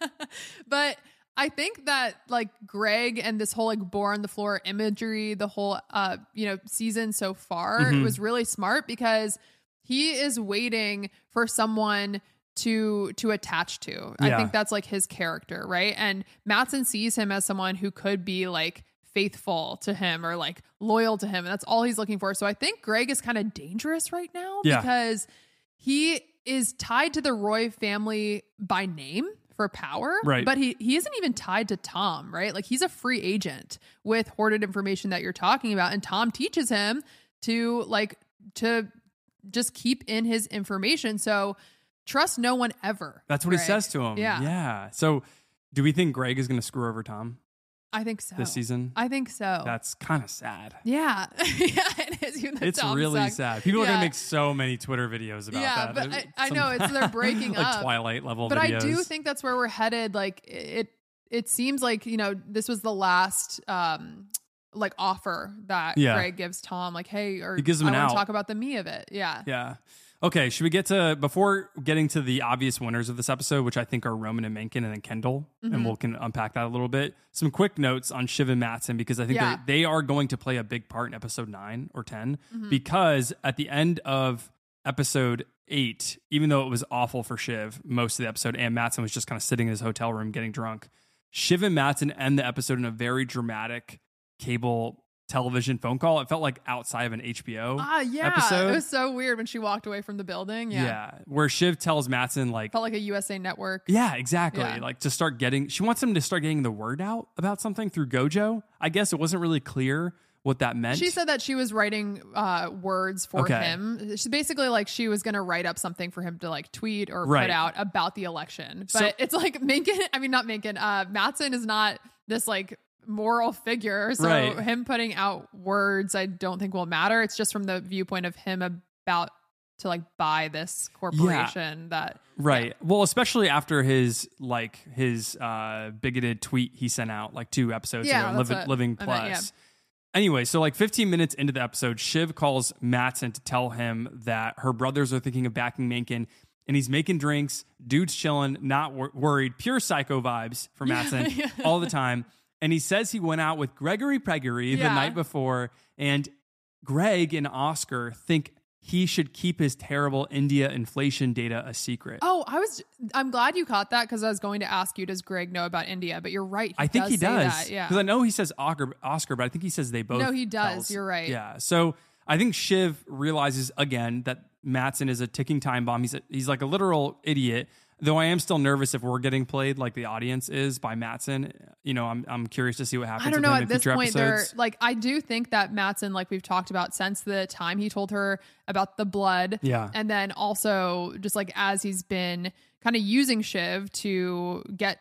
Speaker 4: but I think that like Greg and this whole like boar on the floor imagery, the whole uh, you know, season so far
Speaker 3: Mhm.
Speaker 4: was really smart because he is waiting for someone to to attach to. I think that's like his character, right? And Matsson sees him as someone who could be like faithful to him or like loyal to him. And that's all he's looking for. So I think Greg is kind of dangerous right now
Speaker 3: Yeah.
Speaker 4: because he is tied to the Roy family by name for power.
Speaker 3: Right.
Speaker 4: But he he isn't even tied to Tom, right? Like he's a free agent with hoarded information that you're talking about. And Tom teaches him to like to just keep in his information. So trust no one ever.
Speaker 3: That's what he says to him.
Speaker 4: Yeah.
Speaker 3: Yeah. So do we think Greg is going to screw over Tom?
Speaker 4: I think so.
Speaker 3: this season.
Speaker 4: I think so.
Speaker 3: That's kind of sad.
Speaker 4: yeah, yeah, it is. Even
Speaker 3: It's
Speaker 4: Tom
Speaker 3: really
Speaker 4: sucks.
Speaker 3: sad. People are gonna make so many Twitter videos about
Speaker 4: Yeah,
Speaker 3: that.
Speaker 4: but
Speaker 3: There's
Speaker 4: I- I know, it's- they're breaking
Speaker 3: like
Speaker 4: up.
Speaker 3: Twilight level
Speaker 4: but
Speaker 3: videos.
Speaker 4: I do think that's where we're headed. Like it, it seems like you know this was the last um like offer that
Speaker 3: Yeah.
Speaker 4: Greg gives Tom. Like, hey, or
Speaker 3: He gives him
Speaker 4: I want to talk about the me of it. Yeah.
Speaker 3: Yeah. Okay, should we get to before getting to the obvious winners of this episode, which I think are Roman and Mencken and then Kendall,
Speaker 4: Mhm.
Speaker 3: and we'll can unpack that a little bit. Some quick notes on Shiv and Matsson because I think
Speaker 4: Yeah.
Speaker 3: they, are going to play a big part in episode nine or 10
Speaker 4: Mhm.
Speaker 3: because at the end of episode eight, even though it was awful for Shiv most of the episode, and Matsson was just kind of sitting in his hotel room getting drunk, Shiv and Matsson end the episode in a very dramatic cable television phone call. It felt like outside of an HBO
Speaker 4: Ah, yeah.
Speaker 3: episode.
Speaker 4: It was so weird when she walked away from the building. Yeah.
Speaker 3: Yeah. Where Shiv tells Matsson, like,
Speaker 4: Felt like a USA network.
Speaker 3: yeah, exactly.
Speaker 4: Yeah.
Speaker 3: Like to start getting, she wants him to start getting the word out about something through Gojo. I guess it wasn't really clear what that meant.
Speaker 4: She said that she was writing uh, words for
Speaker 3: Okay.
Speaker 4: him. She basically like she was going to write up something for him to like tweet or
Speaker 3: Right.
Speaker 4: put out about the election. But
Speaker 3: So-
Speaker 4: it's like Mencken, I mean not Mencken, uh Matsson is not this like moral figure. So
Speaker 3: Right.
Speaker 4: him putting out words I don't think will matter. It's just from the viewpoint of him about to like buy this corporation that
Speaker 3: Right. Well, especially after his like his uh bigoted tweet he sent out like two episodes
Speaker 4: Yeah,
Speaker 3: ago, Living, Living Plus.
Speaker 4: meant, yeah.
Speaker 3: Anyway, so like 15 minutes into the episode, Shiv calls Matsson to tell him that her brothers are thinking of backing Mencken, and he's making drinks. Dude's chilling, not wor- worried. Pure psycho vibes for Matsson
Speaker 4: yeah.
Speaker 3: all the time. And he says he went out with Gregory Gregory the night before, and Greg and Oscar think he should keep his terrible India inflation data a secret.
Speaker 4: Oh, I was I'm glad you caught that because I was going to ask you does Greg know about India, but you're right.
Speaker 3: I think he does.
Speaker 4: that, Yeah.
Speaker 3: Because I know he says Oscar, Oscar, but I think he says they both.
Speaker 4: No, he does.
Speaker 3: tells-
Speaker 4: You're right.
Speaker 3: Yeah. So I think Shiv realizes again that Matsson is a ticking time bomb. He's a, he's like a literal idiot. Though I am still nervous if we're getting played like the audience is by Matsson. You know, I'm I'm curious to see what happens.
Speaker 4: I don't
Speaker 3: with
Speaker 4: know.
Speaker 3: him
Speaker 4: At this
Speaker 3: future
Speaker 4: point, they're like, I do think that Matsson, like we've talked about since the time he told her about the blood.
Speaker 3: Yeah.
Speaker 4: And then also, just like as he's been kind of using Shiv to get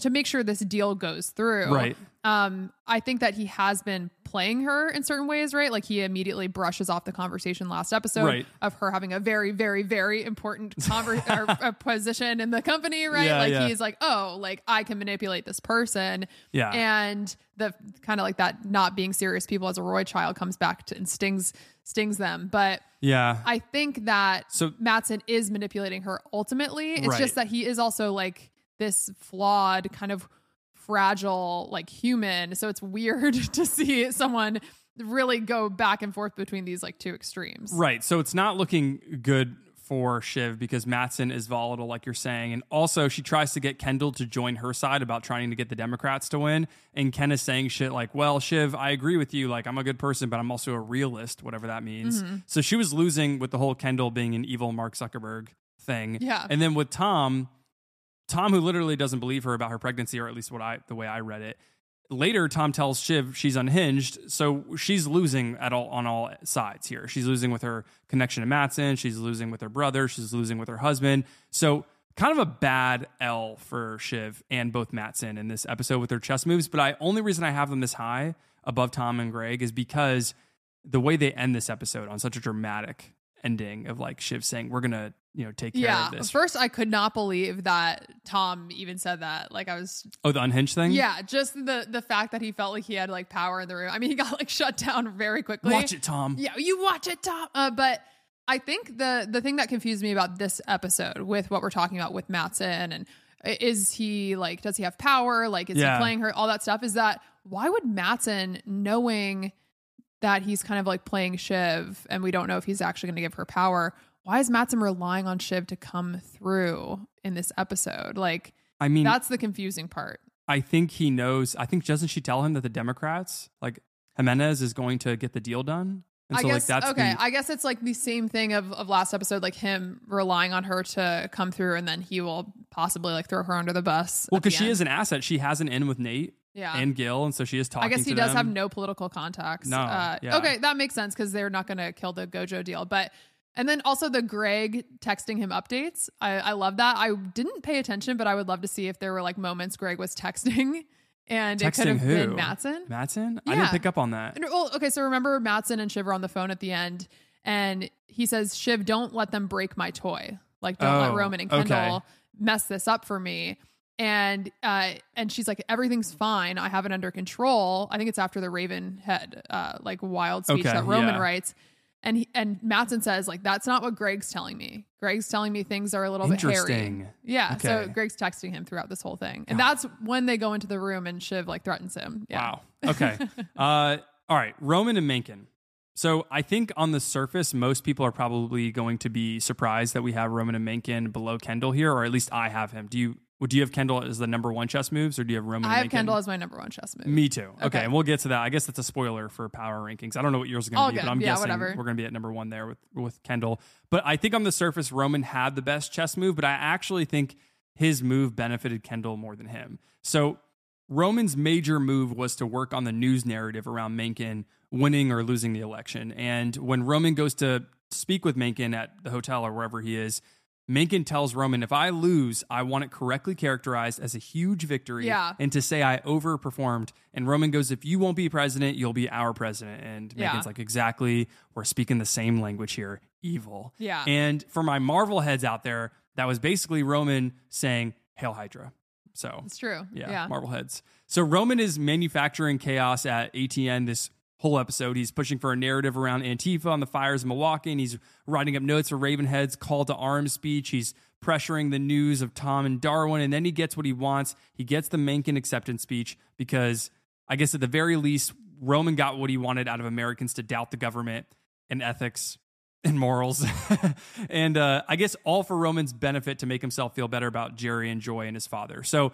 Speaker 4: to make sure this deal goes through.
Speaker 3: Right.
Speaker 4: Um, I think that he has been playing her in certain ways, right? Like he immediately brushes off the conversation last episode
Speaker 3: Right.
Speaker 4: of her having a very, very, very important conver- or, uh, position in the company, right?
Speaker 3: Yeah,
Speaker 4: like
Speaker 3: yeah.
Speaker 4: he's like, oh, like I can manipulate this person.
Speaker 3: Yeah.
Speaker 4: And the kind of like that not being serious people as a Roy child comes back to and stings stings them. But
Speaker 3: yeah.
Speaker 4: I think that
Speaker 3: So-
Speaker 4: Matsson is manipulating her ultimately. It's
Speaker 3: Right.
Speaker 4: just that he is also like this flawed kind of fragile like human. So it's weird to see someone really go back and forth between these like two extremes.
Speaker 3: Right. So it's not looking good for Shiv because Matsson is volatile, like you're saying. And also, she tries to get Kendall to join her side about trying to get the Democrats to win. And Ken is saying shit like, well, Shiv, I agree with you. Like, I'm a good person, but I'm also a realist, whatever that means.
Speaker 4: Mhm.
Speaker 3: So she was losing with the whole Kendall being an evil Mark Zuckerberg thing.
Speaker 4: Yeah.
Speaker 3: And then with Tom, Tom, who literally doesn't believe her about her pregnancy, or at least what I, the way I read it, later tom tells shiv she's unhinged so she's losing at all on all sides here. She's losing with her connection to matsson she's losing with her brother she's losing with her husband. So kind of a bad l for shiv and both matsson in this episode with their chess moves but i only reason i have them this high above tom and greg is because the way they end this episode on such a dramatic ending of like shiv saying we're gonna you know take care
Speaker 4: Yeah.
Speaker 3: of this
Speaker 4: First, I could not believe that Tom even said that. Like, I was
Speaker 3: oh the unhinged thing
Speaker 4: Yeah, just the the fact that he felt like he had like power in the room. I mean, he got like shut down very quickly.
Speaker 3: watch it tom
Speaker 4: Yeah, you watch it, Tom. Uh, but I think the the thing that confused me about this episode with what we're talking about with Matsson and is he like does he have power? Like is
Speaker 3: Yeah.
Speaker 4: he playing her? All that stuff is that why would Matsson knowing that he's kind of like playing Shiv and we don't know if he's actually going to give her power. Why is Matsson relying on Shiv to come through in this episode? Like
Speaker 3: i mean
Speaker 4: that's the confusing part.
Speaker 3: I think he knows. I think doesn't she tell him that the Democrats, like Jimenez, is going to get the deal done? And
Speaker 4: I
Speaker 3: so,
Speaker 4: guess
Speaker 3: like, that's
Speaker 4: okay.
Speaker 3: the-
Speaker 4: I guess it's like the same thing of, of last episode, like him relying on her to come through, and then he will possibly like throw her under the bus.
Speaker 3: well, because she
Speaker 4: end.
Speaker 3: is an asset. She has an in with Nate
Speaker 4: Yeah.
Speaker 3: and Gil, and so she is talking.
Speaker 4: I guess he does
Speaker 3: them.
Speaker 4: have no political contacts.
Speaker 3: No,
Speaker 4: Uh,
Speaker 3: yeah.
Speaker 4: Okay, that makes sense because they're not going to kill the Gojo deal. But and then also the Greg texting him updates. I, I love that. I didn't pay attention, but I would love to see if there were like moments Greg was texting and it could have
Speaker 3: who?
Speaker 4: been Matsson.
Speaker 3: Matsson? I didn't pick up on that.
Speaker 4: And- Well, okay, so remember Matsson and Shiv are on the phone at the end, and he says, "Shiv, don't let them break my toy. Like, don't let
Speaker 3: Oh,
Speaker 4: Roman and
Speaker 3: okay.
Speaker 4: Kendall mess this up for me." And uh, and she's like, "Everything's fine. I have it under control." I think it's after the Ravenhead, uh, like wild speech
Speaker 3: Okay,
Speaker 4: that Roman
Speaker 3: yeah.
Speaker 4: writes. And he, and Matsson says like that's not what Greg's telling me. Greg's telling me things are a little bit hairy. Yeah. So Greg's texting him throughout this whole thing, and that's when they go into the room and Shiv like threatens him. Yeah.
Speaker 3: Wow. Okay. uh, all right. Roman and Mencken. So I think on the surface, most people are probably going to be surprised that we have Roman and Mencken below Kendall here, or at least I have him. Do you? Would you have Kendall as the number one chess moves, or do you have Roman?
Speaker 4: I have
Speaker 3: Mencken?
Speaker 4: Kendall as my number one chess move.
Speaker 3: Me too. Okay.
Speaker 4: Okay.
Speaker 3: and we'll get to that. I guess that's a spoiler for power rankings. I don't know what yours is going to be,
Speaker 4: good.
Speaker 3: but I'm
Speaker 4: Yeah,
Speaker 3: guessing
Speaker 4: whatever.
Speaker 3: we're going to be at number one there with with Kendall. But I think on the surface, Roman had the best chess move, but I actually think his move benefited Kendall more than him. So Roman's major move was to work on the news narrative around Mencken winning or losing the election. And when Roman goes to speak with Mencken at the hotel or wherever he is, Mencken tells Roman, if I lose, I want it correctly characterized as a huge victory
Speaker 4: Yeah.
Speaker 3: and to say I overperformed. And Roman goes, if you won't be president, you'll be our president. And
Speaker 4: Yeah.
Speaker 3: Like, exactly. We're speaking the same language here. Evil.
Speaker 4: Yeah.
Speaker 3: And for my Marvel heads out there, that was basically Roman saying, Hail Hydra. So
Speaker 4: It's true.
Speaker 3: yeah,
Speaker 4: Yeah.
Speaker 3: Marvel heads. So Roman is manufacturing chaos at ATN this whole episode. He's pushing for a narrative around Antifa on the fires in Milwaukee, and he's writing up notes for Ravenhead's call to arms speech. He's pressuring the news of Tom and Darwin, and then he gets what he wants. He gets the Mencken acceptance speech because I guess at the very least, Roman got what he wanted out of Americans to doubt the government and ethics and morals. and uh, I guess all for Roman's benefit to make himself feel better about Gerri and Joy and his father. So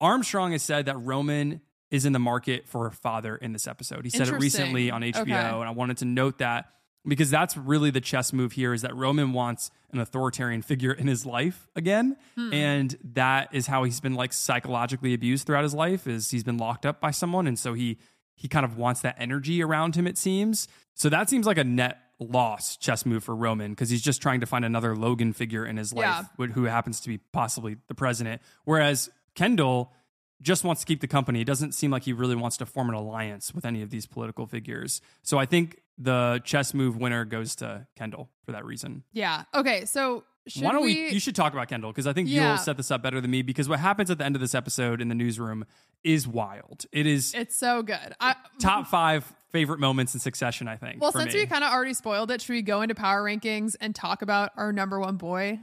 Speaker 3: Armstrong has said that Roman is in the market for a father in this episode. He said it recently on HBO,
Speaker 4: Okay.
Speaker 3: and I wanted to note that because that's really the chess move here is that Roman wants an authoritarian figure in his life again.
Speaker 4: Hmm.
Speaker 3: And that is how he's been like psychologically abused throughout his life is he's been locked up by someone. And so he he kind of wants that energy around him, it seems. So that seems like a net loss chess move for Roman because he's just trying to find another Logan figure in his life
Speaker 4: Yeah.
Speaker 3: who happens to be possibly the president. Whereas Kendall just wants to keep the company. It doesn't seem like he really wants to form an alliance with any of these political figures. So I think the chess move winner goes to Kendall for that reason.
Speaker 4: Yeah. Okay. So should
Speaker 3: Why don't we,
Speaker 4: we?
Speaker 3: You should talk about Kendall because I think
Speaker 4: Yeah.
Speaker 3: you'll set this up better than me. Because what happens at the end of this episode in the newsroom is wild. It is
Speaker 4: it's so good. I,
Speaker 3: top five favorite moments in succession. I think.
Speaker 4: well, since
Speaker 3: me.
Speaker 4: we kind of already spoiled it, should we go into power rankings and talk about our number one boy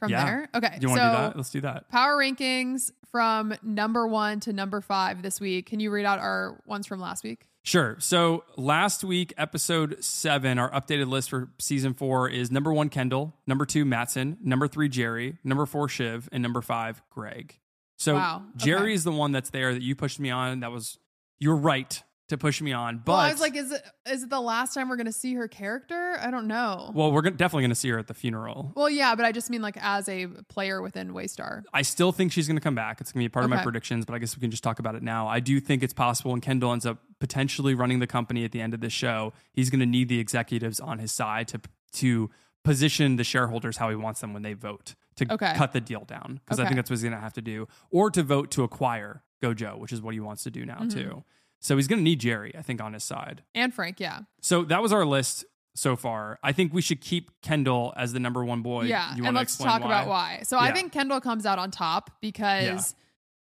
Speaker 4: from
Speaker 3: Yeah.
Speaker 4: there? Okay.
Speaker 3: you want
Speaker 4: so
Speaker 3: do that? Let's do that.
Speaker 4: Power rankings from number one to number five this week. Can you read out our ones from last week?
Speaker 3: Sure. So last week, episode seven, our updated list for season four is number one, Kendall, number two, Matson, number three, Gerri, number four, Shiv, and number five, Greg. So
Speaker 4: Wow.
Speaker 3: Gerri
Speaker 4: Okay.
Speaker 3: is the one that's there that you pushed me on. That was, you're right to push me on. But
Speaker 4: well, I was like, is it is it the last time we're going to see her character? I don't know.
Speaker 3: well, we're gonna, definitely going to see her at the funeral.
Speaker 4: Well, yeah, but I just mean like as a player within Waystar.
Speaker 3: I still think she's going to come back. It's going to be part of my predictions, but I guess we can just talk about it now. I do think it's possible, and Kendall ends up potentially running the company at the end of this show. He's going to need the executives on his side to to position the shareholders how he wants them when they vote to
Speaker 4: Okay.
Speaker 3: cut the deal down because I think that's what he's going to have to do, or to vote to acquire Gojo, which is what he wants to do now
Speaker 4: Mm-hmm.
Speaker 3: too. So he's going to need Gerri, I think, on his side.
Speaker 4: And Frank, yeah.
Speaker 3: So that was our list so far. I think we should keep Kendall as the number one boy.
Speaker 4: yeah.
Speaker 3: You
Speaker 4: And let's talk about why. So I think Kendall comes out on top because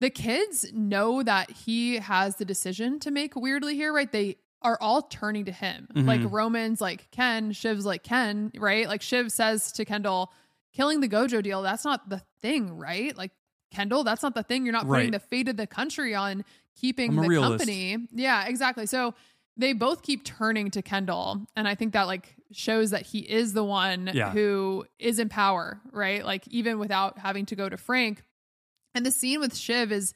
Speaker 4: the kids know that he has the decision to make weirdly here, right? They are all turning to him.
Speaker 3: Mhm.
Speaker 4: Like Roman's like Ken, Shiv's like Ken, right? Like Shiv says to Kendall, killing the Gojo deal, that's not the thing, right? Like Kendall, that's not the thing. You're not putting
Speaker 3: Right.
Speaker 4: the fate of the country on keeping the
Speaker 3: realist.
Speaker 4: company. Yeah, exactly. So they both keep turning to Kendall. And I think that like shows that he is the one
Speaker 3: Yeah.
Speaker 4: who is in power, right? Like even without having to go to Frank. And the scene with Shiv is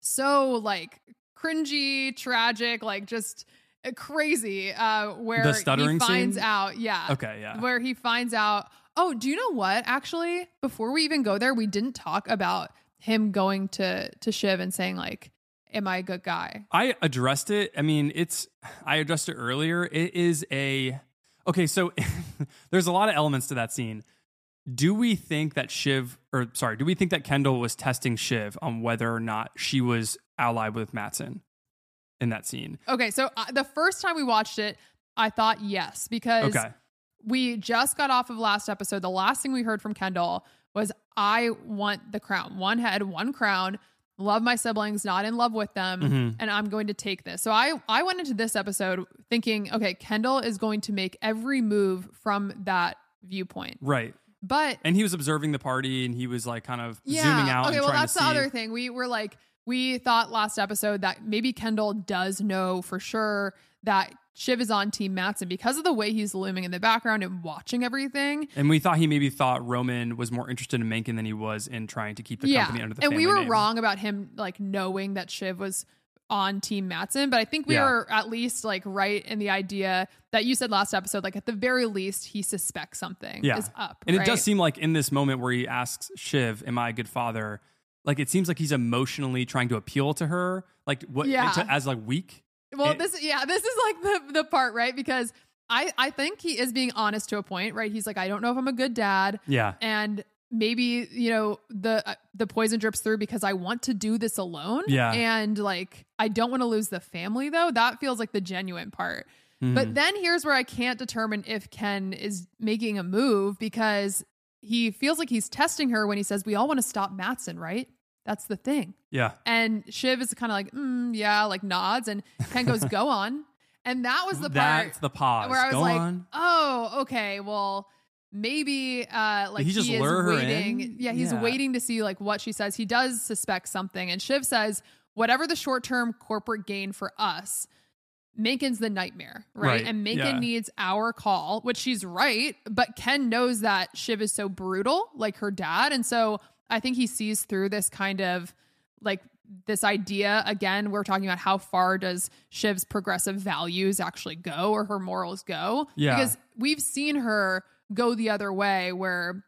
Speaker 4: so like cringy, tragic, like just uh, crazy. Uh, where
Speaker 3: The stuttering
Speaker 4: he finds
Speaker 3: scene?
Speaker 4: out, yeah,
Speaker 3: Okay, yeah.
Speaker 4: where he finds out. Oh, do you know what? Actually, before we even go there, we didn't talk about him going to to Shiv and saying like, "Am I a good guy?"
Speaker 3: I addressed it. I mean, it's I addressed it earlier. It is a okay. So there's a lot of elements to that scene. do we think that Shiv, or sorry, do we think that Kendall was testing Shiv on whether or not she was allied with Matsson in that scene?
Speaker 4: Okay, so uh, the first time we watched it, I thought yes because
Speaker 3: Okay.
Speaker 4: we just got off of last episode. The last thing we heard from Kendall was, "I want the crown, one head, one crown." Love my siblings, not in love with them,
Speaker 3: Mhm.
Speaker 4: and I'm going to take this. So I I went into this episode thinking, okay, Kendall is going to make every move from that viewpoint.
Speaker 3: Right.
Speaker 4: But
Speaker 3: And he was observing the party and he was like kind of
Speaker 4: yeah.
Speaker 3: zooming out.
Speaker 4: Okay, well, that's the other thing. We were like, we thought last episode that maybe Kendall does know for sure that Shiv is on Team Matsson because of the way he's looming in the background and watching everything.
Speaker 3: And we thought he maybe thought Roman was more interested in Mencken than he was in trying to keep the
Speaker 4: yeah,
Speaker 3: company under the
Speaker 4: and we were
Speaker 3: name.
Speaker 4: wrong about him like knowing that Shiv was on Team Matsson, but I think we
Speaker 3: Yeah.
Speaker 4: were at least like right in the idea that you said last episode. Like at the very least, he suspects something
Speaker 3: yeah.
Speaker 4: is up,
Speaker 3: And it does seem like in this moment where he asks Shiv, "Am I a good father?" Like it seems like he's emotionally trying to appeal to her, like what
Speaker 4: Yeah.
Speaker 3: to, as like weak.
Speaker 4: Well,
Speaker 3: It-
Speaker 4: this yeah, this is like the the part, right? Because I I think he is being honest to a point, right? He's like, I don't know if I'm a good dad,
Speaker 3: Yeah.
Speaker 4: and maybe you know the uh, the poison drips through because I want to do this alone,
Speaker 3: Yeah.
Speaker 4: and like I don't want to lose the family though. That feels like the genuine part.
Speaker 3: Mhm.
Speaker 4: But then here's where I can't determine if Ken is making a move because he feels like he's testing her when he says we all want to stop Matsson, right? That's the thing.
Speaker 3: Yeah.
Speaker 4: And Shiv is kind of like, mm, yeah, like nods, and Ken goes, "Go on." And that was the part
Speaker 3: That's the pause.
Speaker 4: where I was
Speaker 3: Go
Speaker 4: like,
Speaker 3: on.
Speaker 4: "Oh, okay, well, maybe uh, like
Speaker 3: he just
Speaker 4: is
Speaker 3: lure her
Speaker 4: waiting.
Speaker 3: in?
Speaker 4: Yeah, he's
Speaker 3: Yeah.
Speaker 4: waiting to see like what she says. He does suspect something, and Shiv says, "Whatever the short term corporate gain for us." Mencken's the nightmare, right?
Speaker 3: Right,
Speaker 4: And Mencken
Speaker 3: yeah.
Speaker 4: needs our call, which she's right. But Ken knows that Shiv is so brutal, like her dad. And so I think he sees through this kind of like this idea. Again, we're talking about how far does Shiv's progressive values actually go or her morals go?
Speaker 3: Yeah.
Speaker 4: Because we've seen her go the other way where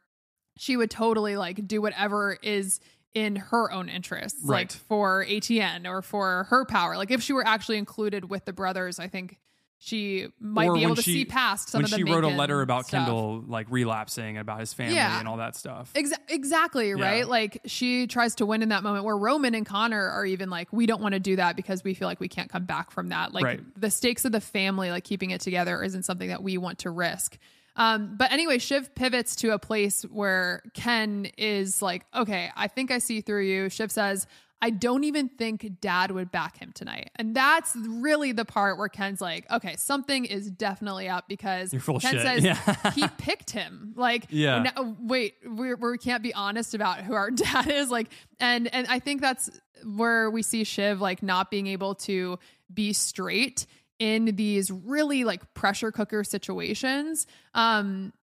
Speaker 4: she would totally like do whatever is in her own interests,
Speaker 3: Right.
Speaker 4: like for ATN or for her power. Like if she were actually included with the brothers, I think she might
Speaker 3: Or
Speaker 4: be able to
Speaker 3: she-
Speaker 4: see past some
Speaker 3: when
Speaker 4: of the
Speaker 3: she wrote a letter about
Speaker 4: stuff.
Speaker 3: Kendall like relapsing about his family
Speaker 4: Yeah.
Speaker 3: and all that stuff.
Speaker 4: Exa- exactly, right?
Speaker 3: Yeah.
Speaker 4: Like she tries to win in that moment where Roman and Connor are even like, we don't want to do that because we feel like we can't come back from that. Like
Speaker 3: Right.
Speaker 4: the stakes of the family, like keeping it together isn't something that we want to risk. Um, but anyway, Shiv pivots to a place where Ken is like, okay, I think I see through you. Shiv says, I don't even think dad would back him tonight. And that's really the part where Ken's like, okay, something is definitely up because Ken
Speaker 3: shit.
Speaker 4: says
Speaker 3: Yeah.
Speaker 4: he picked him. Like,
Speaker 3: Yeah.
Speaker 4: no- wait, we we can't be honest about who our dad is. Like, and and I think that's where we see Shiv like not being able to be straight in these really like pressure cooker situations. Um,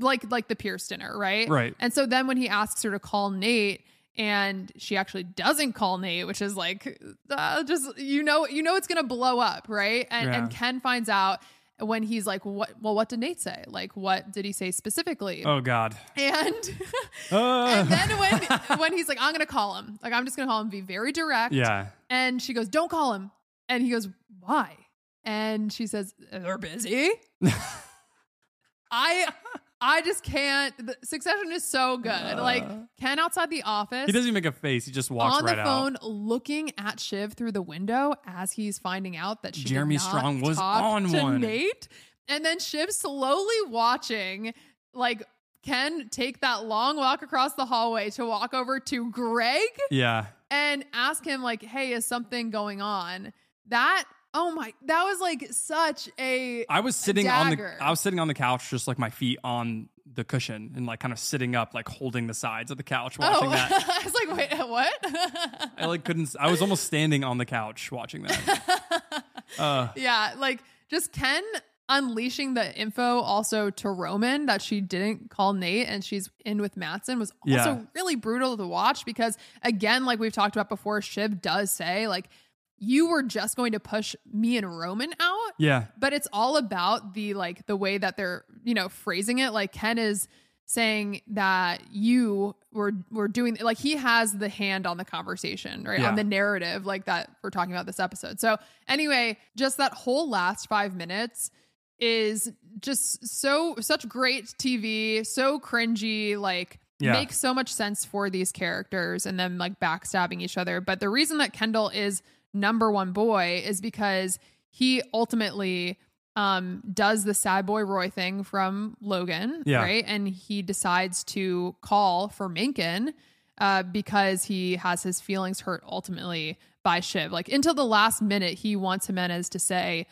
Speaker 4: like like the Pierce dinner, right?
Speaker 3: Right.
Speaker 4: And so then when he asks her to call Nate. And she actually doesn't call Nate, which is like, uh, just you know, you know, it's gonna blow up, right? And and Ken finds out when he's like, "What? Well, what did Nate say? Like, what did he say specifically?"
Speaker 3: Oh God.
Speaker 4: And
Speaker 3: Uh,
Speaker 4: and then when when he's like, "I'm gonna call him," like I'm just gonna call him, be very direct.
Speaker 3: yeah.
Speaker 4: And she goes, "Don't call him." And he goes, "Why?" And she says, "They're busy." I I just can't. The Succession is so good. like Ken outside the office
Speaker 3: He doesn't even make a face. He just walks
Speaker 4: on
Speaker 3: right
Speaker 4: the
Speaker 3: out.
Speaker 4: phone looking at Shiv through the window as he's finding out that she
Speaker 3: Jeremy Strong was on
Speaker 4: to
Speaker 3: one.
Speaker 4: Nate. And then Shiv slowly watching like Ken take that long walk across the hallway to walk over to Greg
Speaker 3: Yeah.
Speaker 4: and ask him like, "Hey, is something going on?" That oh my, that was like such a
Speaker 3: I was sitting on the I was sitting on the couch, just like my feet on the cushion, and like kind of sitting up, like holding the sides of the couch, watching
Speaker 4: oh,
Speaker 3: that.
Speaker 4: I was like, wait, what?
Speaker 3: I like couldn't. I was almost standing on the couch watching that. Uh,
Speaker 4: yeah, like just Ken unleashing the info also to Roman that she didn't call Nate and she's in with Matsson was also
Speaker 3: Yeah.
Speaker 4: really brutal to watch because again, like we've talked about before, Shiv does say like you were just going to push me and Roman out.
Speaker 3: yeah,
Speaker 4: But it's all about the like the way that they're, you know, phrasing it. Like Ken is saying that you were were doing like he has the hand on the conversation, right?
Speaker 3: Yeah.
Speaker 4: On the narrative, like that we're talking about this episode. So anyway, just that whole last five minutes, is just so such great TV, so cringy, like
Speaker 3: Yeah.
Speaker 4: makes so much sense for these characters and them like backstabbing each other. But the reason that Kendall is number one boy is because he ultimately um does the sad boy Roy thing from Logan,
Speaker 3: Yeah.
Speaker 4: right? And he decides to call for Mencken uh, because he has his feelings hurt ultimately by Shiv. Like until the last minute, he wants Jimenez to say,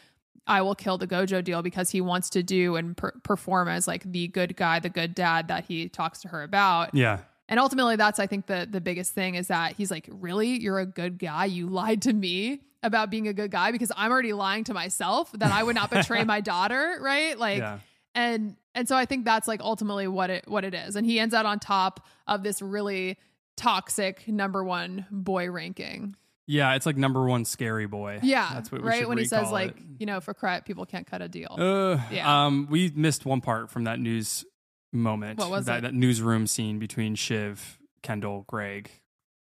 Speaker 4: I will kill the Gojo deal because he wants to do and per- perform as like the good guy, the good dad that he talks to her about.
Speaker 3: Yeah.
Speaker 4: And ultimately, that's I think the the biggest thing is that he's like, really, you're a good guy. You lied to me about being a good guy because I'm already lying to myself that I would not betray my daughter, right? Like,
Speaker 3: Yeah.
Speaker 4: and and so I think that's like ultimately what it what it is. And he ends out on top of this really toxic number one boy ranking.
Speaker 3: Yeah, it's like number one scary boy.
Speaker 4: Yeah,
Speaker 3: that's what we
Speaker 4: right when he says
Speaker 3: recall
Speaker 4: like, you know, for credit, people can't cut a deal.
Speaker 3: Uh,
Speaker 4: Yeah.
Speaker 3: Um, we missed one part from that news moment.
Speaker 4: What was
Speaker 3: that,
Speaker 4: it?
Speaker 3: That newsroom scene between Shiv, Kendall, Greg,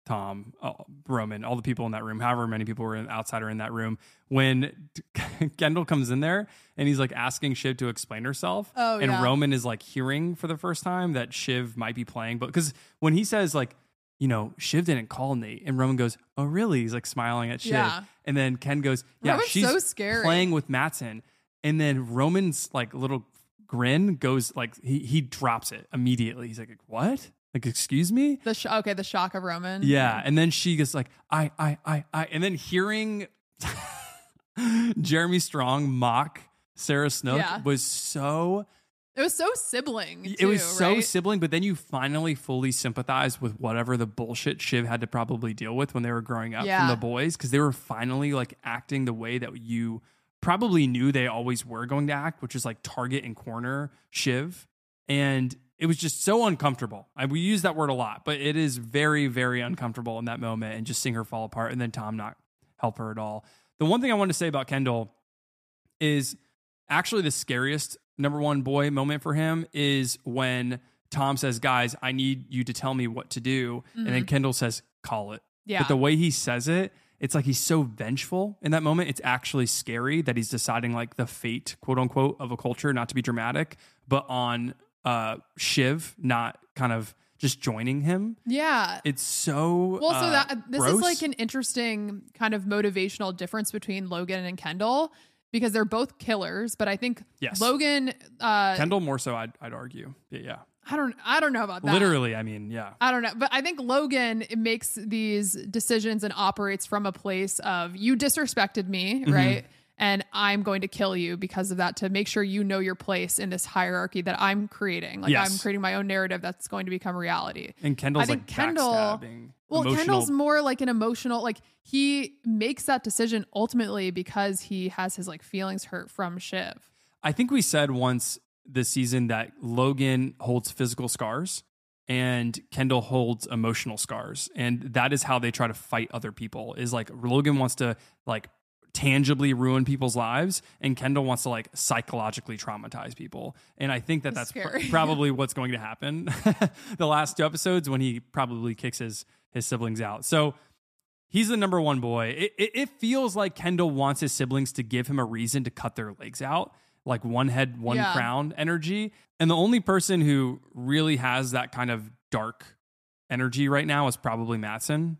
Speaker 3: Tom, uh, Roman, all the people in that room, however many people were in, outside or in that room. When Kendall comes in there and he's like asking Shiv to explain herself,
Speaker 4: Oh,
Speaker 3: and
Speaker 4: yeah.
Speaker 3: Roman is like hearing for the first time that Shiv might be playing, but because when he says like. You know, Shiv didn't call Nate, and Roman goes, "Oh, really?" He's like smiling at Shiv,
Speaker 4: Yeah.
Speaker 3: and then Ken goes, "Yeah,
Speaker 4: Roman's
Speaker 3: she's
Speaker 4: so scary.
Speaker 3: playing with Matsson. And then Roman's like little grin goes like he he drops it immediately. He's like, "What? Like, excuse me?"
Speaker 4: The sh- okay, the shock of Roman.
Speaker 3: Yeah, and then she goes like, "I I I I," and then hearing Jeremy Strong mock Sarah Snook
Speaker 4: Yeah.
Speaker 3: was so
Speaker 4: it was so sibling.
Speaker 3: it was so
Speaker 4: right?
Speaker 3: sibling, but then you finally fully sympathize with whatever the bullshit Shiv had to probably deal with when they were growing up
Speaker 4: Yeah.
Speaker 3: from the boys because they were finally like acting the way that you probably knew they always were going to act, which is like target and corner Shiv. And it was just so uncomfortable. I, we use that word a lot, but it is very, very uncomfortable in that moment and just seeing her fall apart and then Tom not help her at all. The one thing I want to say about Kendall is actually the scariest number one boy moment for him is when Tom says, Guys, I need you to tell me what to do. And then
Speaker 4: Mhm.
Speaker 3: Kendall says, Call it.
Speaker 4: Yeah.
Speaker 3: But the way he says it, it's like he's so vengeful in that moment. It's actually scary that he's deciding like the fate, quote unquote, of a culture, not to be dramatic, but on uh Shiv, not kind of just joining him.
Speaker 4: Yeah.
Speaker 3: It's so
Speaker 4: Well, so
Speaker 3: uh,
Speaker 4: that this
Speaker 3: gross.
Speaker 4: is like an interesting kind of motivational difference between Logan and Kendall because they're both killers, but I think
Speaker 3: Yes.
Speaker 4: Logan uh
Speaker 3: Kendall more so I'd, I'd argue. Yeah, yeah.
Speaker 4: I don't I don't know about that.
Speaker 3: Literally, I mean, yeah.
Speaker 4: I don't know, but I think Logan makes these decisions and operates from a place of you disrespected me,
Speaker 3: Mhm.
Speaker 4: right? And I'm going to kill you because of that to make sure you know your place in this hierarchy that I'm creating. Like
Speaker 3: Yes.
Speaker 4: I'm creating my own narrative that's going to become reality.
Speaker 3: And Kendall's
Speaker 4: I think
Speaker 3: like
Speaker 4: Kendall, well,
Speaker 3: emotional-
Speaker 4: Kendall's more like an emotional, like he makes that decision ultimately because he has his like feelings hurt from Shiv.
Speaker 3: I think we said once this season that Logan holds physical scars and Kendall holds emotional scars. And that is how they try to fight other people. Is like Logan wants to like tangibly ruin people's lives and Kendall wants to like psychologically traumatize people. And I think that that's pr- probably what's going to happen the last two episodes when he probably kicks his his siblings out. So He's the number one boy. It, it, it feels like Kendall wants his siblings to give him a reason to cut their legs out, like one head, one
Speaker 4: Yeah.
Speaker 3: crown energy. And the only person who really has that kind of dark energy right now is probably Matsson.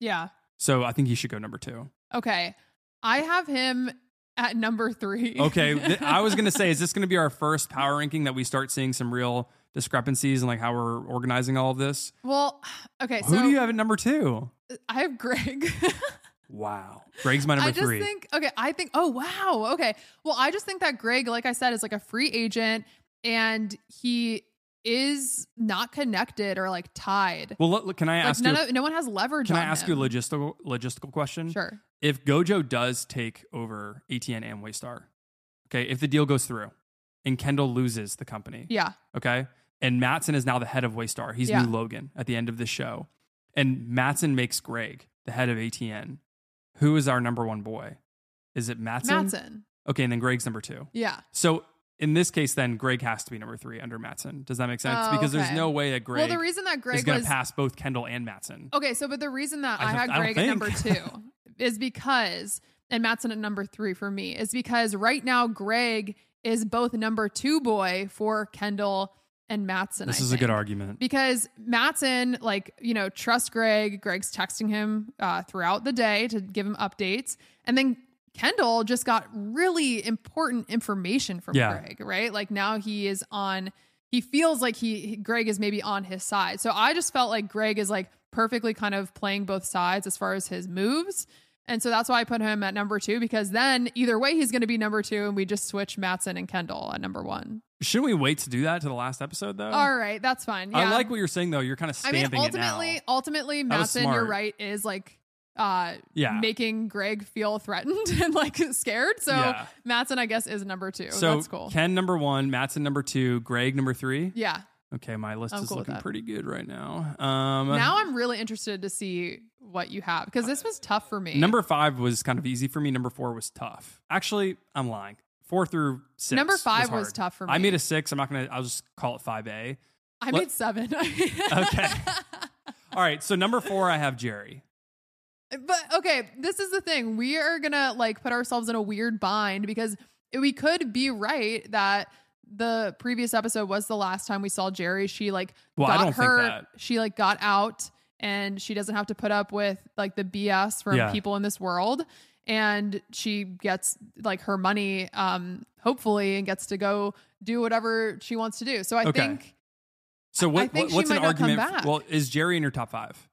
Speaker 4: Yeah.
Speaker 3: So I think he should go number two.
Speaker 4: Okay. I have him at number three.
Speaker 3: Okay. I was going to say, is this going to be our first power ranking that we start seeing some real discrepancies and like how we're organizing all of this?
Speaker 4: well, okay.
Speaker 3: Who
Speaker 4: so
Speaker 3: do you have at number two?
Speaker 4: I have Greg.
Speaker 3: Wow. Greg's my number
Speaker 4: I just
Speaker 3: three.
Speaker 4: think, okay, I think, oh, wow. Okay. Well, I just think that Greg, like I said, is like a free agent and he is not connected or like tied.
Speaker 3: well, look, can I
Speaker 4: like
Speaker 3: ask
Speaker 4: none
Speaker 3: you?
Speaker 4: of, no one has leverage
Speaker 3: Can
Speaker 4: on
Speaker 3: I ask
Speaker 4: him.
Speaker 3: you a logistical logistical question?
Speaker 4: Sure.
Speaker 3: If Gojo does take over ATN and Waystar, okay, if the deal goes through and Kendall loses the company,
Speaker 4: Yeah.
Speaker 3: okay, and Matsson is now the head of Waystar, he's
Speaker 4: Yeah.
Speaker 3: new Logan at the end of the show, and Matsson makes Greg the head of ATN. Who is our number one boy? Is it Matsson?
Speaker 4: Matsson.
Speaker 3: Okay, and then Greg's number two.
Speaker 4: Yeah.
Speaker 3: So in this case, then Greg has to be number three under Matsson. Does that make sense?
Speaker 4: Oh,
Speaker 3: because there's no way that Greg
Speaker 4: Well, the reason that Greg
Speaker 3: is going to pass both Kendall and Matsson.
Speaker 4: Okay, so but the reason that
Speaker 3: I
Speaker 4: I, had
Speaker 3: I
Speaker 4: Greg at number two is because and Matsson at number three for me is because right now Greg is both number two boy for Kendall and Matsson.
Speaker 3: This
Speaker 4: I
Speaker 3: is a good argument.
Speaker 4: because Matsson, like, you know, trust Greg. Greg's texting him uh, throughout the day to give him updates. And then Kendall just got really important information from
Speaker 3: Yeah.
Speaker 4: Greg, right? Like now he is on, he feels like he, Greg is maybe on his side. So I just felt like Greg is like perfectly kind of playing both sides as far as his moves. And so that's why I put him at number two because then either way he's going to be number two and we just switch Matsson and Kendall at number one.
Speaker 3: Shouldn't we wait to do that to the last episode though?
Speaker 4: All right, that's fine. Yeah.
Speaker 3: I like what you're saying though. You're kind of
Speaker 4: I mean,
Speaker 3: stamping
Speaker 4: ultimately,
Speaker 3: it now.
Speaker 4: ultimately, Matsson, you're right, is like uh
Speaker 3: Yeah.
Speaker 4: making Greg feel threatened and like scared. So
Speaker 3: Yeah.
Speaker 4: Matsson, I guess, is number two.
Speaker 3: So
Speaker 4: That's cool.
Speaker 3: Ken number one, Matsson number two, Greg number three.
Speaker 4: yeah.
Speaker 3: Okay, my list
Speaker 4: I'm
Speaker 3: is
Speaker 4: cool
Speaker 3: looking pretty good right now. Um,
Speaker 4: Now I'm really interested to see what you have because this was tough for me.
Speaker 3: number five was kind of easy for me. Number four was tough. Actually, I'm lying. Four through six.
Speaker 4: Number five was
Speaker 3: hard.
Speaker 4: tough for me.
Speaker 3: I made a six. I'm not gonna. I'll just call it five A.
Speaker 4: I
Speaker 3: let-
Speaker 4: made seven.
Speaker 3: Okay. All right. So number four, I have Gerri.
Speaker 4: But okay, this is the thing. We are gonna like put ourselves in a weird bind because we could be right that the previous episode was the last time we saw Gerri. She like
Speaker 3: Well, I
Speaker 4: got
Speaker 3: don't think
Speaker 4: her
Speaker 3: that.
Speaker 4: she like got out and she doesn't have to put up with like the BS from
Speaker 3: Yeah.
Speaker 4: people in this world. And she gets like her money, um, hopefully, and gets to go do whatever she wants to do. So I
Speaker 3: Okay.
Speaker 4: think
Speaker 3: So what?
Speaker 4: think
Speaker 3: what what's an
Speaker 4: might not come
Speaker 3: argument?
Speaker 4: back.
Speaker 3: Well, is Gerri in your top five?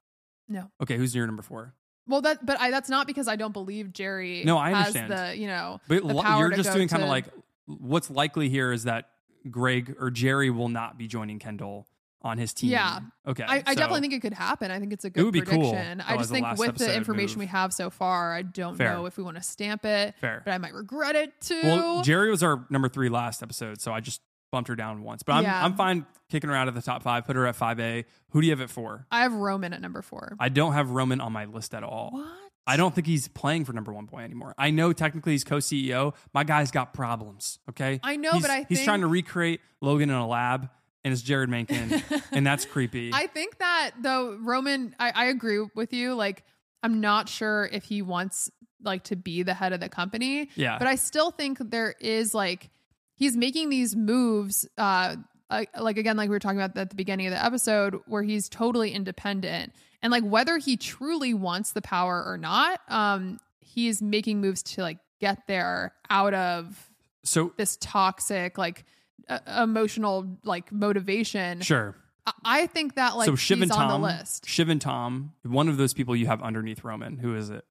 Speaker 4: no.
Speaker 3: Okay, who's your number four?
Speaker 4: Well, that but I that's not because I don't believe Gerri.
Speaker 3: No, I
Speaker 4: has
Speaker 3: understand.
Speaker 4: the you know
Speaker 3: But you're just doing kind of like what's likely here is that Greg or Gerri will not be joining Kendall on his team.
Speaker 4: Yeah.
Speaker 3: Okay.
Speaker 4: I, I
Speaker 3: so-
Speaker 4: definitely think it could happen. I think it's a good
Speaker 3: would be
Speaker 4: prediction.
Speaker 3: though,
Speaker 4: I just think with the information
Speaker 3: move.
Speaker 4: we have so far, I don't
Speaker 3: Fair.
Speaker 4: know if we want to stamp it.
Speaker 3: Fair.
Speaker 4: But I might regret it too.
Speaker 3: Well, Gerri was our number three last episode, so I just bumped her down once. But I'm
Speaker 4: Yeah.
Speaker 3: I'm fine kicking her out of the top five. Put her at five A. Who do you have at four?
Speaker 4: I have Roman at number four.
Speaker 3: I don't have Roman on my list at all.
Speaker 4: What?
Speaker 3: I don't think he's playing for number one boy anymore. I know technically he's co-CEO. My guy's got problems. Okay,
Speaker 4: I know,
Speaker 3: He's-
Speaker 4: but I
Speaker 3: he's trying to recreate Logan in a lab, and it's Jeryd Mencken, and that's creepy.
Speaker 4: I think that though Roman, I, I agree with you. Like, I'm not sure if he wants like to be the head of the company.
Speaker 3: Yeah.
Speaker 4: But I still think there is like he's making these moves. Uh, like like, again, like we were talking about at the beginning of the episode, where he's totally independent, and like whether he truly wants the power or not, um, he is making moves to like get there out of
Speaker 3: so
Speaker 4: this toxic like uh, emotional like motivation.
Speaker 3: sure.
Speaker 4: I- I think that like
Speaker 3: so Shiv
Speaker 4: he's
Speaker 3: and
Speaker 4: on
Speaker 3: Tom,
Speaker 4: the list.
Speaker 3: Shiv and Tom, one of those people you have underneath Roman. Who is it?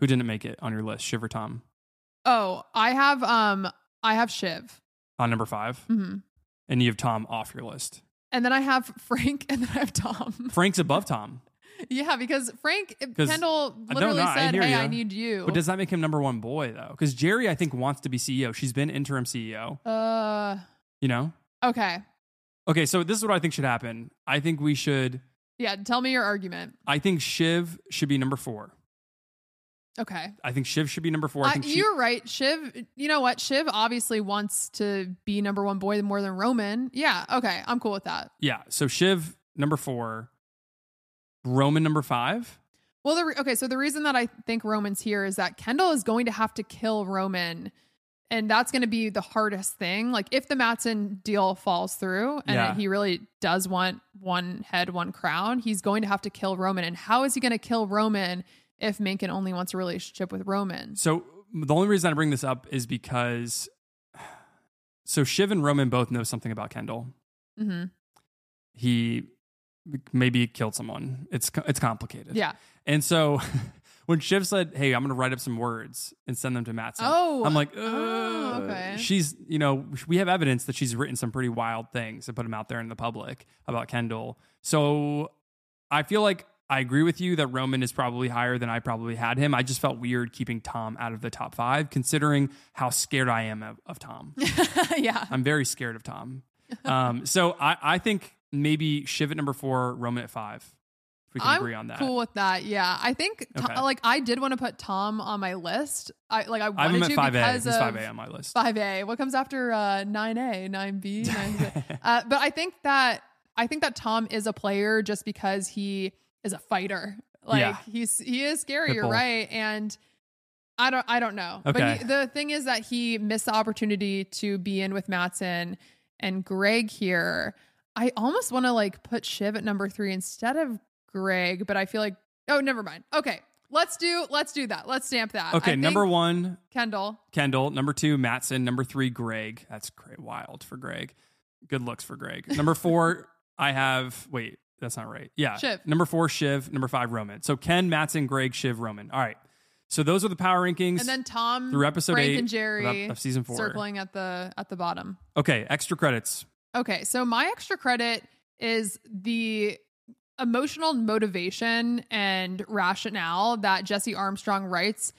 Speaker 3: Who didn't make it on your list? Shiv or Tom
Speaker 4: Oh, I have um I have Shiv.
Speaker 3: on number 5
Speaker 4: hmm
Speaker 3: and you have Tom off your list.
Speaker 4: And then I have Frank and then I have Tom.
Speaker 3: Frank's above Tom,
Speaker 4: yeah, because Frank
Speaker 3: 'Cause
Speaker 4: Kendall literally
Speaker 3: know, I
Speaker 4: said,
Speaker 3: hear
Speaker 4: "Hey,
Speaker 3: ya.
Speaker 4: I need you."
Speaker 3: but does that make him number one boy though? Because Gerri, I think, wants to be CEO. She's been interim CEO.
Speaker 4: uh
Speaker 3: You know.
Speaker 4: okay.
Speaker 3: Okay, so this is what I think should happen. I think we should.
Speaker 4: Yeah, tell me your argument.
Speaker 3: I think Shiv should be number four.
Speaker 4: Okay.
Speaker 3: I think Shiv should be number four. Think she,
Speaker 4: you're right. Shiv, you know what? Shiv obviously wants to be number one boy more than Roman. Yeah, okay. I'm cool with that.
Speaker 3: yeah. So Shiv number four, Roman number five.
Speaker 4: Well, the re- okay, so the reason that I think Roman's here is that Kendall is going to have to kill Roman, and that's going to be the hardest thing. Like if the Matsson deal falls through, and
Speaker 3: Yeah.
Speaker 4: he really does want one head, one crown, he's going to have to kill Roman. And how is he going to kill Roman if Mencken only wants a relationship with Roman?
Speaker 3: So the only reason I bring this up is because so Shiv and Roman both know something about Kendall.
Speaker 4: hmm
Speaker 3: He maybe killed someone. It's it's complicated.
Speaker 4: Yeah.
Speaker 3: And so when Shiv said, "Hey, I'm going to write up some words and send them to Matsson,"
Speaker 4: Oh.
Speaker 3: I'm like,
Speaker 4: Oh, okay.
Speaker 3: She's, you know, we have evidence that she's written some pretty wild things and put them out there in the public about Kendall. So I feel like I agree with you that Roman is probably higher than I probably had him. I just felt weird keeping Tom out of the top five, considering how scared I am of, of Tom.
Speaker 4: yeah.
Speaker 3: I'm very scared of Tom. Um, so I, I think maybe Shiv at number four, Roman at five. We can
Speaker 4: I'm
Speaker 3: agree on that.
Speaker 4: cool with that. Yeah, I think to-
Speaker 3: Okay.
Speaker 4: like I did want to put Tom on my list. I like I
Speaker 3: I have him
Speaker 4: wanted
Speaker 3: at
Speaker 4: to
Speaker 3: five A.
Speaker 4: because
Speaker 3: He's
Speaker 4: of
Speaker 3: five A on my list.
Speaker 4: Five A. What comes after uh, nine A, nine B, nine Z? uh, But I think that I think that Tom is a player just because he is a fighter. Like
Speaker 3: Yeah.
Speaker 4: he's he is scary. You're right, and I don't I don't know.
Speaker 3: Okay.
Speaker 4: But he, the thing is that he missed the opportunity to be in with Matsson and Greg here. I almost want to like put Shiv at number 3 instead of Greg, but I feel like oh, never mind. Okay. Let's do let's do that. Let's stamp that.
Speaker 3: Okay,
Speaker 4: I
Speaker 3: number one,
Speaker 4: Kendall.
Speaker 3: Kendall. Number two, Matsson. Number three, Greg. That's great. Wild for Greg. Good looks for Greg. Number four, I have. Wait, that's not right. Yeah.
Speaker 4: Shiv.
Speaker 3: Number four, Shiv. Number five, Roman. So Ken, Matsson, Greg, Shiv, Roman. All right. So those are the power rankings.
Speaker 4: And then Tom
Speaker 3: through episode
Speaker 4: Frank
Speaker 3: eight
Speaker 4: and Gerri
Speaker 3: of- of season four.
Speaker 4: circling at the at the bottom.
Speaker 3: Okay, extra credits.
Speaker 4: Okay, so my extra credit is the emotional motivation and rationale that Jesse Armstrong writes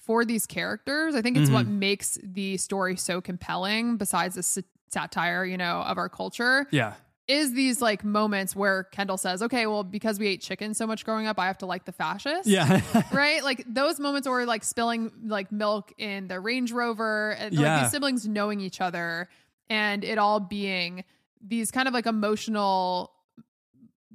Speaker 4: for these characters. I think it's what
Speaker 3: Mhm.
Speaker 4: makes the story so compelling, besides the sa- satire, you know, of our culture.
Speaker 3: Yeah.
Speaker 4: Is these like moments where Kendall says, okay, well, because we ate chicken so much growing up, I have to like the fascists.
Speaker 3: Yeah.
Speaker 4: right? Like those moments where like spilling like milk in the Range Rover and
Speaker 3: Yeah.
Speaker 4: like these siblings knowing each other and it all being these kind of like emotional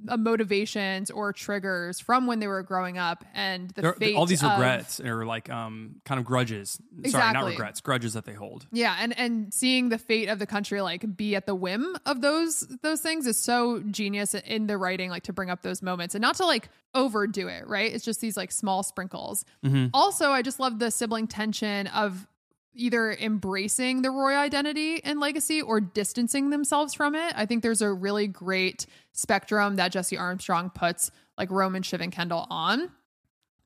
Speaker 4: uh, motivations or triggers from when they were growing up and the
Speaker 3: There-
Speaker 4: fate
Speaker 3: all these
Speaker 4: of-
Speaker 3: regrets or like um kind of grudges. Sorry, not regrets, grudges that they hold.
Speaker 4: Yeah, and and seeing the fate of the country like be at the whim of those those things is so genius in the writing, like to bring up those moments and not to like overdo it. Right? It's just these like small sprinkles.
Speaker 3: Mhm.
Speaker 4: Also, I just love the sibling tension of either embracing the Roy identity and legacy or distancing themselves from it. I think there's a really great spectrum that Jesse Armstrong puts like Roman, Shiv, and Kendall on.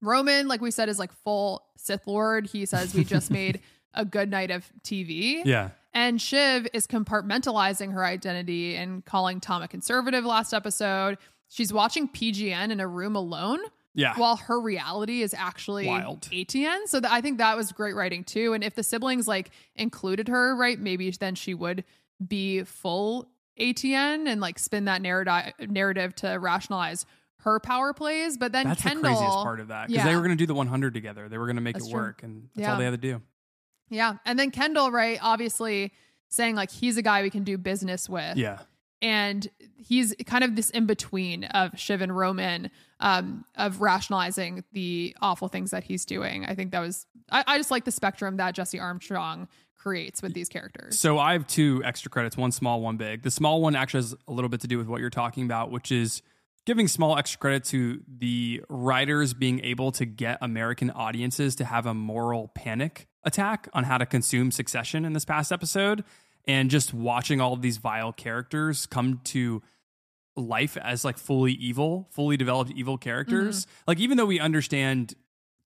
Speaker 4: Roman, like we said, is like full Sith Lord. He says we just made a good night of TV.
Speaker 3: Yeah.
Speaker 4: And Shiv is compartmentalizing her identity and calling Tom a conservative last episode. She's watching PGN in a room alone.
Speaker 3: Yeah.
Speaker 4: While her reality is actually
Speaker 3: Wild.
Speaker 4: ATN. So th- I think that was great writing too. And if the siblings like included her, right, maybe then she would be full ATN and like spin that narrative narrative to rationalize her power plays. But then
Speaker 3: That's
Speaker 4: Kendall,
Speaker 3: the craziest part of that because
Speaker 4: yeah.
Speaker 3: they were going to do the 100 together. They were going to make
Speaker 4: That's
Speaker 3: it
Speaker 4: true.
Speaker 3: work, and that's
Speaker 4: Yeah.
Speaker 3: all they had to do.
Speaker 4: Yeah. And then Kendall, right, obviously saying like he's a guy we can do business with.
Speaker 3: Yeah.
Speaker 4: And he's kind of this in between of Shiv and Roman, um, of rationalizing the awful things that he's doing. I think that was, I, I just like the spectrum that Jesse Armstrong creates with these characters.
Speaker 3: So I have two extra credits, one small, one big. The small one actually has a little bit to do with what you're talking about, which is giving small extra credit to the writers being able to get American audiences to have a moral panic attack on how to consume Succession in this past episode. And just watching all of these vile characters come to life as like fully evil, fully developed evil characters. Mm-hmm. Like even though we understand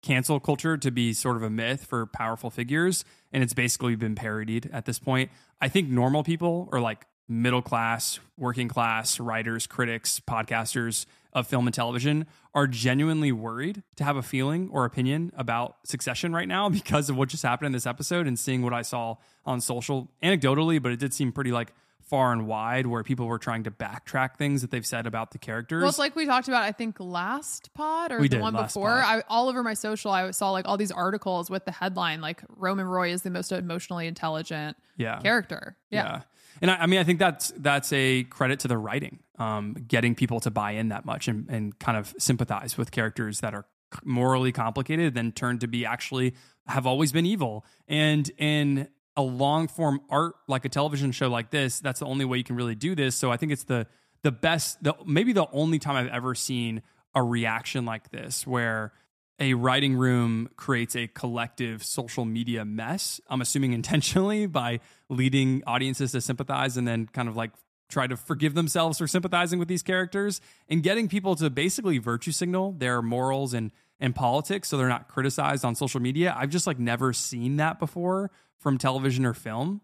Speaker 3: cancel culture to be sort of a myth for powerful figures and it's basically been parodied at this point, I think normal people or like middle class, working class writers, critics, podcasters of film and television are genuinely worried to have a feeling or opinion about succession right now because of what just happened in this episode and seeing what I saw on social anecdotally, but it did seem pretty like far and wide where people were trying to backtrack things that they've said about the characters.
Speaker 4: Well, it's like we talked about, I think last pod or
Speaker 3: We
Speaker 4: the one before. I, all over my social, I saw like all these articles with the headline like Roman Roy is the most emotionally intelligent
Speaker 3: yeah.
Speaker 4: character. Yeah.
Speaker 3: And I, I mean, I think that's that's a credit to the writing, um, getting people to buy in that much and, and kind of sympathize with characters that are morally complicated, then turn to be actually have always been evil. And in a long form art like a television show like this, that's the only way you can really do this. So I think it's the the best, the maybe the only time I've ever seen a reaction like this where a writing room creates a collective social media mess. I'm assuming intentionally by leading audiences to sympathize and then kind of like try to forgive themselves for sympathizing with these characters and getting people to basically virtue signal their morals and and politics so they're not criticized on social media. I've just like never seen that before from television or film.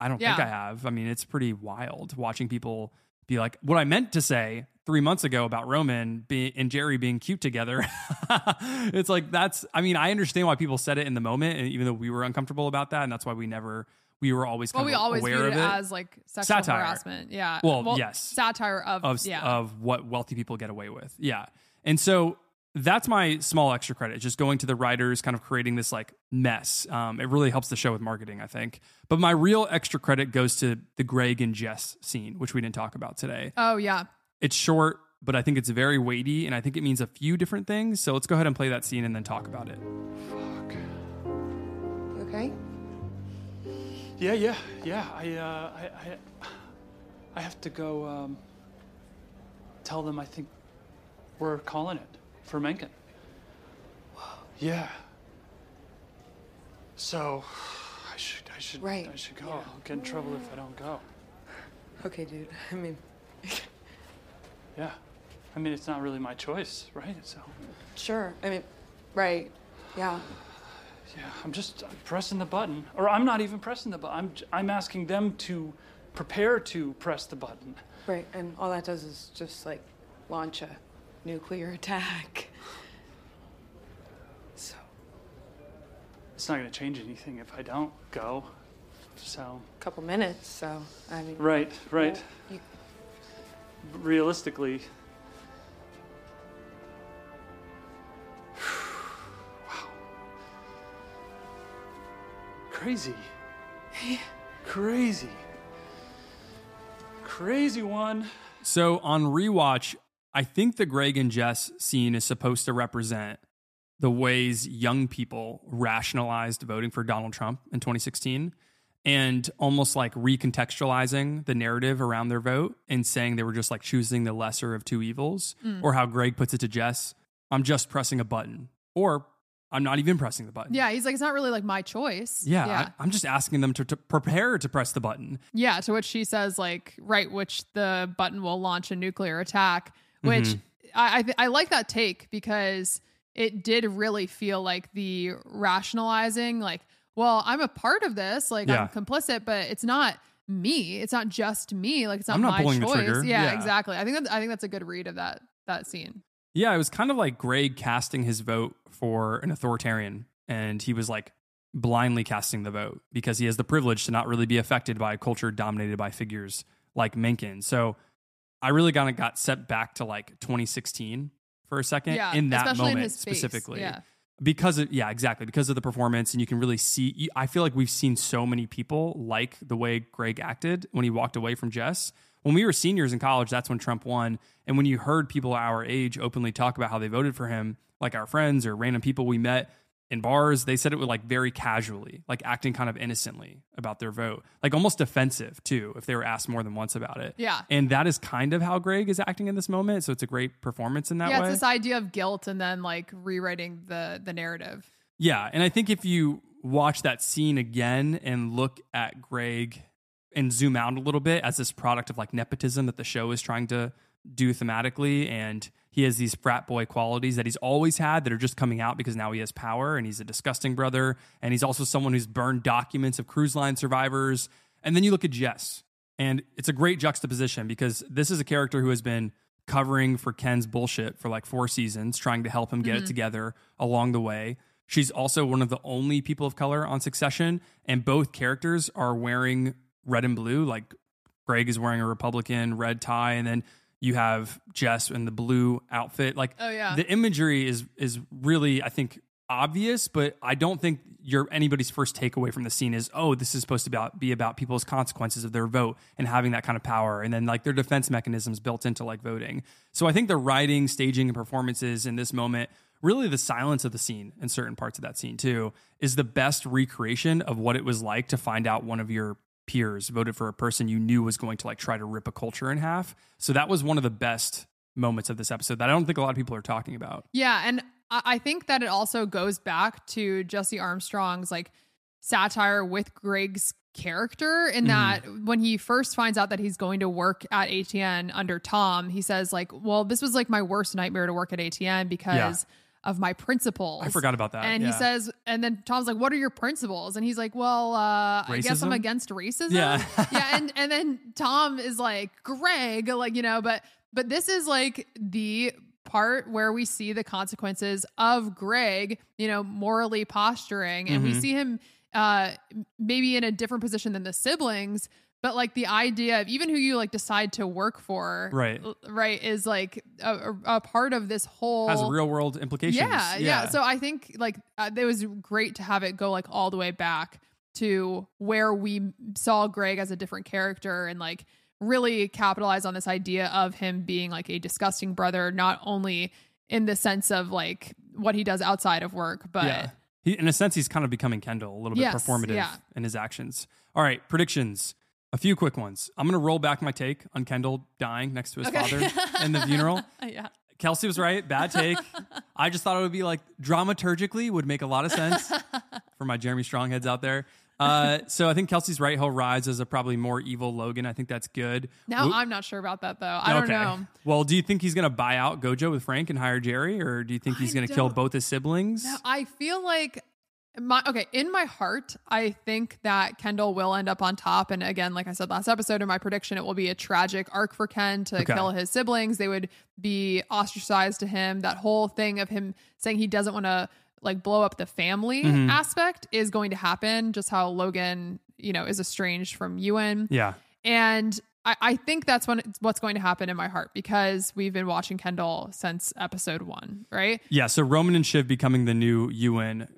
Speaker 3: I don't think I have. I mean, it's pretty wild watching people be like, what I meant to say three months ago about Roman be, and Gerri being cute together. it's like, that's, I mean, I understand why people said it in the moment, and even though we were uncomfortable about that, and that's why we never, we were always
Speaker 4: Well, we always
Speaker 3: aware
Speaker 4: viewed
Speaker 3: of
Speaker 4: it
Speaker 3: it.
Speaker 4: as like sexual
Speaker 3: Satire.
Speaker 4: harassment. Yeah.
Speaker 3: Well, yes.
Speaker 4: Satire of,
Speaker 3: of,
Speaker 4: yeah.
Speaker 3: of what wealthy people get away with. Yeah. And so that's my small extra credit, just going to the writers, kind of creating this like mess. Um, it really helps the show with marketing, I think. But my real extra credit goes to the Greg and Jess scene, which we didn't talk about today.
Speaker 4: oh, yeah.
Speaker 3: It's short, but I think it's very weighty, and I think it means a few different things. So let's go ahead and play that scene and then talk about it. Fuck.
Speaker 2: Okay?
Speaker 5: Yeah, yeah, yeah. I, uh, I, I, I have to go um, tell them I think we're calling it for Mencken. Wow. Yeah. So, I should, I should,
Speaker 2: Right.
Speaker 5: I should go. I'll get in trouble if I don't go.
Speaker 2: Okay, dude. I mean,
Speaker 5: Yeah. I mean, it's not really my choice, right? So,
Speaker 2: sure. I mean, right. Yeah.
Speaker 5: yeah, I'm just I'm pressing the button, or I'm not even pressing the button. I'm, I'm asking them to prepare to press the button.
Speaker 2: Right. And all that does is just like launch a nuclear attack. So,
Speaker 5: It's not going to change anything if I don't go. So,
Speaker 2: a couple minutes. So, I mean,
Speaker 5: right, right.
Speaker 2: you-
Speaker 5: Realistically, wow, crazy, crazy, crazy one.
Speaker 3: So on rewatch, I think the Greg and Jess scene is supposed to represent the ways young people rationalized voting for Donald Trump in 2016 and almost like recontextualizing the narrative around their vote and saying they were just like choosing the lesser of two evils
Speaker 4: Mm.
Speaker 3: or how Greg puts it to Jess, I'm just pressing a button or I'm not even pressing the button.
Speaker 4: Yeah, he's like, it's not really like my choice.
Speaker 3: Yeah,
Speaker 4: Yeah.
Speaker 3: I, am just asking them to, to prepare to press the button.
Speaker 4: Yeah, to which she says, like, right, which the button will launch a nuclear attack, which
Speaker 3: Mhm.
Speaker 4: I I, th- I like that take because it did really feel like the rationalizing, like, well, I'm a part of this, like
Speaker 3: Yeah.
Speaker 4: I'm complicit, but it's not me. It's not just me. Like it's not
Speaker 3: I'm not
Speaker 4: my choice. Yeah,
Speaker 3: Yeah.
Speaker 4: exactly. I think that I think that's a good read of that that scene.
Speaker 3: Yeah, it was kind of like Greg casting his vote for an authoritarian, and he was like blindly casting the vote because he has the privilege to not really be affected by a culture dominated by figures like Mencken. So I really kind of got set back to like 2016 for a second
Speaker 4: Yeah,
Speaker 3: in that
Speaker 4: especially in
Speaker 3: moment specifically.
Speaker 4: yeah.
Speaker 3: Because of yeah, exactly. Because of the performance, and you can really see. I feel like we've seen so many people like the way Greg acted when he walked away from Jess. When we were seniors in college, that's when Trump won. And when you heard people our age openly talk about how they voted for him, like our friends or random people we met in bars, they said it would like very casually, like acting kind of innocently about their vote, like almost defensive too, if they were asked more than once about it.
Speaker 4: Yeah.
Speaker 3: And that is kind of how Greg is acting in this moment. So it's a great performance in that
Speaker 4: yeah,
Speaker 3: way.
Speaker 4: it's this idea of guilt and then like rewriting the the narrative.
Speaker 3: Yeah, and I think if you watch that scene again and look at Greg and zoom out a little bit as this product of like nepotism that the show is trying to do thematically and he has these frat boy qualities that he's always had that are just coming out because now he has power and he's a disgusting brother and he's also someone who's burned documents of cruise line survivors and then you look at Jess and it's a great juxtaposition because this is a character who has been covering for Ken's bullshit for like four seasons, trying to help him get it
Speaker 4: Mhm.
Speaker 3: together along the way. She's also one of the only people of color on Succession, and both characters are wearing red and blue. Like Greg is wearing a Republican red tie, and then you have Jess in the blue outfit. Like,
Speaker 4: Oh, yeah.
Speaker 3: the imagery is is really, I think, obvious, but I don't think your anybody's first takeaway from the scene is, oh, this is supposed to be about, be about people's consequences of their vote and having that kind of power, and then like their defense mechanisms built into like voting. So I think the writing, staging, and performances in this moment, really the silence of the scene and certain parts of that scene too, is the best recreation of what it was like to find out one of your peers voted for a person you knew was going to like try to rip a culture in half. So that was one of the best moments of this episode that I don't think a lot of people are talking about.
Speaker 4: Yeah, and I think that it also goes back to Jesse Armstrong's like satire with Greg's character in mm-hmm. that when he first finds out that he's going to work at ATN under Tom, he says like, "Well, this was like my worst nightmare to work at ATN because of my principles."
Speaker 3: I forgot about that,
Speaker 4: And he says, and then Tom's like, "What are your principles?" And he's like, "Well, uh, I guess I'm against racism."
Speaker 3: Yeah.
Speaker 4: yeah, and and then Tom is like, "Greg, like you know," but but this is like the part where we see the consequences of Greg, you know, morally posturing, and we
Speaker 3: Mhm.
Speaker 4: see him uh maybe in a different position than the siblings. But like the idea of even who you like decide to work for,
Speaker 3: Right.
Speaker 4: Right, is like a, a, part of this whole
Speaker 3: Has real world implications.
Speaker 4: yeah, yeah, So I think like uh, it was great to have it go like all the way back to where we saw Greg as a different character and like really capitalize on this idea of him being like a disgusting brother, not only in the sense of like what he does outside of work, but
Speaker 3: Yeah. He, in a sense, he's kind of becoming Kendall, a little bit
Speaker 4: Yes,
Speaker 3: performative
Speaker 4: yeah.
Speaker 3: in his actions. All right, predictions. A few quick ones. I'm going to roll back my take on Kendall dying next to his
Speaker 4: Okay.
Speaker 3: father in the funeral.
Speaker 4: yeah.
Speaker 3: Kelsi was right. Bad take. I just thought it would be like dramaturgically would make a lot of sense for my Jeremy Strong heads out there. Uh, so I think Kelsi's right. He'll rise as a probably more evil Logan. I think that's good.
Speaker 4: Now
Speaker 3: Wo-
Speaker 4: I'm not sure about that though. I don't
Speaker 3: Okay.
Speaker 4: know.
Speaker 3: Well, do you think he's going to buy out Gojo with Frank and hire Gerri, or do you think he's going to kill both his siblings?
Speaker 4: No, I feel like my okay in my heart i think that kendall will end up on top and again like i said last episode in my prediction it will be a tragic arc for ken to
Speaker 3: Okay.
Speaker 4: kill his siblings they would be ostracized to him that whole thing of him saying he doesn't want to like blow up the family
Speaker 3: Mhm.
Speaker 4: aspect is going to happen just how logan you know is estranged from ewan
Speaker 3: Yeah.
Speaker 4: and I, I think that's when what's going to happen in my heart because we've been watching Kendall since episode one, right?
Speaker 3: Yeah. So Roman and Shiv becoming the new Ewan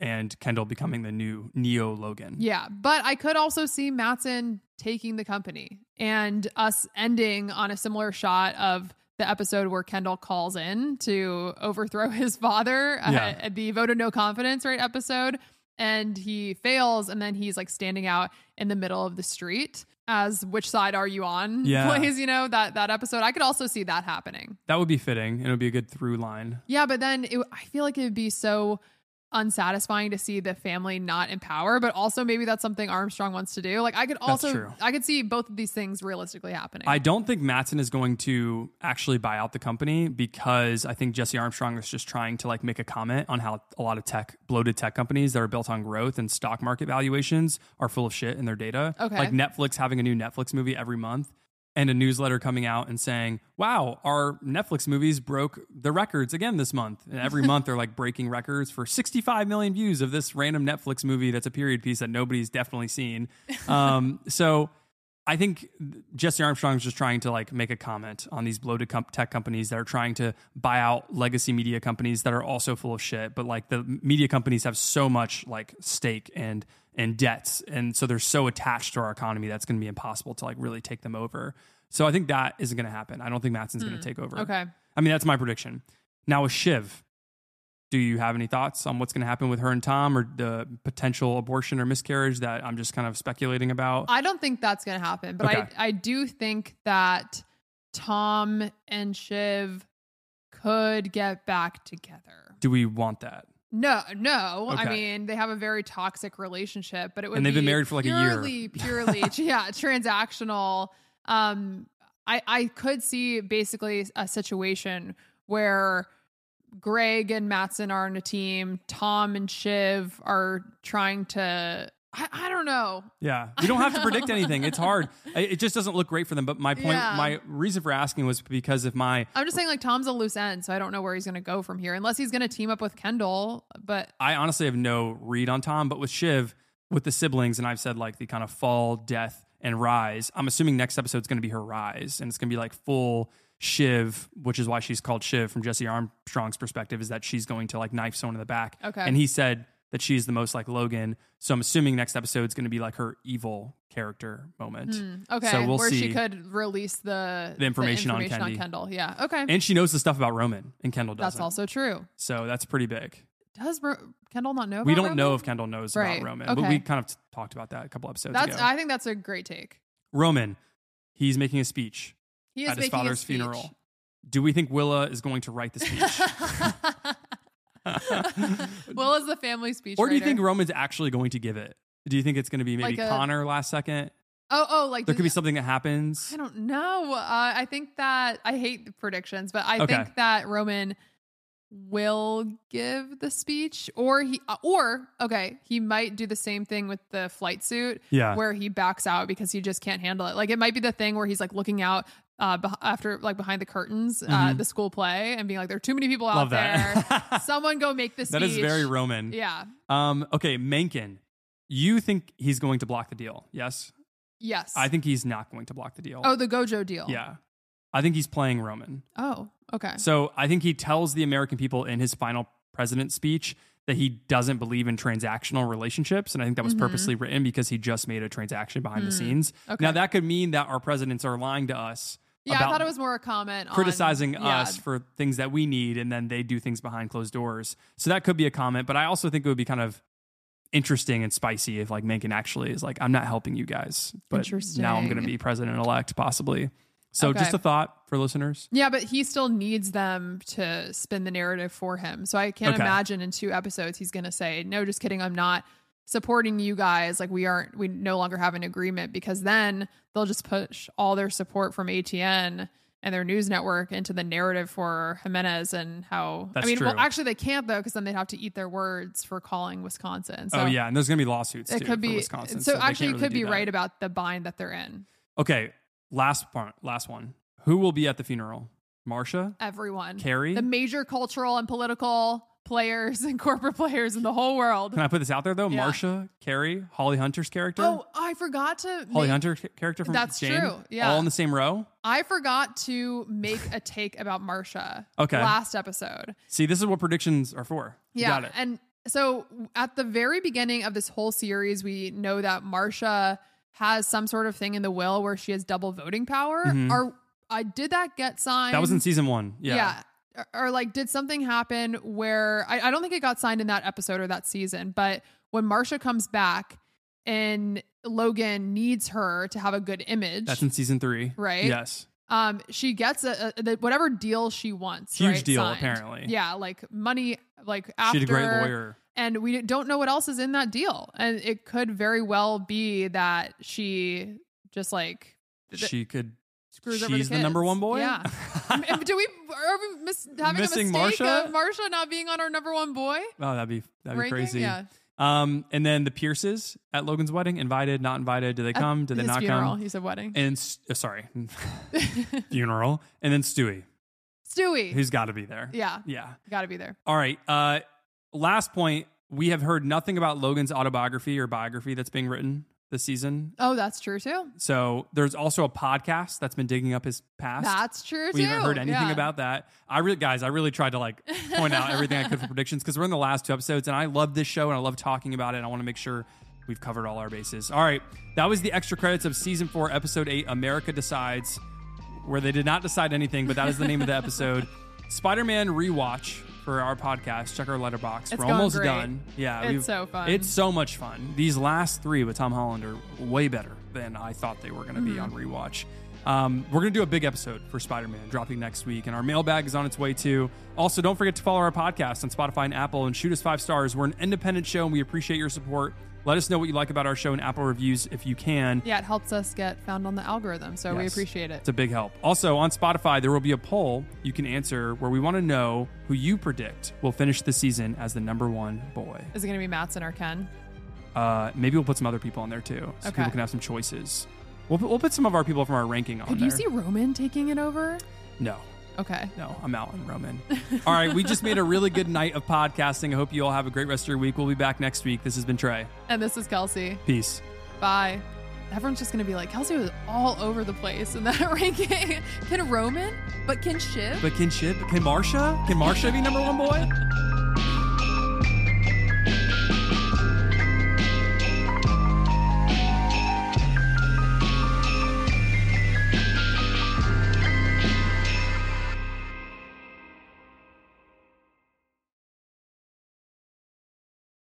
Speaker 3: and Kendall becoming the new Neo Logan.
Speaker 4: Yeah, but I could also see Matsson taking the company and us ending on a similar shot of the episode where Kendall calls in to overthrow his father uh,
Speaker 3: Yeah.
Speaker 4: at the vote of no confidence right episode and he fails and then he's like standing out in the middle of the street as which side are you on
Speaker 3: Yeah.
Speaker 4: plays you know that that episode I could also see that happening
Speaker 3: That would be fitting. and It would be a good through line.
Speaker 4: yeah, but then it, I feel like it would be so unsatisfying to see the family not in power, but also maybe that's something Armstrong wants to do. Like I could also. I could see both of these things realistically happening.
Speaker 3: I don't think Matsson is going to actually buy out the company because I think Jesse Armstrong is just trying to like make a comment on how a lot of tech bloated tech companies that are built on growth and stock market valuations are full of shit in their data.
Speaker 4: Okay.
Speaker 3: Like Netflix having a new Netflix movie every month and a newsletter coming out and saying, "Wow, our Netflix movies broke the records again this month." And every month they're like breaking records for 65 million views of this random Netflix movie that's a period piece that nobody's definitely seen. Um, so I think Jesse Armstrong's just trying to like make a comment on these bloated com- tech companies that are trying to buy out legacy media companies that are also full of shit. But like the media companies have so much like stake and and debts, and so they're so attached to our economy that's going to be impossible to like really take them over. So I think that isn't going to happen. I don't think Matsson's going to hmm. take over.
Speaker 4: okay.
Speaker 3: I mean that's my prediction. Now with Shiv, do you have any thoughts on what's going to happen with her and Tom, or the potential abortion or miscarriage that I'm just kind of speculating about?
Speaker 4: I don't think that's going to happen, but
Speaker 3: Okay.
Speaker 4: I I do think that Tom and Shiv could get back together.
Speaker 3: do we want that?
Speaker 4: No, no. I mean, they have a very toxic relationship, but it would
Speaker 3: And they've been
Speaker 4: be
Speaker 3: married for like a year.
Speaker 4: purely, Purely, yeah, transactional. Um, I I could see basically a situation where Greg and Matsson are on a team, Tom and Shiv are trying to. I, I don't know.
Speaker 3: Yeah, you don't have to predict anything. It's hard. It just doesn't look great for them. But my point,
Speaker 4: Yeah.
Speaker 3: my reason for asking was because if my
Speaker 4: I'm just saying, like Tom's a loose end, so I don't know where he's going to go from here, unless he's going to team up with Kendall. But
Speaker 3: I honestly have no read on Tom, but with Shiv, with the siblings, and I've said like the kind of fall, death, and rise. I'm assuming next episode's going to be her rise, and it's going to be like full Shiv, which is why she's called Shiv from Jesse Armstrong's perspective, is that she's going to like knife someone in the back.
Speaker 4: Okay.
Speaker 3: And he said that she's the most like Logan. So I'm assuming next episode's going to be like her evil character moment.
Speaker 4: Hmm, okay,
Speaker 3: So we'll
Speaker 4: where
Speaker 3: see.
Speaker 4: she could release the
Speaker 3: The information on
Speaker 4: information
Speaker 3: Kendi.
Speaker 4: Kendall. Yeah. Okay.
Speaker 3: and she knows the stuff about Roman, and Kendall doesn't.
Speaker 4: That's also true.
Speaker 3: So that's pretty big.
Speaker 4: Does Ro- Kendall not know?
Speaker 3: we don't know if Kendall knows
Speaker 4: Right,
Speaker 3: about Roman,
Speaker 4: okay.
Speaker 3: but we kind of t- talked about that a couple episodes
Speaker 4: That's.
Speaker 3: ago.
Speaker 4: I think that's a great take.
Speaker 3: Roman, he's making a speech
Speaker 4: He is
Speaker 3: at his father's funeral. Do we think Willa is going to write the speech?
Speaker 4: Will is the family speech.
Speaker 3: or do you
Speaker 4: writer.
Speaker 3: think Roman's actually going to give it? Do you think it's going to be maybe
Speaker 4: Like a-
Speaker 3: Connor last second?
Speaker 4: Oh, oh, like
Speaker 3: There could be something that happens.
Speaker 4: I don't know. Uh, I think that I hate the predictions, but I
Speaker 3: Okay.
Speaker 4: think that Roman will give the speech, or he, uh, or okay, he might do the same thing with the flight suit,
Speaker 3: Yeah.
Speaker 4: where he backs out because he just can't handle it. Like it might be the thing where he's like looking out. Uh, after like behind the curtains, uh,
Speaker 3: Mhm.
Speaker 4: the school play, and being like, "There are too many people out
Speaker 3: Love
Speaker 4: there. Someone go make the speech."
Speaker 3: That is very Roman.
Speaker 4: Yeah.
Speaker 3: Um, okay, Mencken. You think he's going to block the deal? Yes.
Speaker 4: Yes.
Speaker 3: I think he's not going to block the deal.
Speaker 4: Oh, the Gojo deal.
Speaker 3: yeah. I think he's playing Roman.
Speaker 4: Oh, okay.
Speaker 3: So I think he tells the American people in his final president speech that he doesn't believe in transactional relationships. And I think that was
Speaker 4: Mhm.
Speaker 3: purposely written because he just made a transaction behind the
Speaker 4: Mm,
Speaker 3: scenes.
Speaker 4: okay.
Speaker 3: Now, that could mean that our presidents are lying to us
Speaker 4: Yeah, I thought it was more a comment on
Speaker 3: criticizing
Speaker 4: yeah,
Speaker 3: us for things that we need and then they do things behind closed doors. So that could be a comment, but I also think it would be kind of interesting and spicy if like Mencken actually is like, I'm not helping you guys, but now I'm going to be president elect possibly. So
Speaker 4: Okay.
Speaker 3: just a thought for listeners.
Speaker 4: Yeah, but he still needs them to spin the narrative for him. So I can't
Speaker 3: Okay.
Speaker 4: imagine in two episodes he's going to say, "No, just kidding, I'm not supporting you guys. Like we aren't we no longer have an agreement because then they'll just push all their support from ATN and their news network into the narrative for Jimenez and how
Speaker 3: That's
Speaker 4: I mean, well actually they can't though because then they'd have to eat their words for calling Wisconsin. So
Speaker 3: oh yeah, and there's going to be lawsuits
Speaker 4: it could be
Speaker 3: Wisconsin.
Speaker 4: So,
Speaker 3: they
Speaker 4: actually,
Speaker 3: really
Speaker 4: could be
Speaker 3: that.
Speaker 4: right about the bind that they're in.
Speaker 3: Okay, last part, last one. Who will be at the funeral? Marcia?
Speaker 4: Everyone,
Speaker 3: Kerry?
Speaker 4: the major cultural and political players and corporate players in the whole world.
Speaker 3: Can I put this out there though?
Speaker 4: Yeah.
Speaker 3: Marcia, Kerry, Holly Hunter's character.
Speaker 4: Oh, I forgot to.
Speaker 3: Holly
Speaker 4: make-
Speaker 3: Hunter character from
Speaker 4: That's
Speaker 3: Jane?
Speaker 4: true, yeah.
Speaker 3: all in the same row.
Speaker 4: I forgot to make a take about Marcia.
Speaker 3: Okay.
Speaker 4: Last episode.
Speaker 3: See, this is what predictions are for. You
Speaker 4: Yeah.
Speaker 3: got it.
Speaker 4: And so at the very beginning of this whole series, we know that Marcia has some sort of thing in the will where she has double voting power.
Speaker 3: Mhm.
Speaker 4: Are I did that get signed?
Speaker 3: that was in season one. Yeah.
Speaker 4: Yeah. Or, like, did something happen where I, I don't think it got signed in that episode or that season, but when Marcia comes back and Logan needs her to have a good image,
Speaker 3: That's in season three.
Speaker 4: Right?
Speaker 3: Yes.
Speaker 4: um, she gets a, a the, whatever deal she wants.
Speaker 3: Huge
Speaker 4: right,
Speaker 3: deal,
Speaker 4: signed.
Speaker 3: apparently.
Speaker 4: Yeah, like money, like after.
Speaker 3: had a great lawyer.
Speaker 4: And we don't know what else is in that deal, and it could very well be that she just like
Speaker 3: She could.
Speaker 4: Screws over
Speaker 3: She's
Speaker 4: the,
Speaker 3: the number one boy?
Speaker 4: Yeah. Do we are we miss, having
Speaker 3: Missing
Speaker 4: a mistake
Speaker 3: Marcia?
Speaker 4: of Marcia not being on our number one boy?
Speaker 3: Oh, that'd be that'd be
Speaker 4: ranking?
Speaker 3: crazy.
Speaker 4: Yeah.
Speaker 3: Um, and then the Pierces at Logan's wedding, invited, not invited. Do they come? Do they
Speaker 4: His
Speaker 3: not
Speaker 4: funeral.
Speaker 3: come?
Speaker 4: He said wedding.
Speaker 3: And S- uh, sorry, funeral. And then Stewy,
Speaker 4: Stewy.
Speaker 3: who's got to be there.
Speaker 4: yeah,
Speaker 3: Yeah.
Speaker 4: got to be there.
Speaker 3: All right. Uh, last point. We have heard nothing about Logan's autobiography or biography that's being written this season.
Speaker 4: Oh, that's true too.
Speaker 3: So there's also a podcast that's been digging up his past.
Speaker 4: That's true
Speaker 3: we
Speaker 4: too.
Speaker 3: haven't heard anything
Speaker 4: Yeah.
Speaker 3: about that. I really, guys, I really tried to like point out everything I could for predictions because we're in the last two episodes, and I love this show and I love talking about it. And I want to make sure we've covered all our bases. All right, that was the extra credits of season four, episode eight. America decides, where they did not decide anything, but that is the name of the episode. Spider-Man rewatch for our podcast. Check our Letterboxd.
Speaker 4: It's
Speaker 3: we're almost
Speaker 4: great.
Speaker 3: done. Yeah,
Speaker 4: It's so fun.
Speaker 3: It's so much fun. These last three with Tom Holland are way better than I thought they were going to be
Speaker 4: Mhm.
Speaker 3: on rewatch. Um, we're going to do a big episode for Spider Man dropping next week, and our mailbag is on its way too. Also, don't forget to follow our podcast on Spotify and Apple and shoot us five stars. We're an independent show, and we appreciate your support. Let us know what you like about our show in Apple reviews if you can.
Speaker 4: Yeah, it helps us get found on the algorithm, so we
Speaker 3: Yes.
Speaker 4: appreciate it.
Speaker 3: It's a big help. Also, on Spotify, there will be a poll you can answer where we want to know who you predict will finish the season as the number one boy.
Speaker 4: Is it going to be Matsson or Ken?
Speaker 3: Uh, maybe we'll put some other people on there too, so
Speaker 4: Okay.
Speaker 3: people can have some choices. We'll put, we'll put some of our people from our ranking on
Speaker 4: Could
Speaker 3: there.
Speaker 4: you see Roman taking it over?
Speaker 3: No.
Speaker 4: Okay.
Speaker 3: No, I'm out on Roman. all right, we just made a really good night of podcasting. I hope you all have a great rest of your week. We'll be back next week. This has been Trey.
Speaker 4: And this is Kelsi.
Speaker 3: Peace.
Speaker 4: Bye. Everyone's just going to be like, Kelsi was all over the place in that ranking. Can Roman? But can Shiv?
Speaker 3: But can Shiv, can Marcia? Can Marcia be number one boy?